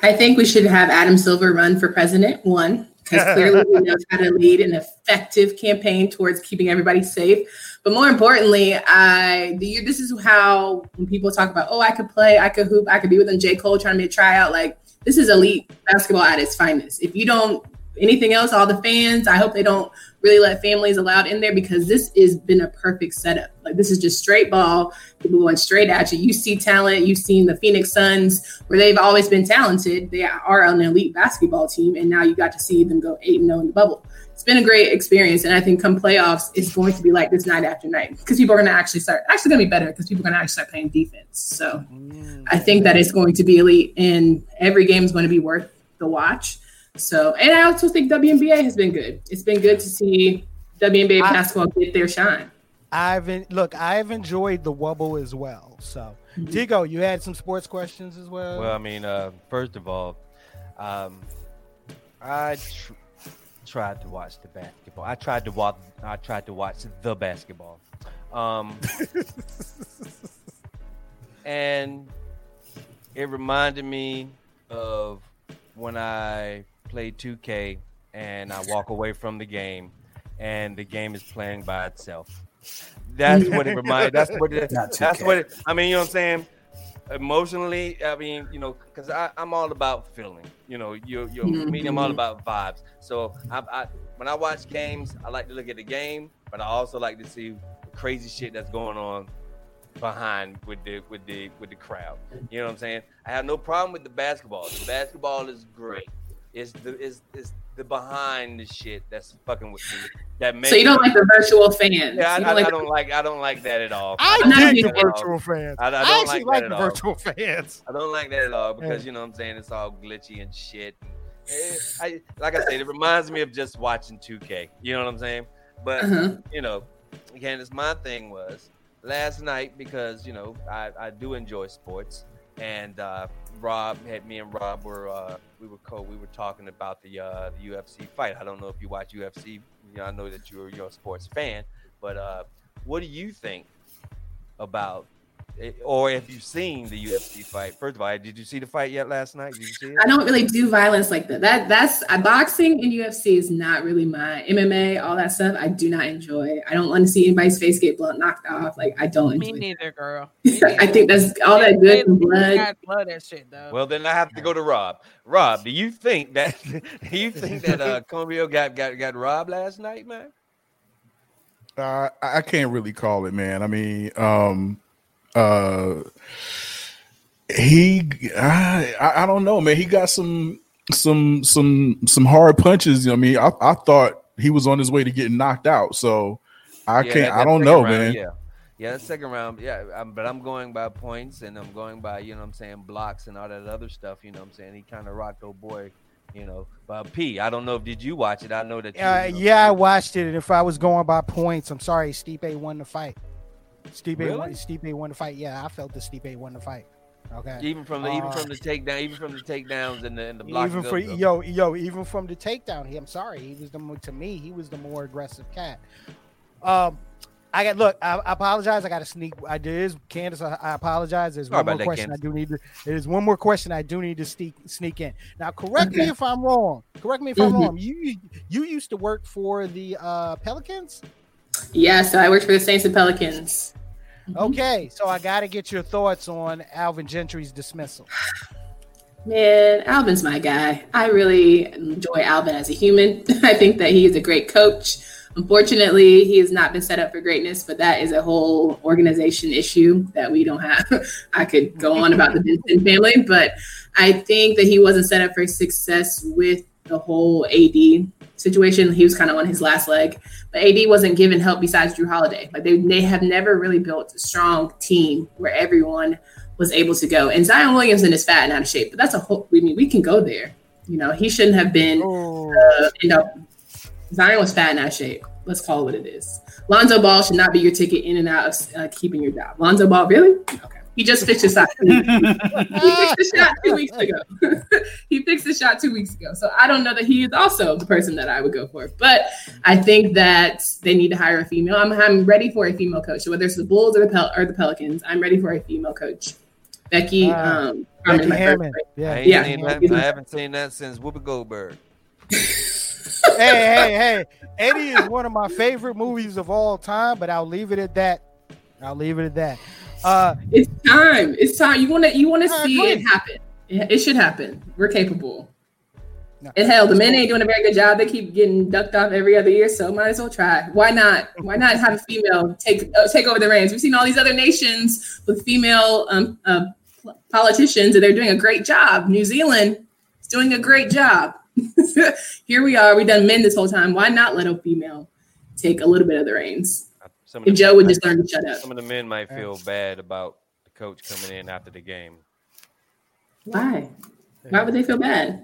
I think we should have Adam Silver run for president. One, because clearly he knows how to lead an effective campaign towards keeping everybody safe. But more importantly, I the, this is how when people talk about, oh, I could play, I could hoop, I could be within J Cole trying to be a tryout. Like this is elite basketball at its finest. If you don't anything else, all the fans, I hope they don't really let families allowed in there because this has been a perfect setup. Like this is just straight ball, people going straight at you. You see talent. You've seen the Phoenix Suns where they've always been talented. They are an elite basketball team, and now you got to see them go eight and zero in the bubble. It's been a great experience, and I think come playoffs, it's going to be like this night after night because people are going to actually start. Actually, going to be better because people are going to actually start playing defense. So oh, I think that it's going to be elite, and every game is going to be worth the watch. So, and I also think WNBA has been good. It's been good to see WNBA I- basketball get their shine. I've en- look, I've enjoyed the Wubble as well. So Digo, you had some sports questions as well. Well, I mean, uh, first of all, um, I tr- tried to watch the basketball. I tried to watch. I tried to watch the basketball, um, <laughs> and it reminded me of when I played 2K and I walk away from the game, and the game is playing by itself. That's what it reminds. That's what it. That's what it. I mean, you know what I'm saying? Emotionally, I mean, you know, because I'm all about feeling. You know, you you me, I'm all Mhm. about vibes. So I, I when I watch games, I like to look at the game, but I also like to see crazy shit that's going on behind with the with the with the crowd. You know what I'm saying? I have no problem with the basketball. The basketball is great. It's the it's, it's the behind the shit that's fucking with me. That makes So you don't like the virtual fans. yeah, I, You I, like I don't like I don't like that at all. I I'm not the virtual fans. I- I I, don't actually like like, that the at all. virtual fans. I don't like that at all because you know what I'm saying it's all glitchy and shit. Eh, I, <sighs> like I said, it reminds me of just watching 2K. You know what I'm saying? But Uh-huh. you know, again, it's my thing was last night because you know I, I do enjoy sports, and uh, Rob had me and Rob were uh, we were we were talking about the uh, the UFC fight. I don't know if you watch UFC. You know, I know that you're you're a sports fan, but uh, what do you think about? It- Or have you seen the UFC fight? First of all, did you see the fight yet last night? Did you see it? I don't really do violence like that. That that's uh, boxing and UFC is not really my MMA. All that stuff I do not enjoy. I don't want to see anybody's face get blood knocked off. Like I don't Me enjoy. neither, girl. <laughs> I think that's all that good and blood. I love that shit though. Well, then I have to go to Rob. Rob, do you think that <laughs> do you think that uh <laughs> Cormier got got got robbed last night, man? Uh, I I can't really call it, man. I mean, um, uh, he, I, I I don't know, man. He got some, some, some, some hard punches. You know, I mean, I, I thought he was on his way to getting knocked out. So I Yeah, can't. that- I don't know, round, man. Yeah. Yeah, second round. Yeah, I'm, but I'm going by points and I'm going by, you know what I'm saying, blocks and all that other stuff. You know what I'm saying? He kind of rocked old boy, you know. But P, I don't know if did you watch it? I know that you, Uh, you know, yeah, I watched it, and if I was going by points, I'm sorry, Stipe won the fight. Stipe Really? won. Stipe won the fight. Yeah, I felt that Stipe won the fight. Okay. Even from the even Uh, from the takedown, even from the takedowns and the and the blocks. Even for yo, yo, even from the takedown, he. I'm sorry, he was the more to me. He was the more aggressive cat. Um, I got look. I, I apologize. I got to sneak. I did, Candace. I, I apologize. There's Sorry one more about that, question I do need to. There's one more question I do need to sneak sneak in. Now, correct me if I'm wrong. Correct me if I'm Mhm. wrong. You you used to work for the uh, Pelicans. Yeah, so I worked for the Saints and Pelicans. Mhm. Okay, so I got to get your thoughts on Alvin Gentry's dismissal. <sighs> Man, Alvin's my guy. I really enjoy Alvin as a human. <laughs> I think that he is a great coach. Unfortunately, he has not been set up for greatness, but that is a whole organization issue that we don't have. <laughs> I could go on about the <laughs> Benson family, but I think that he wasn't set up for success with the whole AD situation. He was kind of on his last leg, but AD wasn't given help besides Jrue Holiday. Like they, they have never really built a strong team where everyone was able to go. And Zion Williamson is fat and out of shape, but that's a whole. I mean, we can go there. You know, he shouldn't have been. Oh, Uh, end up. Zion was fat and out of shape. Let's call it what it is. Lonzo Ball should not be your ticket in and out of uh, keeping your job. Lonzo Ball, really? Okay. He just fixed his shot. he fixed the shot two weeks ago. <laughs> he fixed the shot two weeks ago. So I don't know that he is also the person that I would go for. But I think that they need to hire a female. I'm, I'm ready for a female coach. So whether it's the Bulls or the Pel- or the Pelicans, I'm ready for a female coach. Becky, Uh, um, Harmon, Becky Hammon. choice. I, Yeah. ain't Yeah. seen that, I haven't seen that since Whoopi Goldberg. <laughs> hey, hey, hey. Eddie is one of my favorite movies of all time, but I'll leave it at that. I'll leave it at that. Uh, It's time. It's time. You want to you want to see it happen. It, it should happen. We're capable. No. And hell, the men ain't doing a very good job. They keep getting ducked off every other year, so might as well try. Why not? Why not have a female take uh, take over the reins? We've seen all these other nations with female um, uh, politicians, and they're doing a great job. New Zealand is doing a great job. <laughs> Here we are. We've done men this whole time. Why not let a female take a little bit of the reins? Some of If Joe men would just learn to shut up. some of the men might feel bad about the coach coming in after the game. Why? Why would they feel bad?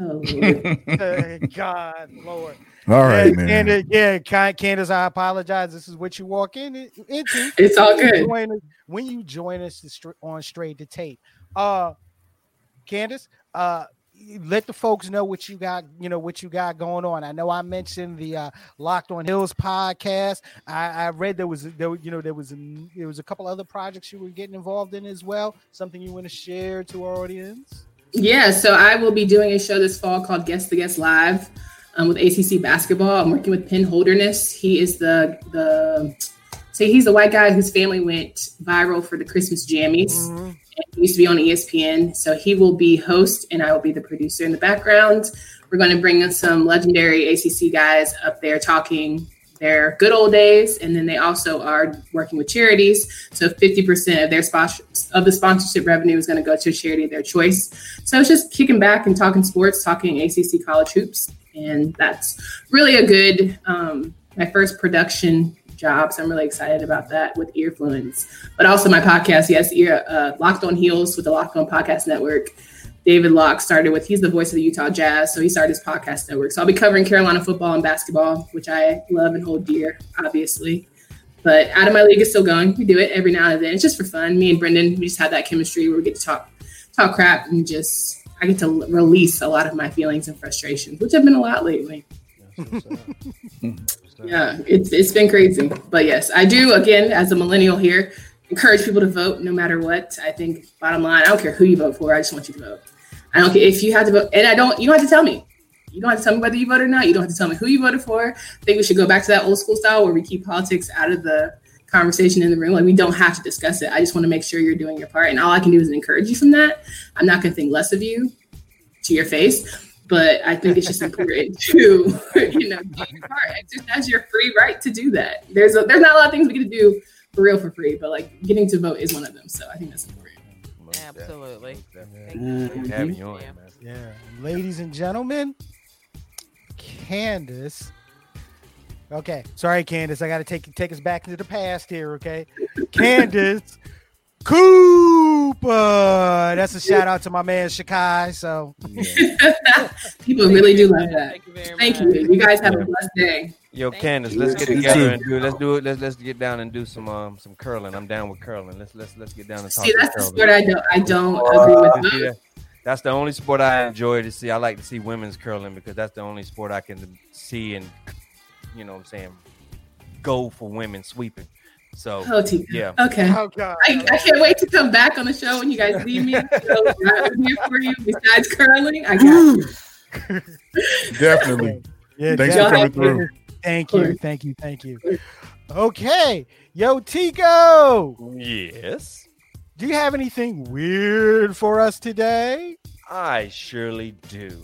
Oh, Lord. <laughs> God, Lord. All right, yeah, man. Candace, yeah, Candace, I apologize. This is what you walk in into. <laughs> it's all when you good. join us- when you join us on straight to tape. Uh Candace, uh you let the folks know what you got, you know, what you got going on. I know I mentioned the uh Locked on Heels podcast. I, I read there was there, you know, there was a, there was a couple other projects you were getting involved in as well. Something you want to share to our audience? Yeah, so I will be doing a show this fall called Guest the Guest Live um, with ACC basketball. I'm working with Penn Holderness. He is the the so he's the white guy whose family went viral for the Christmas jammies. Mhm. He used to be on ESPN. So he will be host and I will be the producer in the background. We're going to bring in some legendary ACC guys up there talking their good old days. And then they also are working with charities. So 50% of their sponsor, of the sponsorship revenue is going to go to a charity of their choice. So it's just kicking back and talking sports, talking ACC college hoops. And that's really a good, um, my first production job. So I'm really excited about that with Earfluence but also my podcast. Yes, ear, uh, Locked on Heels with the Locked on Podcast Network. David Locke started with, he's the voice of the Utah Jazz. So he started his podcast network. So I'll be covering Carolina football and basketball, which I love and hold dear, obviously. But Out of My League is still going. We do it every now and then. It's just for fun. Me and Brendan, we just have that chemistry where we get to talk, talk crap and just, I get to release a lot of my feelings and frustrations, which have been a lot lately. <laughs> Yeah, it's it's been crazy. But yes, I do again as a millennial here encourage people to vote no matter what. I think bottom line, I don't care who you vote for. I just want you to vote. I don't care if you have to vote, and I don't. You don't have to tell me. You don't have to tell me whether you voted or not. You don't have to tell me who you voted for. I think we should go back to that old school style where we keep politics out of the conversation in the room. Like we don't have to discuss it. I just want to make sure you're doing your part, and all I can do is encourage you from that. I'm not going to think less of you to your face but I think it's just important <laughs> to, you know, do your part, exercise your free right to do that. There's a, there's not a lot of things we get to do for real for free, but like getting to vote is one of them. So I think that's important. Absolutely. Having you on, Yeah. Yeah, ladies and gentlemen, Candace. Okay, sorry, Candace. I got to take take us back into the past here. Okay, Candace Cooper. That's a shout out to my man Shakai. So <laughs> People really do love that. Thank you very Thank much. you. You guys have Yeah. a blessed day. Yo, Thank Candace, you. let's get together and do let's do it. Let's let's get down and do some um some curling. I'm down with curling. Let's let's let's get down and talk See, that's the curling. sport I don't I don't agree with. You see that? That's the only sport I enjoy to see. I like to see women's curling because that's the only sport I can see and you know what I'm saying go for women sweeping. So Oh, yeah. Okay. oh god, I, I can't wait to come back on the show when you guys leave me. So <laughs> I'm here for you. Besides curling, I got you. <laughs> Definitely. yeah, Thanks for coming through. Thank you, thank you, thank you. Okay, yo, Tico, Yes, do you have anything weird for us today? I surely do.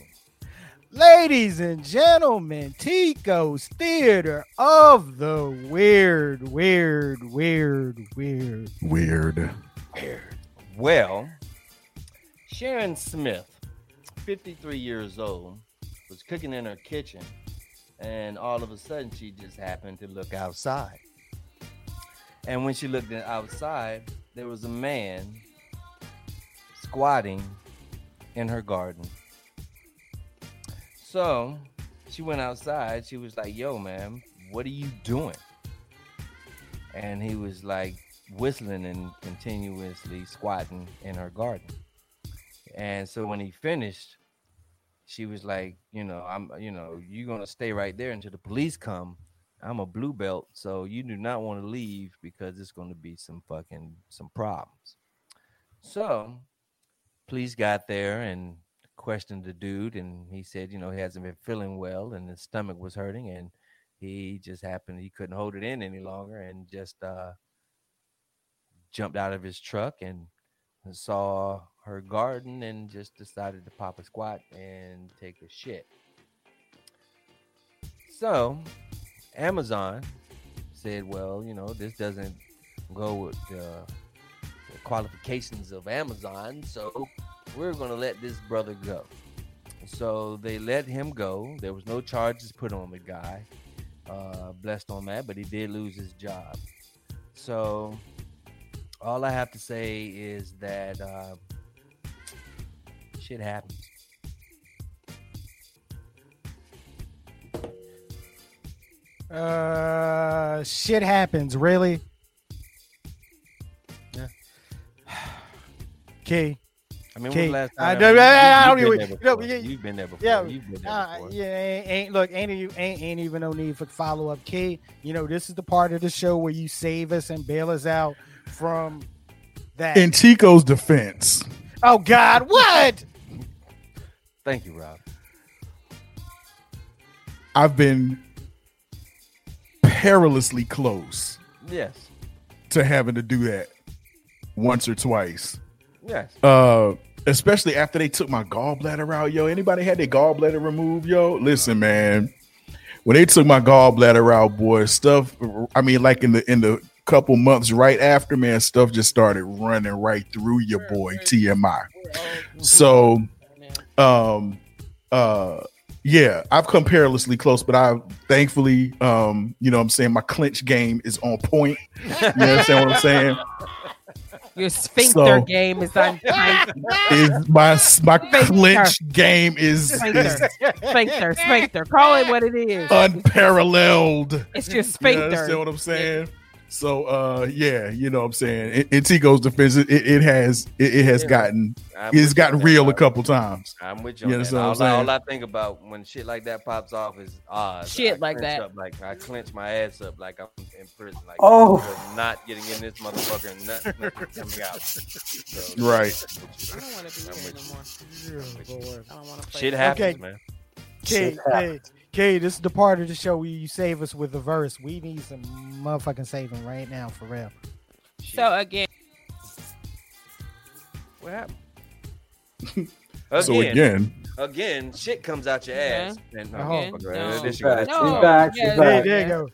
Ladies and gentlemen, Tico's Theater of the Weird, Weird, Weird, Weird. Weird. Weird. Well, Sharon Smith, 53 years old, was cooking in her kitchen, and all of a sudden she just happened to look outside. And when she looked outside, there was a man squatting in her garden. So she went outside. She was like, Yo, man, what are you doing? And he was like, whistling and continuously squatting in her garden. And so when he finished, she was like, you know, I'm, you know, you're gonna stay right there until the police come. I'm a blue belt, so you do not want to leave because it's gonna be some fucking some problems. So police got there and questioned the dude, and he said, you know, he hasn't been feeling well, and his stomach was hurting, and he just happened he couldn't hold it in any longer, and just uh jumped out of his truck and saw her garden and just decided to pop a squat and take a shit. So, Amazon said, well, you know, this doesn't go with the, the qualifications of Amazon, so we're going to let this brother go. So they let him go. There was no charges put on the guy. Uh, blessed on that, but he did lose his job. So all I have to say is that uh, shit happens. Uh, shit happens, really. Yeah. Okay. I mean, Okay, the last I time? don't- you- I you- don't you've even- been there you know, before. yeah, You've been there before. yeah, You've been there Uh, before. yeah, ain't, ain't look, ain't you ain't, ain't even no need for follow up. Key, you know, this is the part of the show where you save us and bail us out from that. In Tico's defense, oh God, what? <laughs> Thank you, Rob. I've been perilously close Yes. to having to do that once or twice. Yes. Uh, especially after they took my gallbladder out, yo. Anybody had their gallbladder removed, yo? Listen, man. When they took my gallbladder out, boy, stuff. I mean, like in the in the couple months right after, man, stuff just started running right through your boy TMI. So, um, uh, yeah, I've come perilously close, but I thankfully, um, you know, what I'm saying my clinch game is on point. You understand what I'm saying? <laughs> Your sphincter So- game is on. Is my my clinch game is, is Sphincter. sphincter. Sphincter. Call it what it is. unparalleled. It's your You sphincter. understand what I'm saying? So uh yeah, you know what I'm saying. In, in Tico's defense, it, it has it, it has Yeah. gotten I'm it's gotten on that, real a Rob. couple times. I'm with You you. on that. understand what All, I'm saying? all I think about when shit like that pops off is odds. Shit I like that. Up, like I clench my ass up like I'm in prison. Like Oh. not getting in this motherfucker and nothing, nothing coming out. So, <laughs> Right. I don't want to be I'm here with anymore. I don't want to play. Shit this. happens, Okay. man. Kay, Shit Kay, Kay, this is the part of the show where you save us with the verse. We need some motherfucking saving right now, for real. So again, What happened? <laughs> So again, again, shit comes out your ass. And, Oh, fuck, no. right, there she go. Back, There she she's go. back, Yeah, Hey, there you go.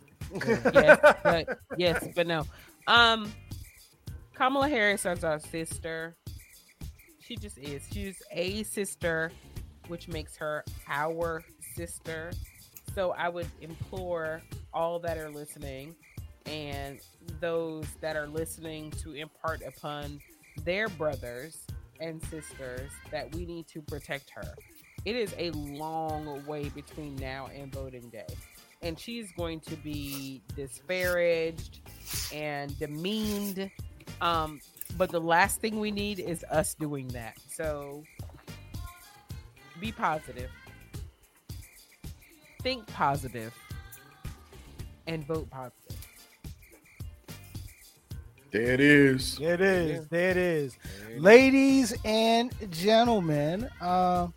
<laughs> yes, but yes, but no. Um, Kamala Harris is our sister. She just is. She's a sister, which makes her our sister. So I would implore all that are listening and those that are listening to impart upon their brothers and sisters that we need to protect her. It is a long way between now and voting day. And she's going to be disparaged and demeaned. Um, but the last thing we need is us doing that. So be positive. Think positive and vote positive. There it is. There it is. There it is. Ladies and gentlemen, uh,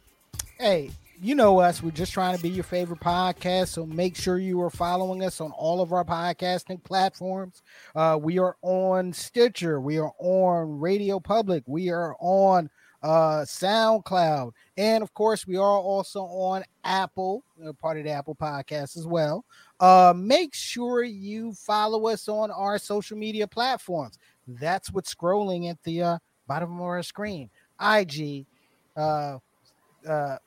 hey, you know us. We're just trying to be your favorite podcast. So make sure you are following us on all of our podcasting platforms. Uh, we are on Stitcher. We are on Radio Public. We are on uh, SoundCloud. And of course, we are also on Apple, part of the Apple podcast as well. Uh, make sure you follow us on our social media platforms. That's what's scrolling at the uh, bottom of our screen IG, uh, uh,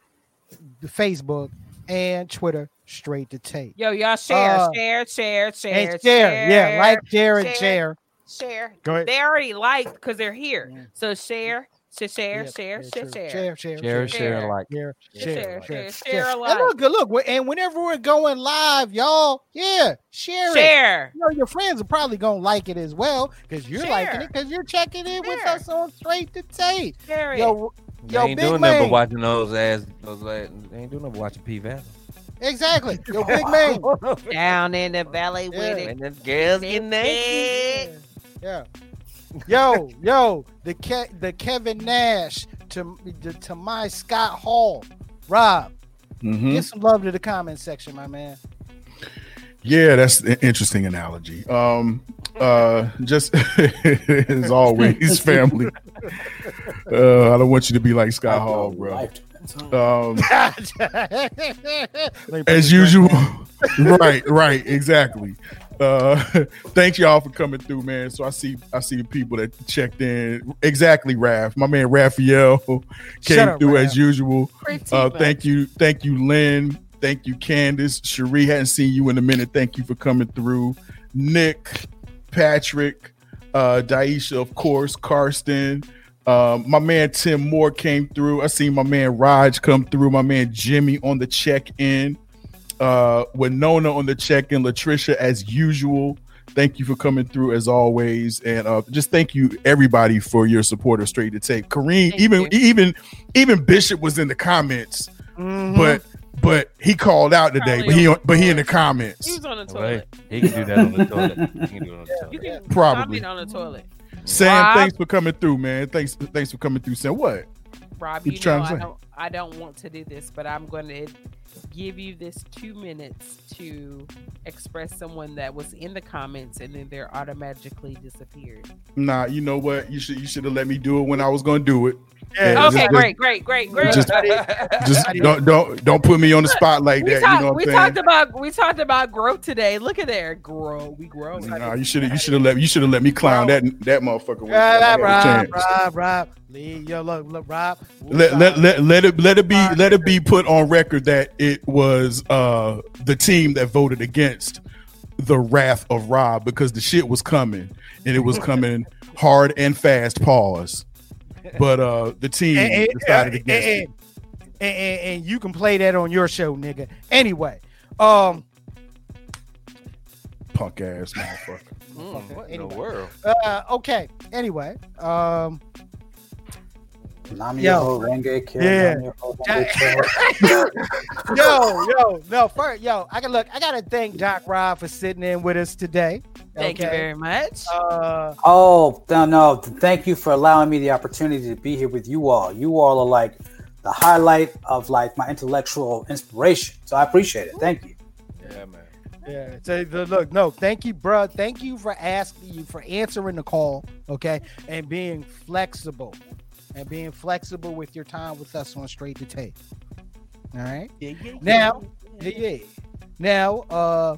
the Facebook, and Twitter. Straight to tape. Yo, y'all share, Uh, share, share, share, And share, yeah, like, share, and share. share. Go ahead. They already liked because they're here. Yeah. So share, share, share, share, share, share, share, share, Share, share, like. share, Share, share, share, share, share And alike. look, look, and whenever we're going live, y'all, yeah, share it. Share. You know, your friends are probably gonna like it as well because you're liking it because you're checking in with us on straight to tape. Share it. Yo, Yo, ain't big doing nothing man. but watching those ass. Those ass, they ain't doing nothing but watching P Valley. exactly. <laughs> Yo, big man. Down in the valley Yeah. with it. And then girls get naked. Yeah. <laughs> Yo, yo, the Ke- the Kevin Nash to the, to my Scott Hall. Rob, Mhm. get some love to the comment section, my man. Yeah, that's an interesting analogy. Um, uh, just <laughs> as always, <laughs> family. Uh, I don't want you to be like Scott Hall, bro. Um, as usual, right, right, exactly. Uh, <laughs> thank y'all for coming through, man. So I see, I see the people that checked in. Exactly, Raph, my man Raphael <laughs> came up, through Raph. as usual. Pretty Uh, much. thank you, thank you, Lynn. Thank you, Candace. Cherie hadn't seen you in a minute. Thank you for coming through. Nick, Patrick, uh, Daisha, of course, Karsten. Um, my man Tim Moore came through. I seen my man Raj come through. My man Jimmy on the check-in. Uh, Winona on the check-in. Latricia, as usual. Thank you for coming through as always, and uh, just thank you everybody for your support of Straight to Tape. Kareem, Thank even you. even even Bishop was in the comments, Mhm. but but he called out today. Probably But he but he in the comments. He was on the Right. toilet. He can do that on the toilet. <laughs> He can do it on the You toilet. can Probably. on the toilet. Sam, Rob? thanks for coming through, man. Thanks thanks for coming through. Sam, what? Rob, What you you trying know to I say? don't I don't want to do this, but I'm going to give you this two minutes to express someone that was in the comments and then they're automatically disappeared. Nah, you know what? You should you should have let me do it when I was gonna do it. Yeah, Yeah, okay, just- great, great, great, great. Just just <laughs> don't don't don't put me on the spot like we that. talked, you know we I'm talked about we talked about growth today. Look at there, grow. We grow. Nah, you should have you should have let you should have let me clown that that motherfucker. when I Rob, Rob. Rob, Rob, Lee, yo, look, look, Rob. let, let, let, let it let it be let it be put on record that it was uh the team that voted against the wrath of Rob because the shit was coming and it was <laughs> coming hard and fast pause but uh the team and, and, decided and, against it and, and- and- and you can play that on your show, nigga. Anyway, um, punk ass motherfucker Mm, what in the world? uh, okay. Anyway, um, Nam Yo. Yoho Renge Kyo. Yeah. Nam Renge <laughs> yo, yo, no, first, yo, I can look. I gotta thank Doc Rob for sitting in with us today. Thank you very much. Uh, Oh, no, no. Thank you for allowing me the opportunity to be here with you all. You all are like the highlight of like my intellectual inspiration. So I appreciate it. Thank you. Yeah, man. Yeah. So the- look, no, thank you, bro. Thank you for asking you for answering the call, okay, and being flexible, and being flexible with your time with us on Straight to Tape. All right. Yeah, yeah, Now, yeah, yeah. Now, uh,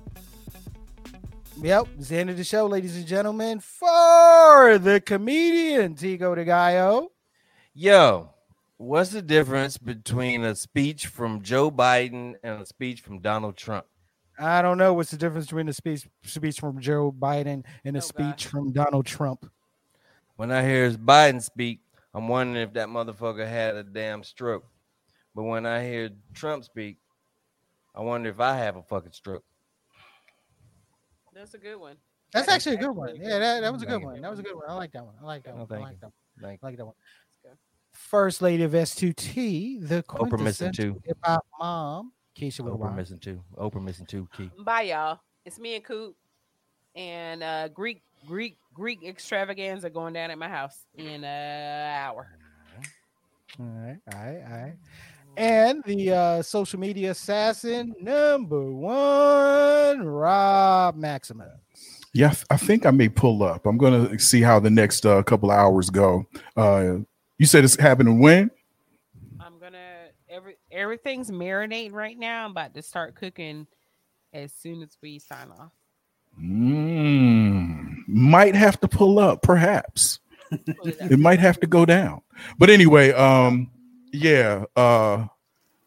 yep, it's the end of the show, ladies and gentlemen. For the comedian Tigo de Gallo. Yo, What's the difference between a speech from Joe Biden and a speech from Donald Trump? I don't know what's the difference between a speech speech from Joe Biden and a Oh, speech gosh. from Donald Trump. When I hear Biden speak, I'm wondering if that motherfucker had a damn stroke. But when I hear Trump speak, I wonder if I have a fucking stroke. That's a good one. That's actually a good one. Yeah, that, that was a good one. That was a good one. I like that one. I like that one. I like that one. Like I like that one. Let's. First lady of S2T, the Oprah missing two. hip hop mom, Keisha with a Oprah Y. missing two. Oprah missing two. Key. Bye, y'all. It's me and Coop, and uh, Greek Greek Greek extravaganza going down at my house in an hour. All right, all right, all right. And the uh, social media assassin number one, Rob Maximus. Yeah, I think I may pull up. I'm gonna see how the next uh, couple of hours go. Uh, you said it's happening when? I'm gonna every everything's marinating right now. I'm about to start cooking as soon as we sign off. Mm, might have to pull up, perhaps. It might have to go down. But anyway, um, yeah. Uh,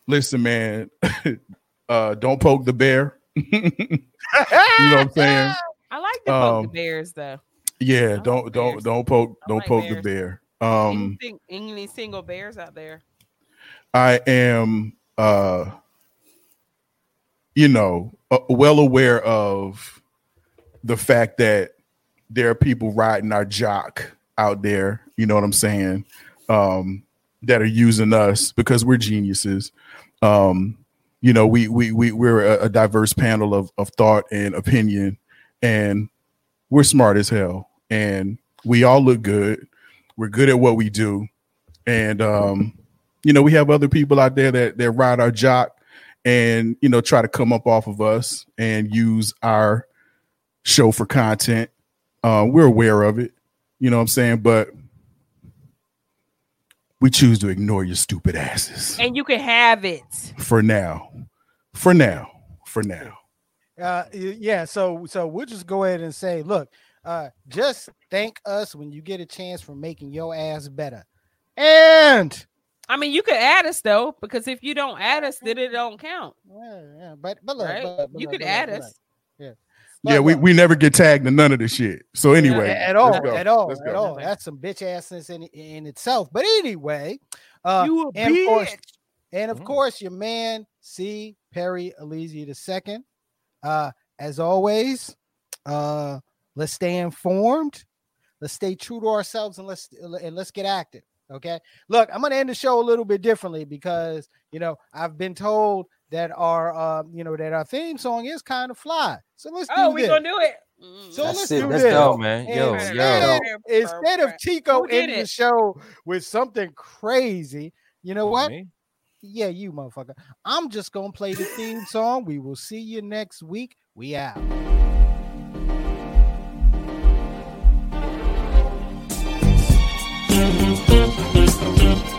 listen, man. <laughs> uh, don't poke the bear. <laughs> you know what I'm saying? I like the poke the Um, bears though. Yeah. Don't don't bears. don't poke don't like poke the bear. Um, any, any single bears out there? I am, uh, you know, uh, well aware of the fact that there are people riding our jock out there. You know what I'm saying? Um, that are using us because we're geniuses. Um, you know, we we we we're a, a diverse panel of of thought and opinion, and we're smart as hell, and we all look good. We're good at what we do, and um, you know, we have other people out there that that ride our jock and you know try to come up off of us and use our show for content. Uh, we're aware of it, you know what I'm saying, but we choose to ignore your stupid asses And you can have it. for now. For now. For now. Uh, yeah, so so we'll just go ahead and say, look, uh, just thank us when you get a chance for making your ass better. And I mean, you could add us though, because if you don't add us, then it don't count, yeah, yeah, but but look, right? but- but you look, could but add look, but us. Look. yeah, we, we never get tagged in none of this shit. So anyway, at let's all, at all, Let's at go. all. That's some bitch assness in in itself. But anyway, uh, You a and of course, bitch. and of Mm. course, your man C. Perry Elysia the second. Uh, as always, uh, let's stay informed. Let's stay true to ourselves and let's and let's get active. Okay. Look, I'm gonna end the show a little bit differently because you know I've been told that our um, you know that our theme song is kind of fly. So let's Oh, do we this. gonna do it. So That's let's it. do Let's this. go. Yo, man. Yo, And yo. instead, instead of Chico Who did ending the show with something crazy, you know what? Me? Yeah, you motherfucker. I'm just gonna play the theme song. We will see you next week. We out. Oprah Thank